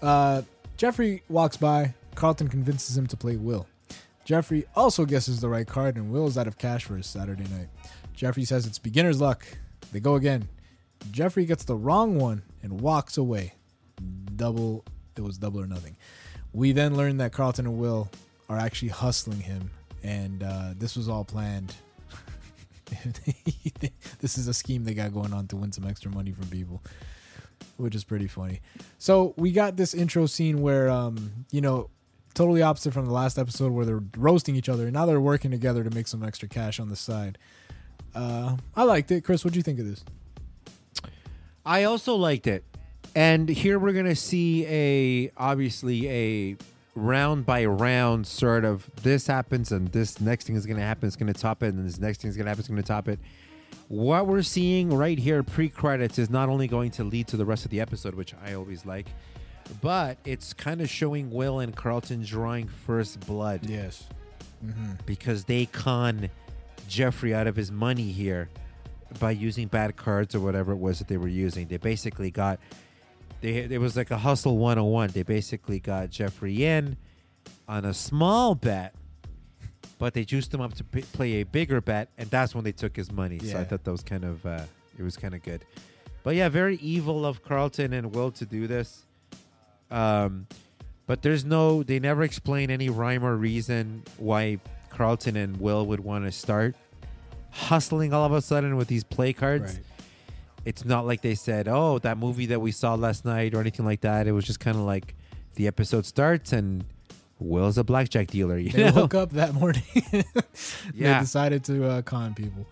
Uh, Geoffrey walks by. Carlton convinces him to play Will. Geoffrey also guesses the right card, and Will is out of cash for his Saturday night. Geoffrey says it's beginner's luck. They go again. Geoffrey gets the wrong one and walks away. Double. It was double or nothing. We then learn that Carlton and Will are actually hustling him, and uh, this was all planned. this is a scheme they got going on to win some extra money from people which is pretty funny. So we got this intro scene where, um, you know, totally opposite from the last episode where they're roasting each other. and Now they're working together to make some extra cash on the side. Uh, I liked it. Chris, what do you think of this? I also liked it. And here we're gonna see a obviously a round by round sort of this happens and this next thing is gonna happen, it's gonna top it, and this next thing is gonna happen, it's gonna top it. What we're seeing right here pre credits is not only going to lead to the rest of the episode, which I always like, but it's kind of showing Will and Carlton drawing first blood. Yes. Mm-hmm. Because they con Geoffrey out of his money here by using bad cards or whatever it was that they were using. They basically got they it was like a hustle 101. They basically got Geoffrey in on a small bet, but they juiced him up to p- play a bigger bet, and that's when they took his money. So I thought that was kind of uh, it was kind of good. But yeah, very evil of Carlton and Will to do this. Um, but there's no they never explain any rhyme or reason why Carlton and Will would want to start hustling all of a sudden with these play cards. Right. It's not like they said, "Oh, that movie that we saw last night" or anything like that. It was just kind of like the episode starts and Will's a blackjack dealer. You They know? woke up that morning. they Yeah. decided to uh, con people.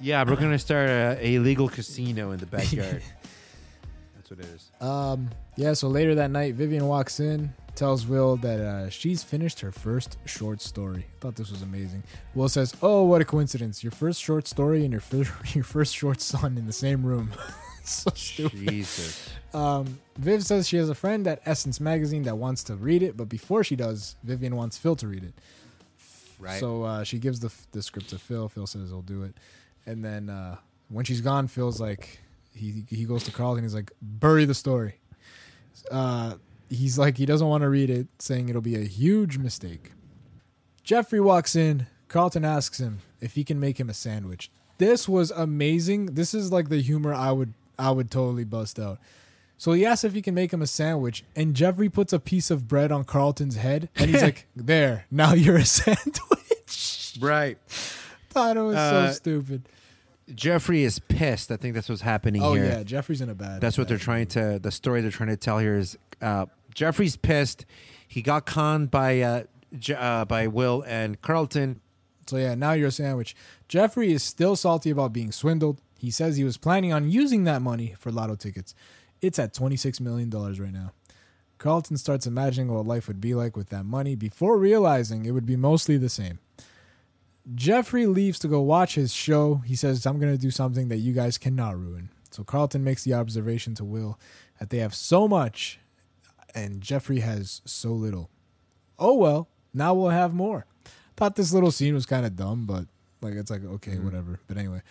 Yeah, we're gonna start a, a legal casino in the backyard. That's what it is. Um, yeah, so later that night, Vivian walks in, tells Will that uh, she's finished her first short story. Thought this was amazing. Will says, "Oh, what a coincidence! Your first short story and your first your first short son in the same room." so stupid. Jesus. Um, Viv says she has a friend at Essence Magazine that wants to read it, but before she does, Vivian wants Phil to read it. Right. So uh, she gives the the script to Phil. Phil says he'll do it, and then uh, when she's gone, Phil's like he he goes to Carl and he's like bury the story. Uh, he's like he doesn't want to read it, saying it'll be a huge mistake. Geoffrey walks in. Carlton asks him if he can make him a sandwich. This was amazing. This is like the humor I would I would totally bust out. So he asks if he can make him a sandwich, and Geoffrey puts a piece of bread on Carlton's head, and he's like, "There, now you're a sandwich." Right. Thought it was Uh, so stupid. Geoffrey is pissed. I think that's what's happening Oh here. yeah, Geoffrey's in a bad. That's what they're trying to. The story they're trying to tell here is uh, Geoffrey's pissed. He got conned by uh, J- uh, by Will and Carlton. So yeah, now you're a sandwich. Geoffrey is still salty about being swindled. He says he was planning on using that money for lotto tickets. It's at $26 million right now. Carlton starts imagining what life would be like with that money before realizing it would be mostly the same. Geoffrey leaves to go watch his show. He says, I'm going to do something that you guys cannot ruin. So Carlton makes the observation to Will that they have so much and Geoffrey has so little. Oh well, now we'll have more. Thought this little scene was kind of dumb, but like it's like okay, mm-hmm. whatever. But anyway,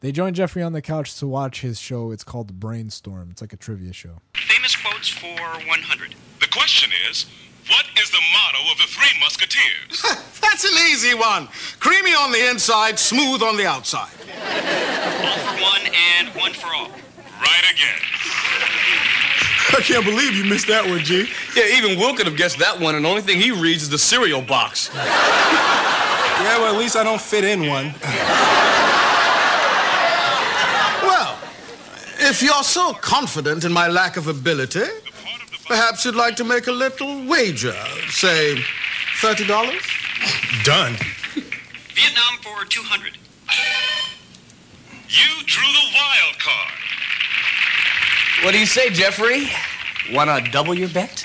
they join Geoffrey on the couch to watch his show. It's called Brainstorm. It's like a trivia show. Famous quotes for 100. The question is, What is the motto of the Three Musketeers? That's an easy one. Creamy on the inside, smooth on the outside. All for one and one for all. Right again. I can't believe you missed that one, G. Yeah, even Will could have guessed that one, and the only thing he reads is the cereal box. Yeah, well, at least I don't fit in one. Well, if you're so confident in my lack of ability, perhaps you'd like to make a little wager. Say, $30? Done. Vietnam for 200. You drew the wild card. What do you say, Geoffrey? Wanna double your bet?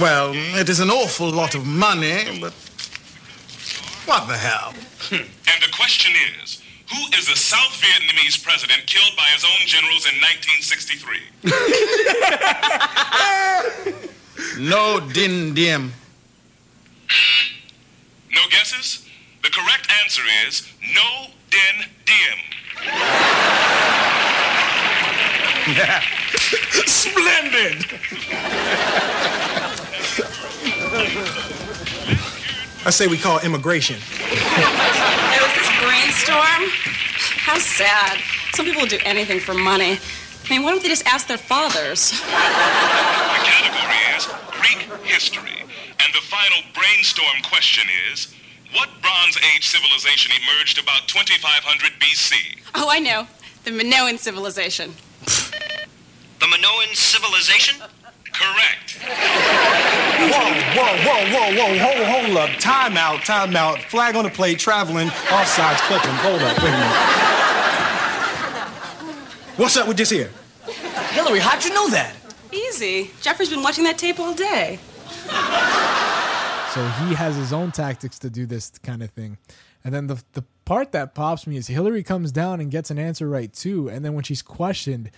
Well, it is an awful lot of money, but what the hell? Hmm. And the question is, who is the South Vietnamese president killed by his own generals in 1963? Ngo Dinh Diem. No guesses? The correct answer is Ngo Dinh Diem. Splendid! I say we call immigration. There was this brainstorm. How sad. Some people will do anything for money. I mean, why don't they just ask their fathers? The category is Greek history. And the final brainstorm question is, what Bronze Age civilization emerged about 2500 BC? Oh, I know. The Minoan civilization. The Minoan civilization? Correct. Whoa, whoa, whoa, whoa, whoa, hold, hold up. Time out, time out. Flag on the plate, traveling, offsides, clipping. Hold up, wait a minute. What's up with this here? Hilary, how'd you know that? Easy. Geoffrey's been watching that tape all day. So he has his own tactics to do this kind of thing. And then the the part that pops me is Hilary comes down and gets an answer right too. And then when she's questioned,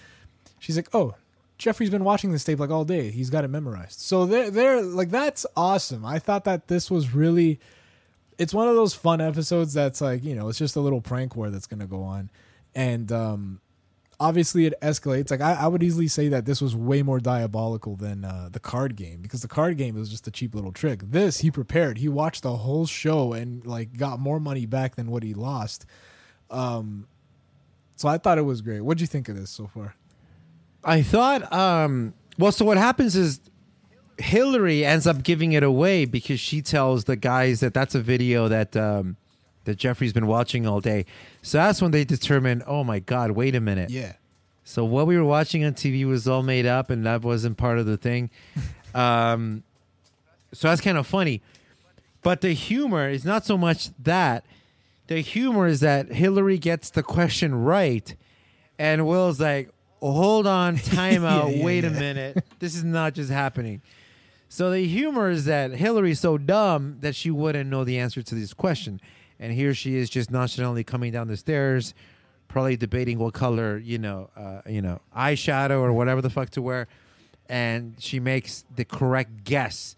she's like, "Oh, Geoffrey's been watching this tape like all day. He's got it memorized." So they're they're like that's awesome. I thought that this was really it's one of those fun episodes that's like, you know, it's just a little prank war that's gonna go on. And um obviously it escalates. Like I, I would easily say that this was way more diabolical than uh, the card game because the card game was just a cheap little trick. This he prepared. He watched the whole show and like got more money back than what he lost. Um, so I thought it was great. What'd you think of this so far? I thought, um, well, so what happens is Hilary ends up giving it away because she tells the guys that that's a video that um, that Geoffrey's been watching all day. So that's when they determine, oh my God, wait a minute. Yeah. So what we were watching on TV was all made up, and that wasn't part of the thing. um, so that's kind of funny. But the humor is not so much that. The humor is that Hilary gets the question right, and Will's like, "Hold on, time out, yeah, wait a minute. This is not just happening." So the humor is that Hilary's so dumb that she wouldn't know the answer to this question, and here she is just nonchalantly coming down the stairs, probably debating what color, you know, uh, you know, eyeshadow or whatever the fuck to wear, and she makes the correct guess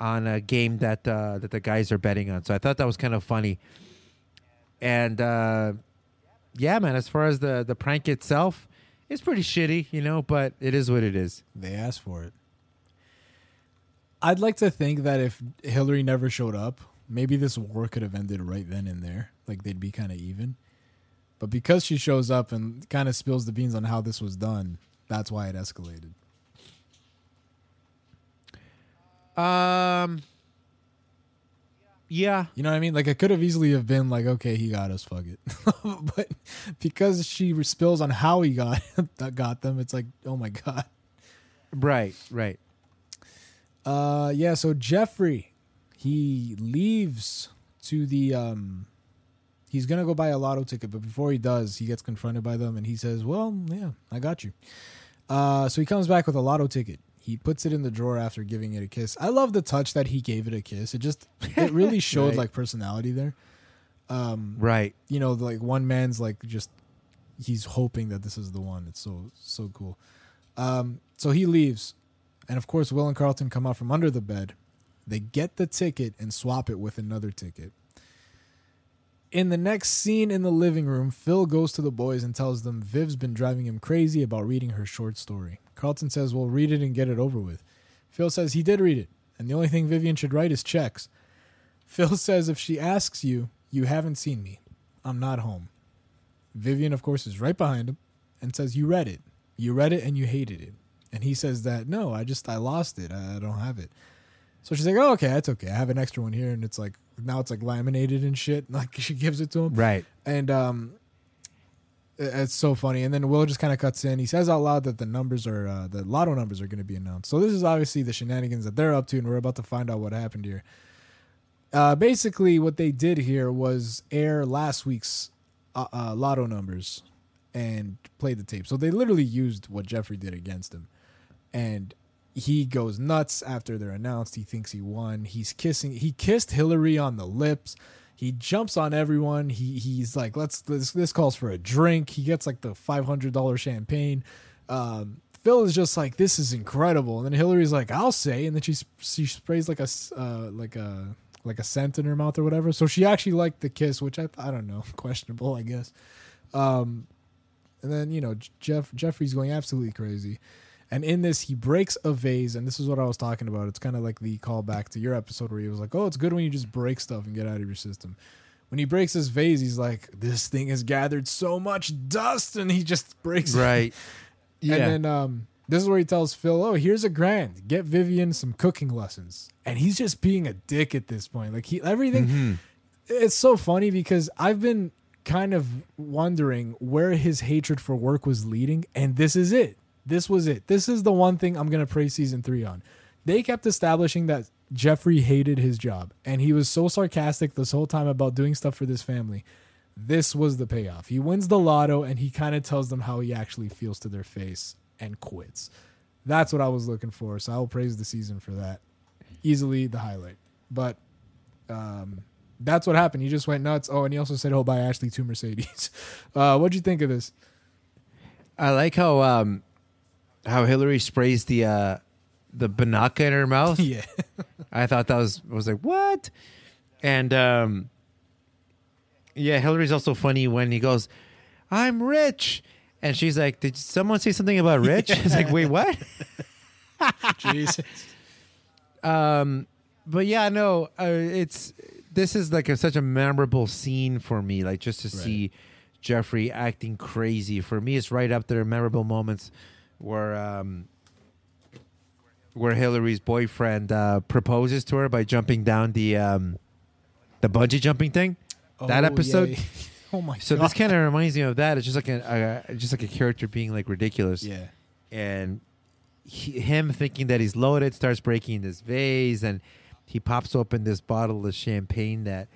on a game that uh, that the guys are betting on. So I thought that was kind of funny, and uh, yeah, man. As far as the the prank itself, it's pretty shitty, you know, but it is what it is. They asked for it. I'd like to think that if Hilary never showed up, maybe this war could have ended right then and there. Like they'd be kind of even. But because she shows up and kind of spills the beans on how this was done, that's why it escalated. Um. Yeah. You know what I mean? Like it could have easily have been like, okay, he got us, fuck it. but because she spills on how he got got them, it's like, oh my god. Right, right. Uh yeah, so Geoffrey, he leaves to the um he's gonna go buy a lotto ticket, but before he does, he gets confronted by them and he says, Well, yeah, I got you. Uh so he comes back with a lotto ticket. He puts it in the drawer after giving it a kiss. I love the touch that he gave it a kiss. It just it really showed Right. like personality there. Um Right. You know, like one man's like just he's hoping that this is the one. It's so so cool. Um so he leaves. And of course Will and Carlton come out from under the bed. They get the ticket and swap it with another ticket. In the next scene in the living room, Phil goes to the boys and tells them Viv's been driving him crazy about reading her short story. Carlton says, We'll read it and get it over with. Phil says he did read it, and the only thing Vivian should write is checks. Phil says if she asks you, you haven't seen me. I'm not home. Vivian, of course, is right behind him and says, You read it. You read it and you hated it. And he says that, No, I just, I lost it. I I don't have it. So she's like, Oh, okay, that's okay. I have an extra one here. And it's like, now it's like laminated and shit. Like she gives it to him. Right. And, um, it's so funny. And then Will just kind of cuts in. He says out loud that the numbers are, uh, the lotto numbers are going to be announced. So this is obviously the shenanigans that they're up to. And we're about to find out what happened here. Uh, basically, what they did here was air last week's uh, uh, lotto numbers and play the tape. So they literally used what Geoffrey did against him. And he goes nuts after they're announced. He thinks he won. He's kissing. He kissed Hilary on the lips. He jumps on everyone. He he's like, let's this this calls for a drink. He gets like the five hundred dollar champagne. Um, Phil is just like, this is incredible. And then Hilary's like, I'll say. And then she she sprays like a uh, like a like a scent in her mouth or whatever. So she actually liked the kiss, which I I don't know, questionable, I guess. Um, and then you know Jeff Geoffrey's going absolutely crazy, and in this he breaks a vase, and this is what I was talking about. It's kind of like the callback to your episode where he was like, "Oh, it's good when you just break stuff and get out of your system." When he breaks his vase, he's like, "This thing has gathered so much dust," and he just breaks it. Right. Yeah. And then um, this is where he tells Phil, "Oh, here's a grand. Get Vivian some cooking lessons." And he's just being a dick at this point. Like he everything. Mm-hmm. It's so funny because I've been kind of wondering where his hatred for work was leading, and this is it. This was it. This is the one thing I'm gonna praise season three on. They kept establishing that Geoffrey hated his job, and he was so sarcastic this whole time about doing stuff for this family. This was the payoff. He wins the lotto, and he kind of tells them how he actually feels to their face and quits. That's what I was looking for. So I will praise the season for that. Easily the highlight. But um, that's what happened. He just went nuts. Oh, and he also said, "Oh, buy Ashley two Mercedes." Uh, what'd you think of this? I like how um how Hilary sprays the uh the Binaca in her mouth. Yeah. I thought that was I was like, what? And um yeah, Hilary's also funny when he goes, I'm rich. And she's like, Did someone say something about rich? It's like, wait, what? Jesus. Um but yeah, no, uh, it's this is like a, such a memorable scene for me, like just to see Geoffrey acting crazy. For me, it's right up there. Memorable moments where um, where Hilary's boyfriend uh, proposes to her by jumping down the um, the bungee jumping thing. that Oh, episode. yeah. Oh my So god. this kind of reminds me of that. It's just like a, a just like a character being like ridiculous. Yeah. And he, him thinking that he's loaded starts breaking this vase and he pops open this bottle of champagne that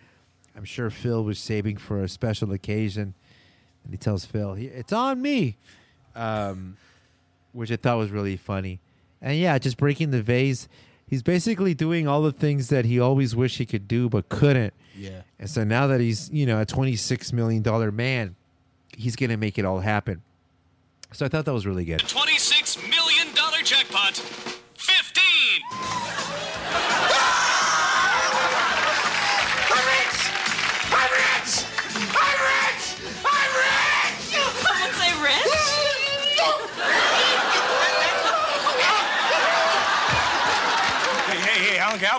I'm sure Phil was saving for a special occasion. And he tells Phil, "It's on me," um, which I thought was really funny. And yeah, just breaking the vase. He's basically doing all the things that he always wished he could do but couldn't. Yeah. And so now that he's, you know, a $26 million man, he's going to make it all happen. So I thought that was really good. $26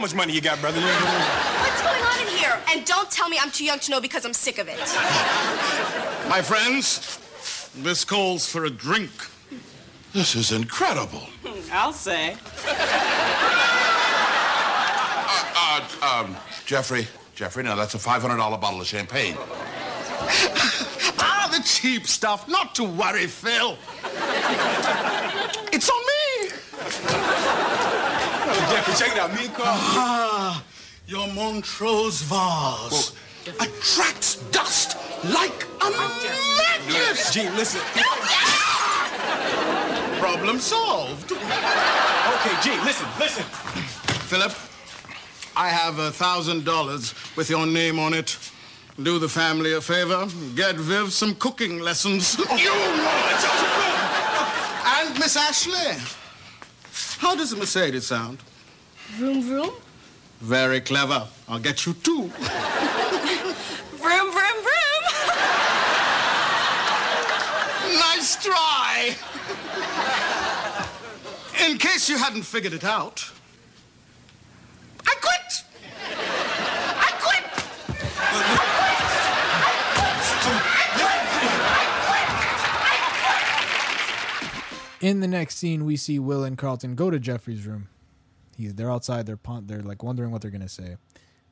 much money you got, brother. What's going on in here? And don't tell me I'm too young to know because I'm sick of it. My friends, this calls for a drink. This is incredible. I'll say. Uh, um, Geoffrey, Geoffrey, now that's a $500 bottle of champagne. ah, the cheap stuff. Not to worry, Phil. It's on me. Geoffrey, check it out. Me and Carl. Ah, your Montrose vase attracts dust like a magnet. Gee, listen. Problem solved. Okay, gee, listen, listen. Philip, I have a thousand dollars with your name on it. Do the family a favor. Get Viv some cooking lessons. you And Miss Ashley. How does a Mercedes sound? Vroom, vroom? Very clever. I'll get you two. Vroom, vroom, vroom. nice try. In case you hadn't figured it out, I quit! I quit! In the next scene, we see Will and Carlton go to Geoffrey's room. He's they're outside. They're they're like wondering what they're gonna say.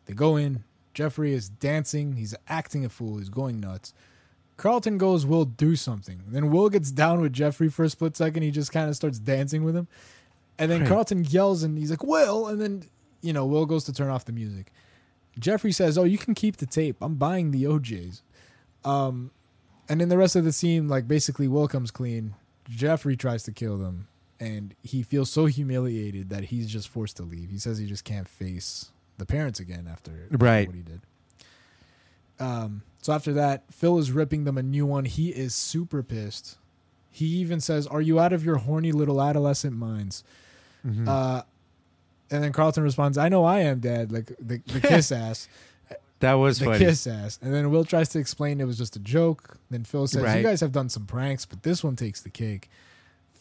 They go in. Geoffrey is dancing. He's acting a fool. He's going nuts. Carlton goes, "Will do something." Then Will gets down with Geoffrey for a split second. He just kind of starts dancing with him, and then Right. Carlton yells and he's like, "Will!" And then you know Will goes to turn off the music. Geoffrey says, "Oh, you can keep the tape. I'm buying the OJ's." Um, and then the rest of the scene, like basically, Will comes clean. Geoffrey tries to kill them, and he feels so humiliated that he's just forced to leave. He says he just can't face the parents again after Right. what he did. Um, so after that, Phil is ripping them a new one. He is super pissed. He even says, "Are you out of your horny little adolescent minds?" Mhm. Uh, and then Carlton responds, "I know I am, Dad." Like the, the kiss ass. That was the funny. kiss ass. And then Will tries to explain it was just a joke. Then Phil says, Right. "You guys have done some pranks, but this one takes the cake."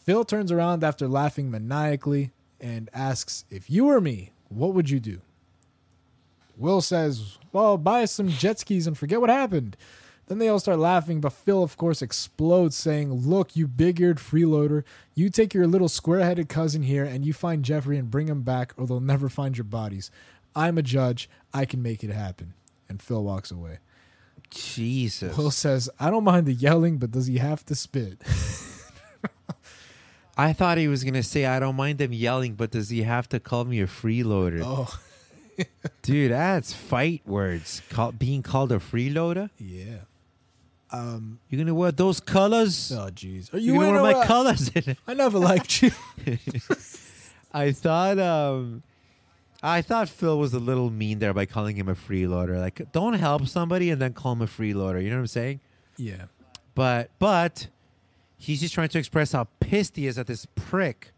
Phil turns around after laughing maniacally and asks, "If you were me, what would you do?" Will says, "Well, buy some jet skis and forget what happened." Then they all start laughing, but Phil, of course, explodes, saying, Look, you big eared freeloader, you take your little square headed cousin here and you find Geoffrey and bring him back, or they'll never find your bodies. I'm a judge. I can make it happen. And Phil walks away. Jesus. Will says, I don't mind the yelling, but does he have to spit? I thought he was gonna say, "I don't mind them yelling, but does he have to call me a freeloader?" Oh, dude, that's fight words. Call, being called a freeloader. Yeah. Um, you gonna wear those colors? Oh, jeez. Are you, you gonna wear or my colors? I never liked you. I thought um I thought Phil was a little mean there by calling him a freeloader. Like don't help somebody and then call him a freeloader. You know what I'm saying? Yeah. But but he's just trying to express how pissed he is at this prick.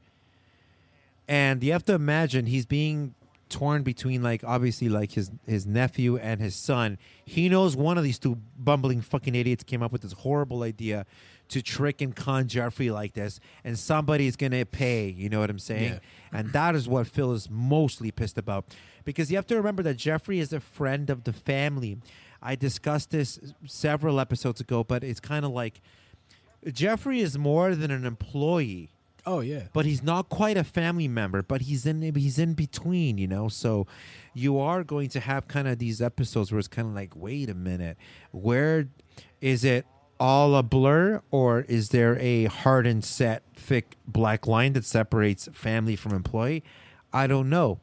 And you have to imagine he's being torn between like obviously like his his nephew and his son. He knows one of these two bumbling fucking idiots came up with this horrible idea to trick and con Geoffrey like this, and somebody's gonna pay. You know what I'm saying? Yeah. And that is what Phil is mostly pissed about, because you have to remember that Geoffrey is a friend of the family. I discussed this several episodes ago, but it's kind of like Geoffrey is more than an employee. Oh, yeah. but he's not quite a family member but he's in he's in between you know? So you are going to have kind of these episodes where it's kind of like wait a minute where is it all a blur or is there a hard and set thick black line that separates family from employee? I don't know.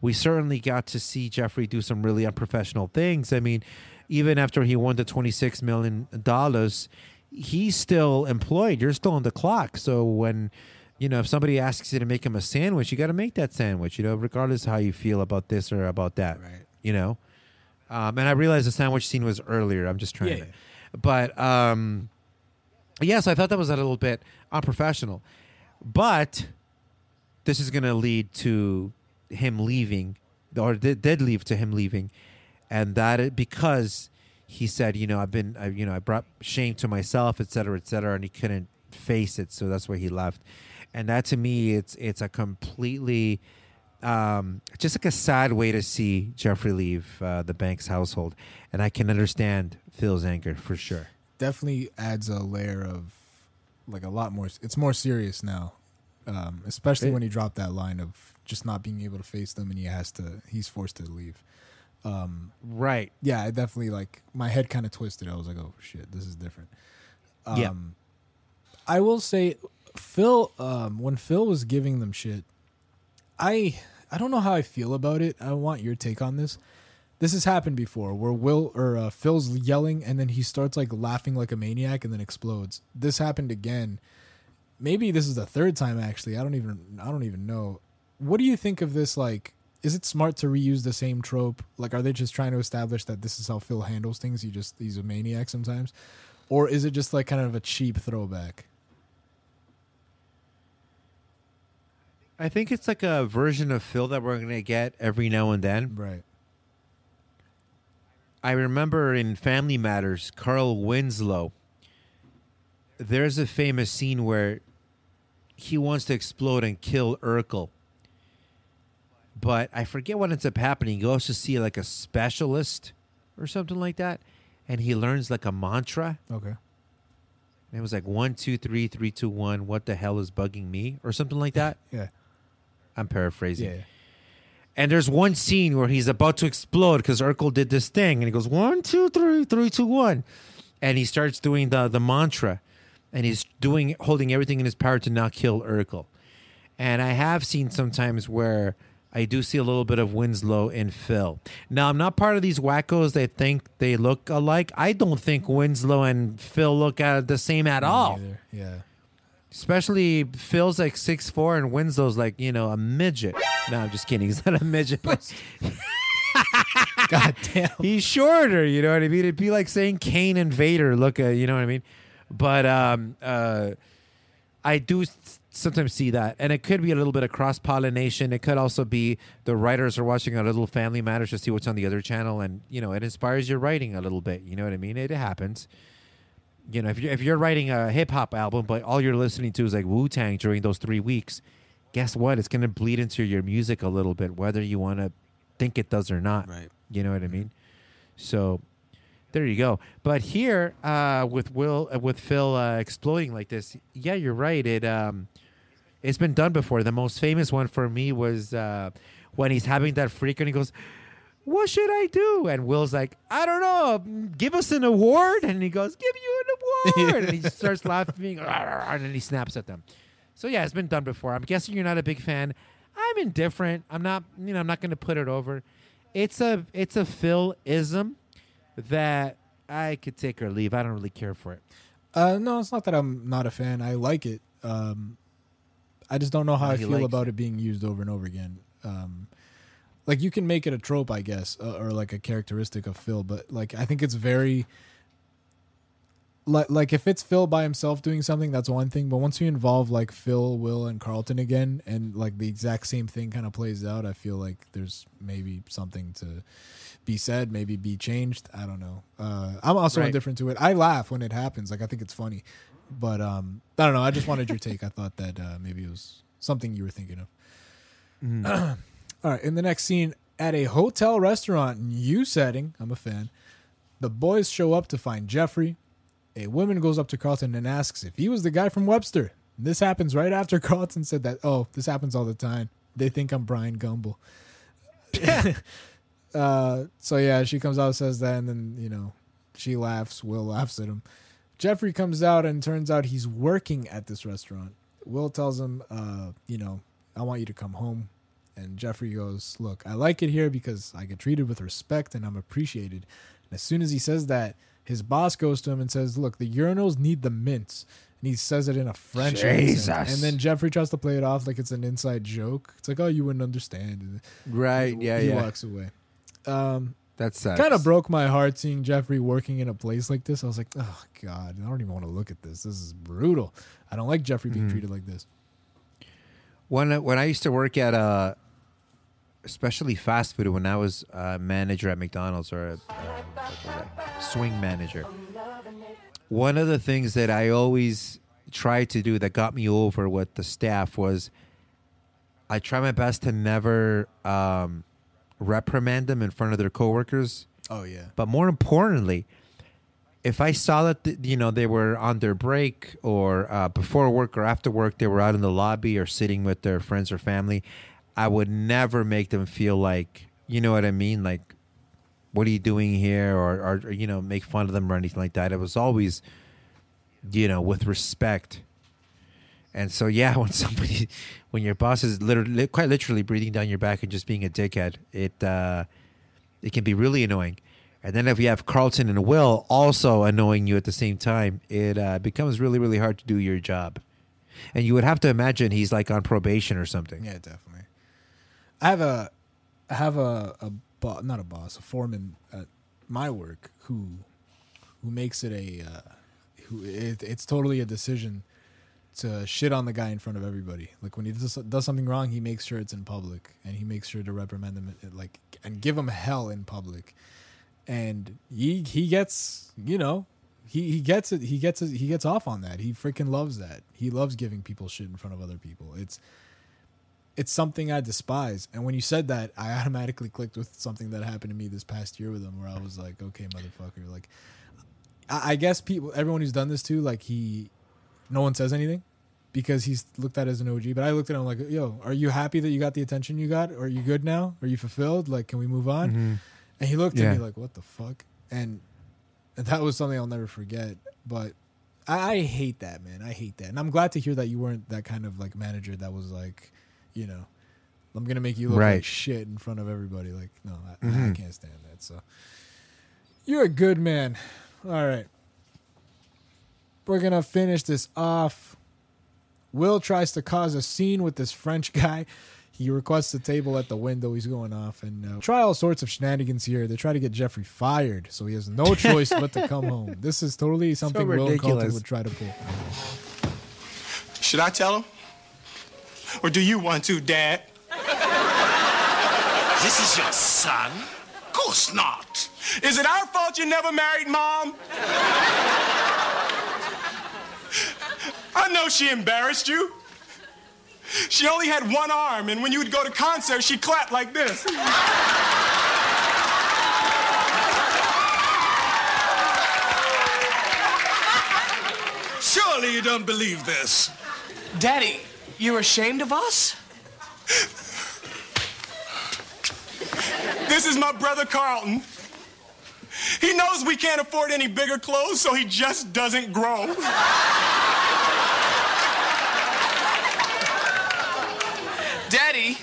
We certainly got to see Geoffrey do some really unprofessional things. I mean even after he won the 26 million dollars he's still employed. You're still on the clock. So when you know if somebody asks you to make him a sandwich you got to make that sandwich you know regardless how you feel about this or about that right. you know? Um, and i realize the sandwich scene was earlier. I'm just trying Yeah. to but um yeah so i thought that was a little bit unprofessional. But this is going to lead to him leaving or did, did leave to him leaving and that it, because he said you know i've been I, you know i brought shame to myself et cetera et cetera and he couldn't face it so that's why he left and that to me it's it's a completely um, just like a sad way to see Geoffrey leave uh, the Banks household, and I can understand Phil's anger for sure. Definitely adds a layer of, like, a lot more. It's more serious now, um, especially It- when he dropped that line of just not being able to face them and he has to, he's forced to leave. Um, right. Yeah, I definitely, like, my head kind of twisted. I was like, oh, shit, this is different. Um, Yeah. I will say, Phil, um, when Phil was giving them shit, I I don't know how I feel about it. I want your take on this. This has happened before, where Will or uh, Phil's yelling and then he starts like laughing like a maniac and then explodes. This happened again. Maybe this is the third time actually. I don't even I don't even know. What do you think of this? Like, is it smart to reuse the same trope? Like, are they just trying to establish that this is how Phil handles things? He just he's a maniac sometimes, or is it just like kind of a cheap throwback? I think it's like a version of Phil that we're gonna get every now and then. Right. I remember in Family Matters, Carl Winslow. There's a famous scene where he wants to explode and kill Urkel. But I forget what ends up happening. He goes to see like a specialist or something like that, and he learns like a mantra. Okay. And it was like one, two, three, three, two, one. What the hell is bugging me, or something like that. Yeah. I'm paraphrasing. Yeah. And there's one scene where he's about to explode because Urkel did this thing, and he goes one, two, three, three, two, one, and he starts doing the the mantra, and he's doing holding everything in his power to not kill Urkel. And I have seen sometimes where I do see a little bit of Winslow in Phil. Now I'm not part of these wackos that think they look alike. I don't think Winslow and Phil look at the same at all. Neither. Yeah. Especially Phil's like six four and Winslow's like, you know, a midget. No, I'm just kidding. He's not a midget, but God damn. he's shorter, you know what I mean? It'd be like saying Kane and Vader look at you know what I mean? But um uh I do sometimes see that. And it could be a little bit of cross pollination. It could also be the writers are watching a little family matters to see what's on the other channel and you know, it inspires your writing a little bit. You know what I mean? It happens you know, if you're, if you're writing a hip hop album, but all you're listening to is like Wu Tang during those three weeks, guess what? It's going to bleed into your music a little bit, whether you want to think it does or not. Right. You know what I mean? So there you go. But here, uh, with Will, uh, with Phil uh, exploding like this, yeah, you're right. It um, it's been done before. The most famous one for me was uh, when he's having that freak and he goes. What should I do? And Will's like, I don't know. Give us an award. And he goes, Give you an award. and he starts laughing. And then he snaps at them. So yeah, it's been done before. I'm guessing you're not a big fan. I'm indifferent. I'm not. You know, I'm not going to put it over. It's a it's a Phil ism that I could take or leave. I don't really care for it. Uh, no, it's not that I'm not a fan. I like it. Um, I just don't know how I feel about it. being used over and over again. Um, like you can make it a trope, I guess, uh, or like a characteristic of Phil, but like I think it's very like like if it's Phil by himself doing something, that's one thing. But once you involve like Phil, Will, and Carlton again, and like the exact same thing kind of plays out, I feel like there's maybe something to be said, maybe be changed. I don't know. Uh, I'm also Right. indifferent to it. I laugh when it happens. Like I think it's funny, but um, I don't know. I just wanted your take. I thought that uh, maybe it was something you were thinking of. All right. In the next scene, at a hotel restaurant, new setting. I'm a fan. The boys show up to find Geoffrey. A woman goes up to Carlton and asks if he was the guy from Webster. This happens right after Carlton said that. Oh, this happens all the time. They think I'm Bryant Gumbel. uh, so yeah, she comes out says that, and then you know she laughs. Will laughs at him. Geoffrey comes out and turns out he's working at this restaurant. Will tells him, uh, you know, I want you to come home. And Geoffrey goes, Look, I like it here because I get treated with respect and I'm appreciated. And as soon as he says that, his boss goes to him and says, Look, the urinals need the mints. And he says it in a French accent. Jesus. And then Geoffrey tries to play it off like it's an inside joke. It's like, Oh, you wouldn't understand. And Right, yeah, he yeah. walks away. Um, That sucks. kind of broke my heart seeing Geoffrey working in a place like this. I was like, oh god, I don't even want to look at this. This is brutal. I don't like Geoffrey being Mhm. treated like this. When when I used to work at uh, especially fast food, when I was a manager at McDonald's or a, uh, was I? swing manager, one of the things that I always tried to do that got me over with the staff was I try my best to never um, reprimand them in front of their coworkers. Oh yeah. But more importantly, if I saw that th- you know they were on their break or uh, before work or after work, they were out in the lobby or sitting with their friends or family, I would never make them feel like you know what I mean, like what are you doing here, or, or, or you know make fun of them or anything like that. It was always you know with respect. And so yeah, when somebody, when your boss is literally, quite literally breathing down your back and just being a dickhead, it uh, it can be really annoying. And then if you have Carlton and Will also annoying you at the same time, it uh, becomes really really hard to do your job. And you would have to imagine he's like on probation or something. Yeah, definitely. I have a, I have a a bo- not a boss, a foreman at my work who, who makes it a, uh, who it, it's totally a decision to shit on the guy in front of everybody. Like when he does, does something wrong, he makes sure it's in public, and he makes sure to reprimand them, uh, like and give him hell in public. And he he gets, you know, he he gets it. He gets it. He gets off on that. He freaking loves that. He loves giving people shit in front of other people. It's it's something I despise. And when you said that, I automatically clicked with something that happened to me this past year with him, where I was like, okay, motherfucker. Like, I, I guess people, everyone who's done this too, like he, no one says anything because he's looked at as an OG. But I looked at him like, yo, are you happy that you got the attention you got? Are you good now? Are you fulfilled? Like, can we move on? Mhm. And he looked Yeah. at me like, what the fuck? And, and that was something I'll never forget. But I, I hate that, man. I hate that. And I'm glad to hear that you weren't that kind of like manager that was like, you know, I'm gonna make you look Right. like shit in front of everybody. Like, no, I, I Mhm. can't stand that. So you're a good man. All right. We're gonna finish this off. Will tries to cause a scene with this French guy. He requests a table at the window. He's going off and uh, try all sorts of shenanigans here. They try to get Geoffrey fired, so he has no choice but to come home. This is totally something Will and Carlton would try to pull. Should I tell him? Or do you want to, Dad? This is your son? Of course not. Is it our fault you never married Mom? I know she embarrassed you. She only had one arm, and when you would go to concerts, she clapped like this. Surely you don't believe this. Daddy, you're ashamed of us? This is my brother Carlton. He knows we can't afford any bigger clothes, so he just doesn't grow. Daddy,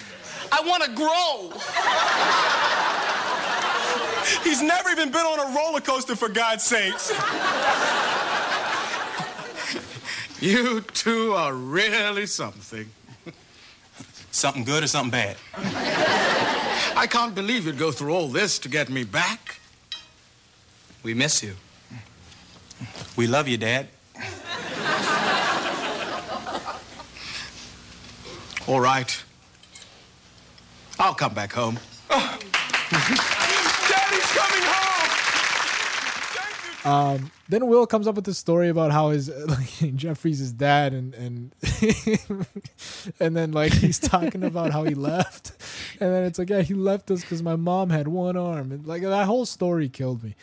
I want to grow. He's never even been on a roller coaster, for God's sakes. You two are really something. Something good or something bad? I can't believe you'd go through all this to get me back. We miss you. We love you, Dad. All right. I'll come back home. Daddy's coming home! Um, then Will comes up with this story about how his like, Geoffrey's his dad, and and and then like he's talking about how he left, and then it's like yeah he left us because my mom had one arm, and like that whole story killed me.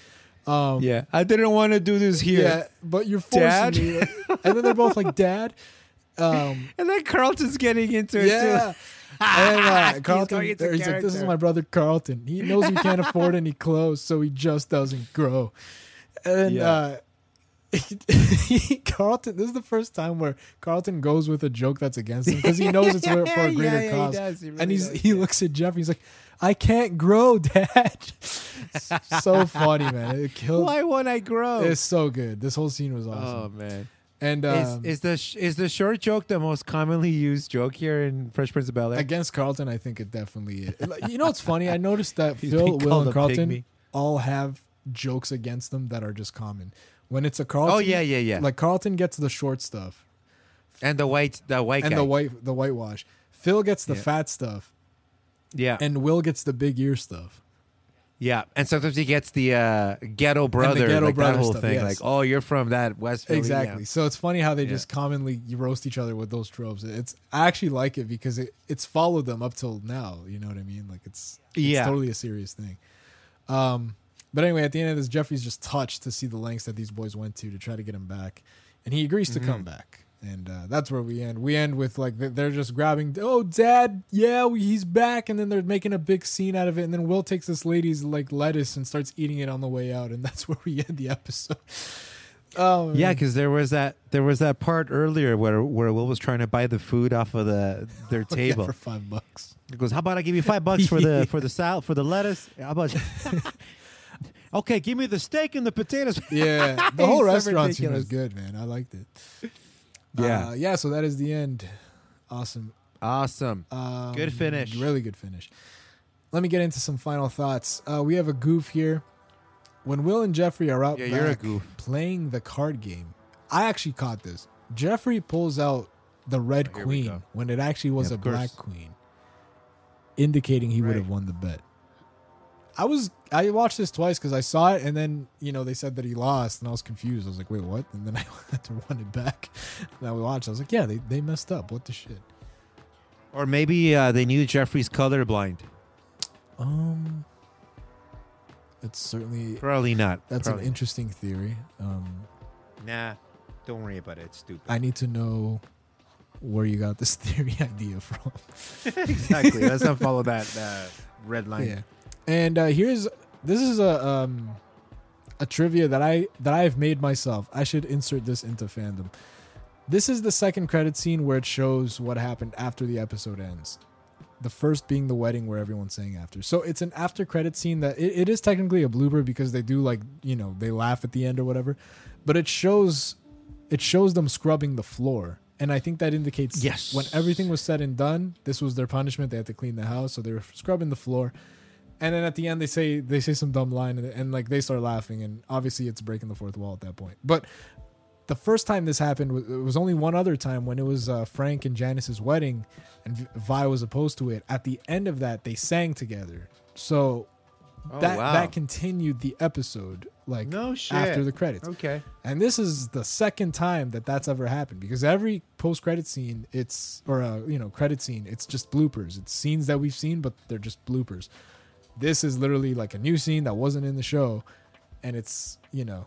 Um, Yeah, I didn't want to do this here. yeah, but you're forcing Dad? me. and then they're both like dad. Um, and then Carlton's getting into it yeah. too. And uh, Carlton, into he's like, "This is my brother Carlton. He knows he can't afford any clothes, so he just doesn't grow." And Yeah. uh, Carlton, this is the first time where Carlton goes with a joke that's against him because he knows it's for for a greater yeah, he cause. does. He and he's does, he looks at Jeff. He's like, "I can't grow, Dad." so funny, man. It killed. Why won't I grow? It's so good. This whole scene was awesome. Oh man. And is, um, is the sh- is the short joke the most commonly used joke here in Fresh Prince of Bel Air? Against Carlton, I think it definitely is. You know what's funny? I noticed that Phil, Will, and Carlton pygmy. all have jokes against them that are just common. When it's a Carlton, Oh, yeah, yeah, yeah. Like Carlton gets the short stuff and the white the white and guy. the white the whitewash. Phil gets the Yeah. fat stuff, yeah, and Will gets the big ear stuff. yeah, and sometimes he gets the uh, ghetto brother, ghetto like brother that whole stuff, thing, yes. like oh, you're from that West Philly, Exactly. yeah. So it's funny how they Yeah. just commonly roast each other with those tropes. It's I actually like it because it, it's followed them up till now. You know what I mean? Like it's, it's Yeah. totally a serious thing. Um, but anyway, at the end of this, Geoffrey's just touched to see the lengths that these boys went to to try to get him back, and he agrees to come Mhm. back. And uh, that's where we end. We end with like they- they're just grabbing. Oh, Dad, yeah, we, he's back, and then they're making a big scene out of it. And then Will takes this lady's like lettuce and starts eating it on the way out, and that's where we end the episode. Oh Yeah, because there was that there was that part earlier where where Will was trying to buy the food off of the their Oh, yeah, table for five bucks. He goes, "How about I give you five bucks for the for the salad for the lettuce? How about?" okay, give me the steak and the potatoes. Yeah, the whole restaurant scene was good, man. I liked it. Yeah. Uh, yeah. So that is the end. Awesome. Awesome. Um, Good finish. Really good finish. Let me get into some final thoughts. Uh, we have a goof here. When Will and Geoffrey are out Yeah, you're a back playing the card game, I actually caught this. Geoffrey pulls out the red Oh, queen when it actually was Yeah, a black queen, indicating he would have won the bet. I was I watched this twice because I saw it and then you know they said that he lost and I was confused. I was like, wait, what? And then I had to run it back. Now we watched. I was like, yeah, they, they messed up. What the shit? Or maybe uh, they knew Geoffrey's colorblind. Um, it's certainly Probably not. That's Probably an interesting theory. Um, Nah, don't worry about it. It's stupid. I need to know where you got this theory idea from. exactly. Let's not follow that uh, red line. Yeah. And uh, here's this is a um a trivia that I that I've made myself. I should insert this into fandom. This is the second credit scene where it shows what happened after the episode ends. The first being the wedding where everyone's saying after. So it's an after credit scene that it, it is technically a blooper because they do like, you know, they laugh at the end or whatever. But it shows it shows them scrubbing the floor. And I think that indicates Yes. when everything was said and done, this was their punishment. They had to clean the house, so they were scrubbing the floor. And then at the end, they say they say some dumb line, and, and like they start laughing, and obviously it's breaking the fourth wall at that point. But the first time this happened was, it was only one other time when it was uh, Frank and Janice's wedding, and Vi was opposed to it. At the end of that, they sang together. So Oh, that wow. that continued the episode like No shit. after the credits. Okay. And this is the second time that that's ever happened because every post credit scene, it's or a you know credit scene, it's just bloopers. It's scenes that we've seen, but they're just bloopers. This is literally like a new scene that wasn't in the show, and it's you know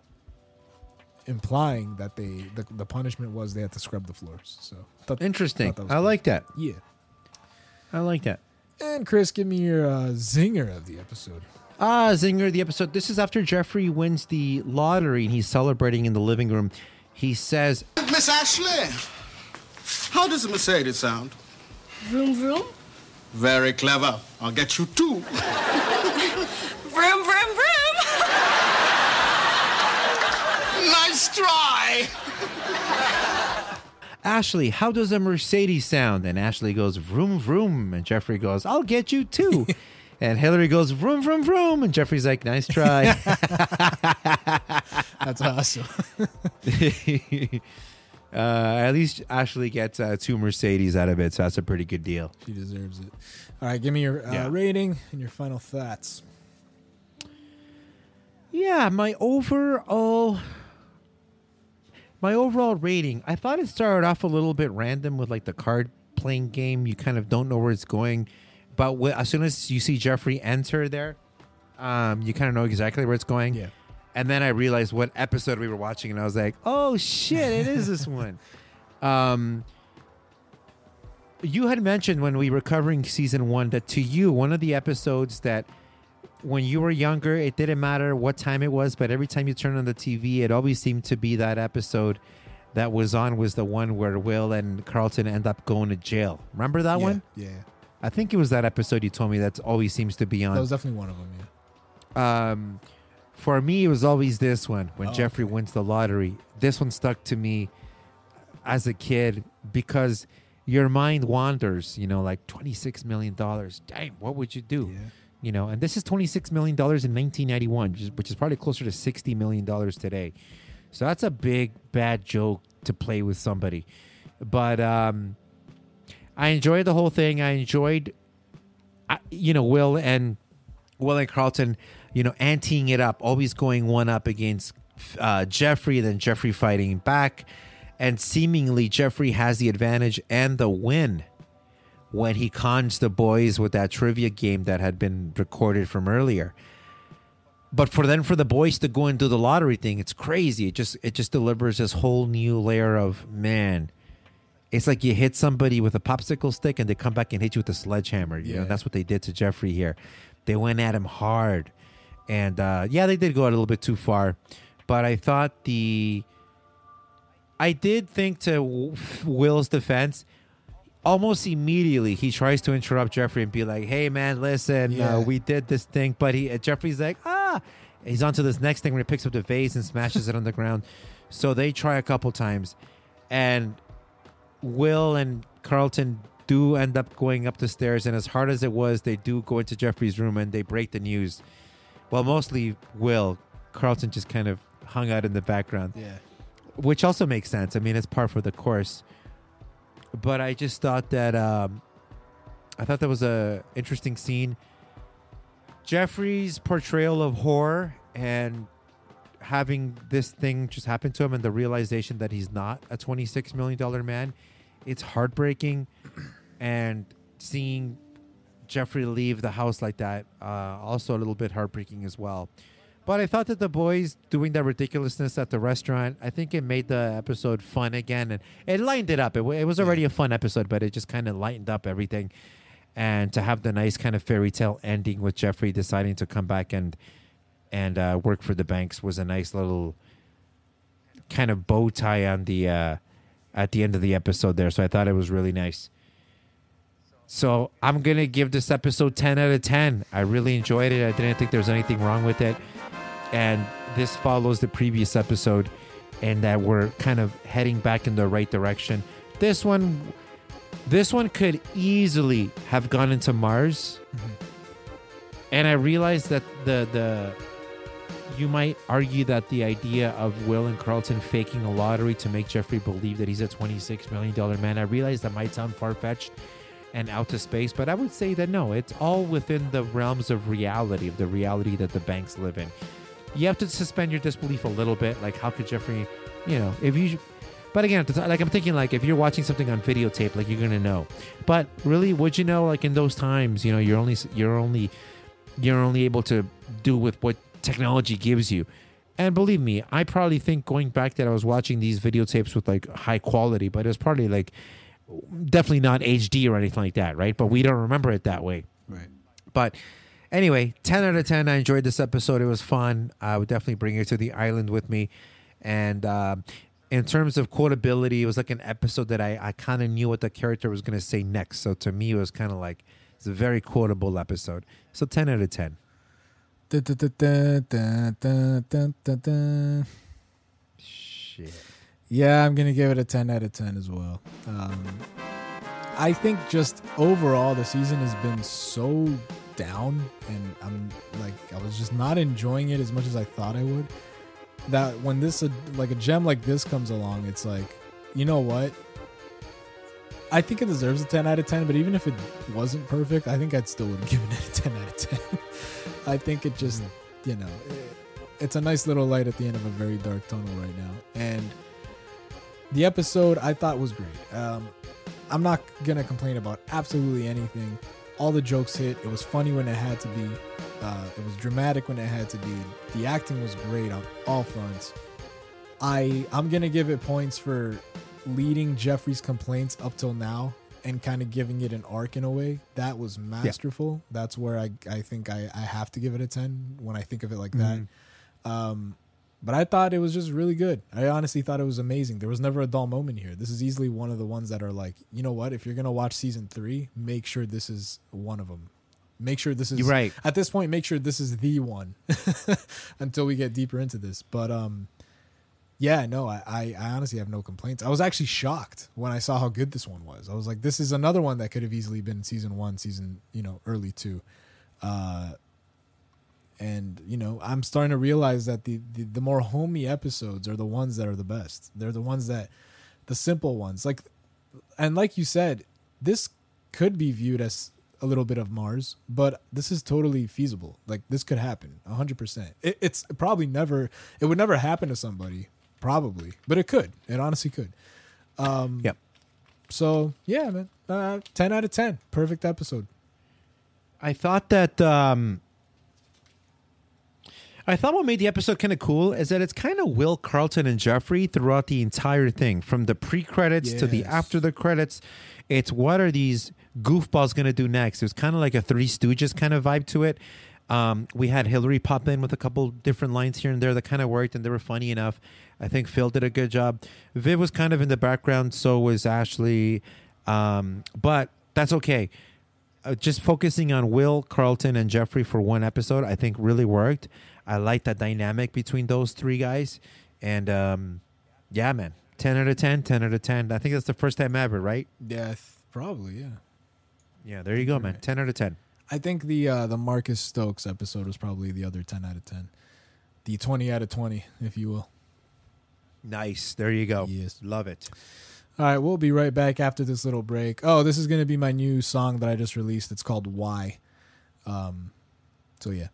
implying that they the, the punishment was they had to scrub the floors. So thought- Interesting. thought I cool. like that. Yeah. I like that. And Chris, give me your uh, zinger of the episode. Ah, Zinger, the episode. This is after Geoffrey wins the lottery and he's celebrating in the living room. He says, Miss Ashley, how does a Mercedes sound? Vroom vroom. Very clever. I'll get you two. Vroom vroom vroom. nice try. Ashley, how does a Mercedes sound? And Ashley goes, vroom, vroom. And Geoffrey goes, I'll get you too. and Hilary goes, vroom, vroom, vroom. And Geoffrey's like, nice try. That's awesome. Uh, at least Ashley gets uh, two Mercedes out of it. So that's a pretty good deal. She deserves it. All right, give me your uh, Yeah. rating and your final thoughts. Yeah, my overall my overall rating, I thought it started off a little bit random with like the card playing game. You kind of don't know where it's going, but as soon as you see Geoffrey enter there, um, you kind of know exactly where it's going. Yeah. And then I realized what episode we were watching, and I was like, "Oh shit, it is this one." Um, you had mentioned when we were covering season one that to you, one of the episodes that when you were younger, it didn't matter what time it was, but every time you turned on the TV, it always seemed to be that episode that was on was the one where Will and Carlton end up going to jail. Remember that Yeah, one? Yeah. I think it was that episode you told me that always seems to be on. That was definitely one of them, yeah. Um, for me, it was always this one when Oh, Geoffrey wins the lottery. This one stuck to me as a kid because your mind wanders. You know, like twenty six million dollars. Dang, what would you do? You know, and this is twenty six million dollars in nineteen ninety one, which is, which is probably closer to sixty million dollars today. So that's a big bad joke to play with somebody. But um, I enjoyed the whole thing. I enjoyed, you know, Will and Will and Carlton, you know, anteing it up, always going one up against uh, Geoffrey, then Geoffrey fighting back. And seemingly, Geoffrey has the advantage and the win when he cons the boys with that trivia game that had been recorded from earlier. But for then for the boys to go and do the lottery thing, it's crazy. It just it just delivers this whole new layer of man. It's like you hit somebody with a popsicle stick and they come back and hit you with a sledgehammer. You know, that's what they did to Geoffrey here. They went at him hard. And uh, yeah, they did go a little bit too far. But I thought the I did think to Will's defense, almost immediately he tries to interrupt Geoffrey and be like, "Hey man, listen, Yeah. uh, we did this thing," but he uh, Geoffrey's like, "Ah," he's onto this next thing where he picks up the vase and smashes it on the ground. So they try a couple times, and Will and Carlton do end up going up the stairs, and as hard as it was, they do go into Geoffrey's room and they break the news. Well, mostly Will. Carlton just kind of hung out in the background Yeah. which also makes sense. I mean, it's par for the course. But I just thought that um, I thought that was a interesting scene. Geoffrey's portrayal of horror and having this thing just happen to him and the realization that he's not a 26 million dollar man it's heartbreaking and seeing Geoffrey leave the house like that uh, also a little bit heartbreaking as well but I thought that the boys doing that ridiculousness at the restaurant, I think it made the episode fun again, and it lightened it up. It, it was already a fun episode, but it just kind of lightened up everything. And to have the nice kind of fairy tale ending with Geoffrey deciding to come back and and uh, work for the banks was a nice little kind of bow tie on the uh, at the end of the episode there. So I thought it was really nice. So I'm gonna give this episode 10 out of 10. I really enjoyed it. I didn't think there was anything wrong with it. And this follows the previous episode and that we're kind of heading back in the right direction. This one this one could easily have gone into mars. Mm-hmm. And i realized that the the you might argue that the idea of will and carlton faking a lottery to make Geoffrey believe that he's a 26 million dollar man i realize that might sound far-fetched and out to space but i would say that no it's all within the realms of reality of the reality that the banks live in you have to suspend your disbelief a little bit. Like, how could Geoffrey, you know, if you, but again, like I'm thinking, like if you're watching something on videotape, like you're gonna know. But really, would you know? Like in those times, you know, you're only you're only you're only able to do with what technology gives you. And believe me, I probably think going back that I was watching these videotapes with like high quality, but it was probably like definitely not HD or anything like that, right? But we don't remember it that way. Right. But anyway, 10 out of 10. I enjoyed this episode. It was fun. I would definitely bring you to the island with me. And uh, in terms of quotability, it was like an episode that I, I kind of knew what the character was going to say next. So to me, it was kind of like it's a very quotable episode. So 10 out of 10. Dun, dun, dun, Shit. Yeah, I'm gonna give it a 10 out of 10 as well. Um, I think just overall the season has been so down, and I'm like I was just not enjoying it as much as I thought I would. That when this like a gem like this comes along, it's like, you know what? I think it deserves a 10 out of 10, but even if it wasn't perfect, I think I'd still would have given it a 10 out of 10. I think it just, you know, it- it's a nice little light at the end of a very dark tunnel right now. And the episode I thought was great. Um, I'm not gonna complain about absolutely anything. All the jokes hit. It was funny when it had to be. Uh, it was dramatic when it had to be. The acting was great on all fronts. I I'm gonna give it points for leading Geoffrey's complaints up till now and kind of giving it an arc in a way. That was masterful. That's where I I think I I have to give it a ten when I think of it like that. Um, but I thought it was just really good. I honestly thought it was amazing. There was never a dull moment here. This is easily one of the ones that are like, you know what? If you're gonna watch season three, make sure this is one of them. Make sure this is You're right. At this point, make sure this is the one until we get deeper into this. But um, yeah, no, I, I I honestly have no complaints. I was actually shocked when I saw how good this one was. I was like, this is another one that could have easily been season one, season you know early two. Uh, and you know i'm starting to realize that the, the the more homey episodes are the ones that are the best. They're the ones that the simple ones. Like and like you said this could be viewed as a little bit of mars but this is totally feasible. Like this could happen 100% it, it's probably never it would never happen to somebody probably but it could. It honestly could. Um yep. so yeah man uh, 10 out of 10 perfect episode. I thought that um I thought what made the episode kind of cool is that it's kind of Will Carlton and Geoffrey throughout the entire thing, from the pre-credits to the after the credits. It's what are these goofballs going to do next? It was kind of like a Three Stooges kind of vibe to it. Um, we had Hilary pop in with a couple different lines here and there that kind of worked, and they were funny enough. I think Phil did a good job. Viv was kind of in the background, so was Ashley, um, but that's okay uh, just focusing on Will Carlton and Geoffrey for one episode, I think really worked. I like that dynamic between those three guys, and um, yeah, man, ten out of 10, 10 out of ten. I think that's the first time ever, right? yeah probably yeah Yeah, there you go, man. Ten out of ten. I think the uh, the Marcus Stokes episode was probably the other ten out of ten, the twenty out of twenty, if you will. Nice. There you go. Yes, love it. All right, we'll be right back after this little break. Oh, this is going to be my new song that I just released. It's called "Why." Um, So yeah.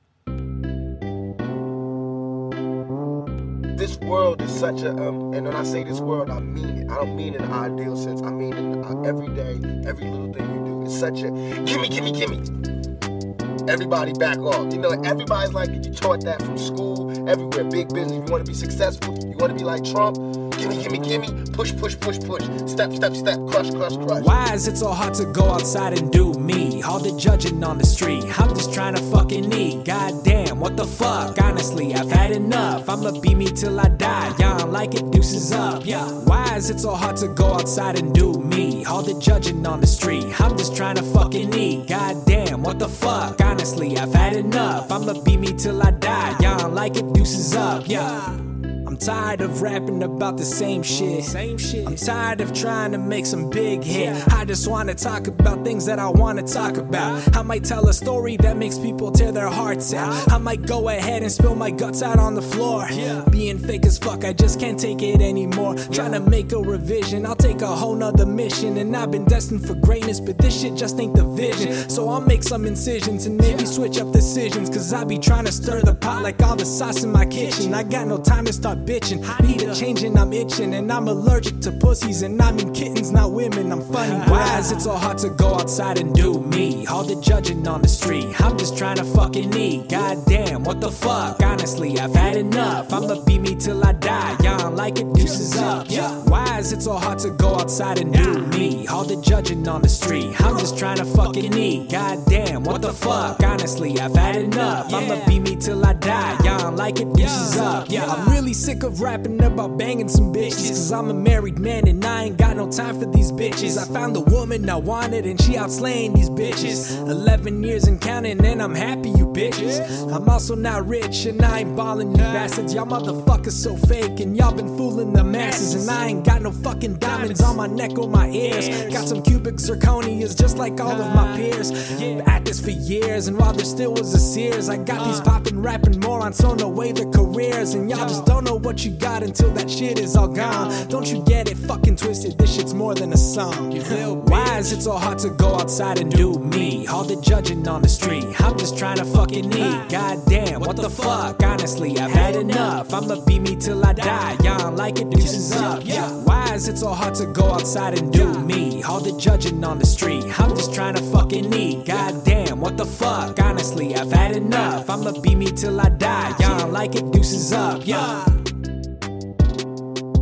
This world is such a um, and when I say this world, I mean it. I don't mean in an ideal sense. I mean in uh, every day, every little thing you do. It's such a gimme, gimme, gimme. Everybody back off. You know, everybody's like you taught that from school, everywhere. Big business. You want to be successful. You want to be like Trump. Gimme, gimme, gimme. Push, push, push, push. Step, step, step. Crush, crush, crush. Why is it so hard to go outside and do me? All the judging on the street. I'm just trying to fucking eat. God what the fuck? Honestly, I've had enough. I'ma be me till I die. Y'all don't like it, deuces up. Yeah. Why is it so hard to go outside and do me? All the judging on the street. I'm just trying to fucking eat. God damn, what the fuck? Honestly, I've had enough. I'ma be me till I die. Y'all don't like it, deuces up. Yeah. Tired of rapping about the same shit. Same shit. I'm tired of trying to make some big hit. I just wanna talk about things that I wanna talk about. Uh-huh. I might tell a story that makes people tear their hearts out. Uh-huh. I might go ahead and spill my guts out on the floor. Yeah. Being fake as fuck, I just can't take it anymore. Trying to make a revision, I'll take a whole nother mission. And I've been destined for greatness, but this shit just ain't the vision. So I'll make some incisions and maybe switch up decisions. Cause I be trying to stir the pot like all the sauce in my kitchen. I got no time to start bitching. Need a change and I'm itching. And I'm allergic to pussies and I mean kittens, not women. I'm funny. Why is it so hard to go outside and do me? All the judging on the street. I'm just trying to fucking eat. God damn, what the fuck? Honestly, I've had enough. I'ma be me till I die. Y'all don't like it, deuces up. Yeah. Why is it so hard to go outside and do me? All the judging on the street. I'm just trying to fucking eat. God damn, what the fuck? Honestly, I've had enough. I'ma be me till I die. Y'all don't like it, deuces up. Yeah. I'm really sick of rapping about banging some bitches. Cause I'm a married man and I ain't got no time for these bitches. I found the woman I wanted and she outslaying these bitches. 11 years and counting and I'm happy, you bitches. I'm also not rich and I ain't balling, you bastards. Y'all motherfuckers so fake and y'all been fooling the masses. And I ain't got no fucking diamonds on my neck or my ears. Got some cubic zirconias just like all of my peers. At this for years and while there still was a Sears, I got these poppin' rapping morons throwing away their careers. And y'all just don't know what you got until that shit is all gone. Don't you get it fucking twisted? This shit's more than a song. Why is it so hard to go outside and do me? All the judging on the street. I'm just trying to fucking eat. God damn, what the fuck? Honestly, I've had enough. I'ma be me till I die. Y'all like it, deuces up. Yeah. Why is it so hard to go outside and do me? All the judging on the street. I'm just trying to fucking eat. God damn, what the fuck? Honestly, I've had enough. I'ma be me till I die. Y'all like it, deuces up. Yeah.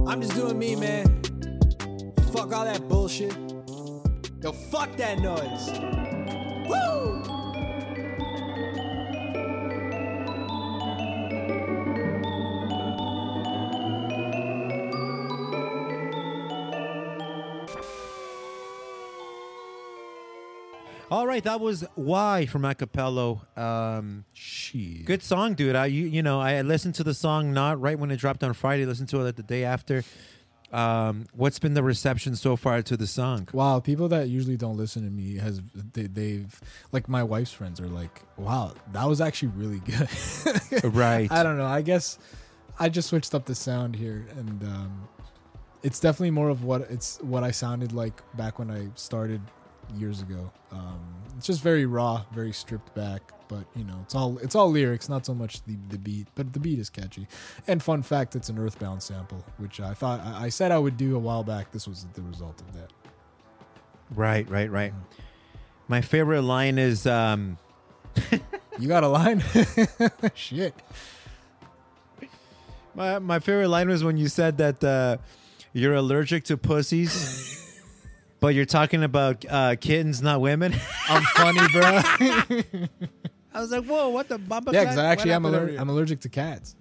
I'm just doing me, man. Fuck all that bullshit. Yo, fuck that noise. Woo! All right, that was "Why" from Acapello. Um, good song, dude. I you, you know I listened to the song not right when it dropped on Friday. Listened to it the day after. Um, what's been the reception so far to the song? Wow, people that usually don't listen to me has they, they've like my wife's friends are like, wow, that was actually really good. Right. I don't know. I guess I just switched up the sound here, and um, it's definitely more of what it's what I sounded like back when I started years ago. Um, it's just very raw, very stripped back, but you know, it's all it's all lyrics, not so much the the beat. But the beat is catchy. And fun fact, it's an Earthbound sample, which I thought I I said I would do a while back. This was the result of that. Right, right, right. My favorite line is um, You got a line? Shit. My my favorite line was when you said that uh, you're allergic to pussies, but you're talking about uh, kittens, not women. I'm funny, bro. I was like, whoa, what the bumper? Yeah, because I actually am I'm allergic to cats.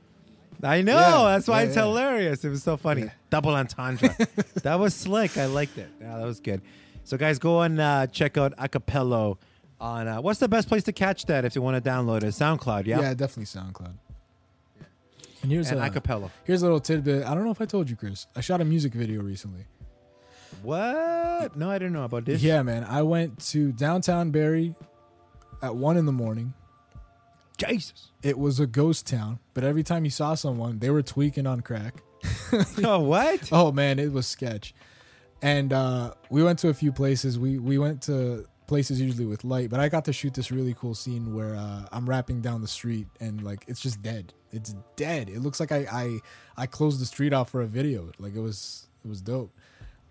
I know. Yeah, that's why yeah, it's yeah. hilarious. It was so funny. Double entendre. that was slick. I liked it. Yeah, that was good. So, guys, go and uh, check out Acapello on. Uh, what's the best place to catch that if you want to download it? SoundCloud. Yeah. Yeah, definitely SoundCloud. And here's And a acapella. Here's a little tidbit. I don't know if I told you, Chris. I shot a music video recently. What? No, I didn't know about this. Yeah, man. I went to downtown Barrie at one in the morning. Jesus. It was a ghost town, but every time you saw someone, they were tweaking on crack. oh, what? Oh man, it was sketch. And uh, we went to a few places. We we went to places usually with light, but I got to shoot this really cool scene where uh, I'm rapping down the street and like it's just dead. It's dead. It looks like I I I closed the street off for a video. Like it was it was dope.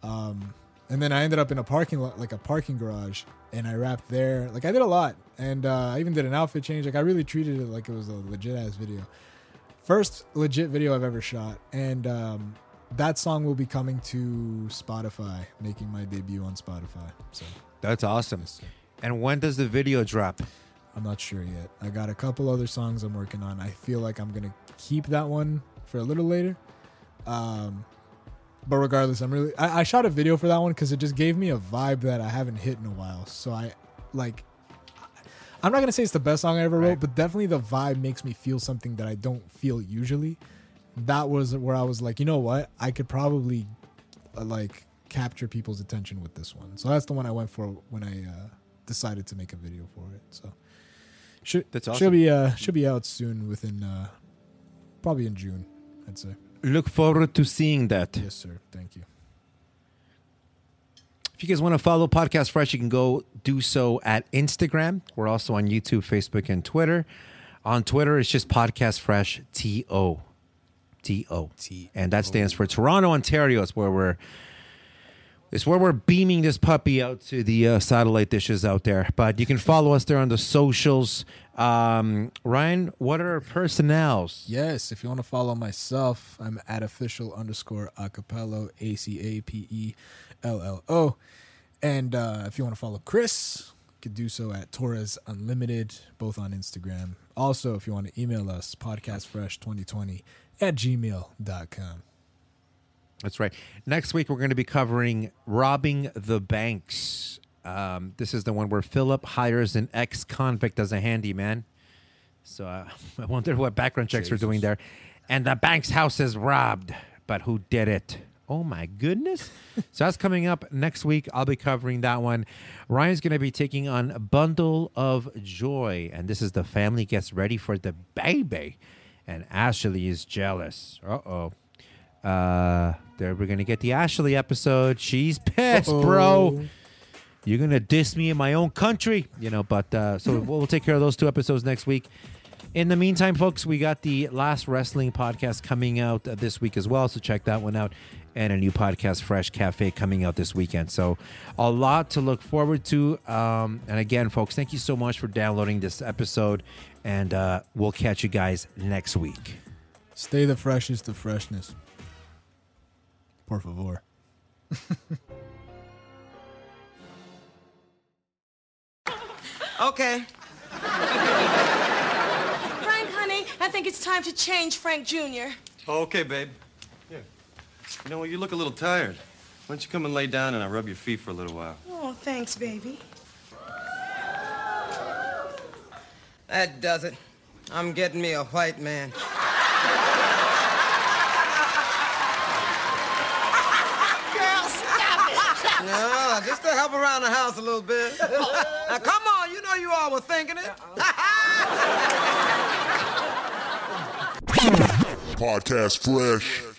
Um, and then I ended up in a parking lot, like a parking garage, and I rapped there. Like I did a lot, and uh, I even did an outfit change. Like I really treated it like it was a legit ass video. First legit video I've ever shot, and um, that song will be coming to Spotify, making my debut on Spotify. So That's awesome. And when does the video drop? I'm not sure yet. I got a couple other songs I'm working on. I feel like I'm gonna keep that one for a little later. Um, but regardless, I'm really. I, I shot a video for that one because it just gave me a vibe that I haven't hit in a while. So I like. I'm not gonna say it's the best song I ever wrote, but definitely the vibe makes me feel something that I don't feel usually. That was where I was like, you know what? I could probably uh, like capture people's attention with this one. So that's the one I went for when I uh, decided to make a video for it. So should That's should awesome. be uh should be out soon within uh probably in June, I'd say. Look forward to seeing that. Yes, sir. Thank you. If you guys want to follow Podcast Fresh, you can go do so at Instagram. We're also on YouTube, Facebook, and Twitter. On Twitter, it's just Podcast Fresh T O. T O. And that stands for Toronto, Ontario. It's where we're it's where we're beaming this puppy out to the uh, satellite dishes out there. But you can follow us there on the socials. Um, Ryan, what are our personnels? Yes, if you want to follow myself, I'm at official underscore acapello, A C A P E L L O. And uh, if you want to follow Chris, you can do so at Torres Unlimited, both on Instagram. Also, if you want to email us, podcastfresh2020 at gmail.com. That's right. Next week, we're going to be covering robbing the banks. Um, this is the one where Philip hires an ex convict as a handyman. So uh, I wonder what background checks are doing there. And the bank's house is robbed, but who did it? Oh my goodness. so that's coming up next week. I'll be covering that one. Ryan's going to be taking on Bundle of Joy. And this is the family gets ready for the baby. And Ashley is jealous. Uh oh. Uh, there we're gonna get the Ashley episode. She's pissed, bro. You're gonna diss me in my own country, you know. But uh, so we'll, we'll take care of those two episodes next week. In the meantime, folks, we got the last wrestling podcast coming out uh, this week as well. So check that one out, and a new podcast, Fresh Cafe, coming out this weekend. So a lot to look forward to. Um, and again, folks, thank you so much for downloading this episode, and uh, we'll catch you guys next week. Stay the freshest of freshness. Por favor. Okay. Frank, honey, I think it's time to change Frank Jr. Okay, babe. Here. You know, you look a little tired. Why don't you come and lay down and I'll rub your feet for a little while? Oh, thanks, baby. That does it. I'm getting me a white man. Girl, stop it. No, just to help around the house a little bit. now, come on, you know you all were thinking it. Podcast Fresh.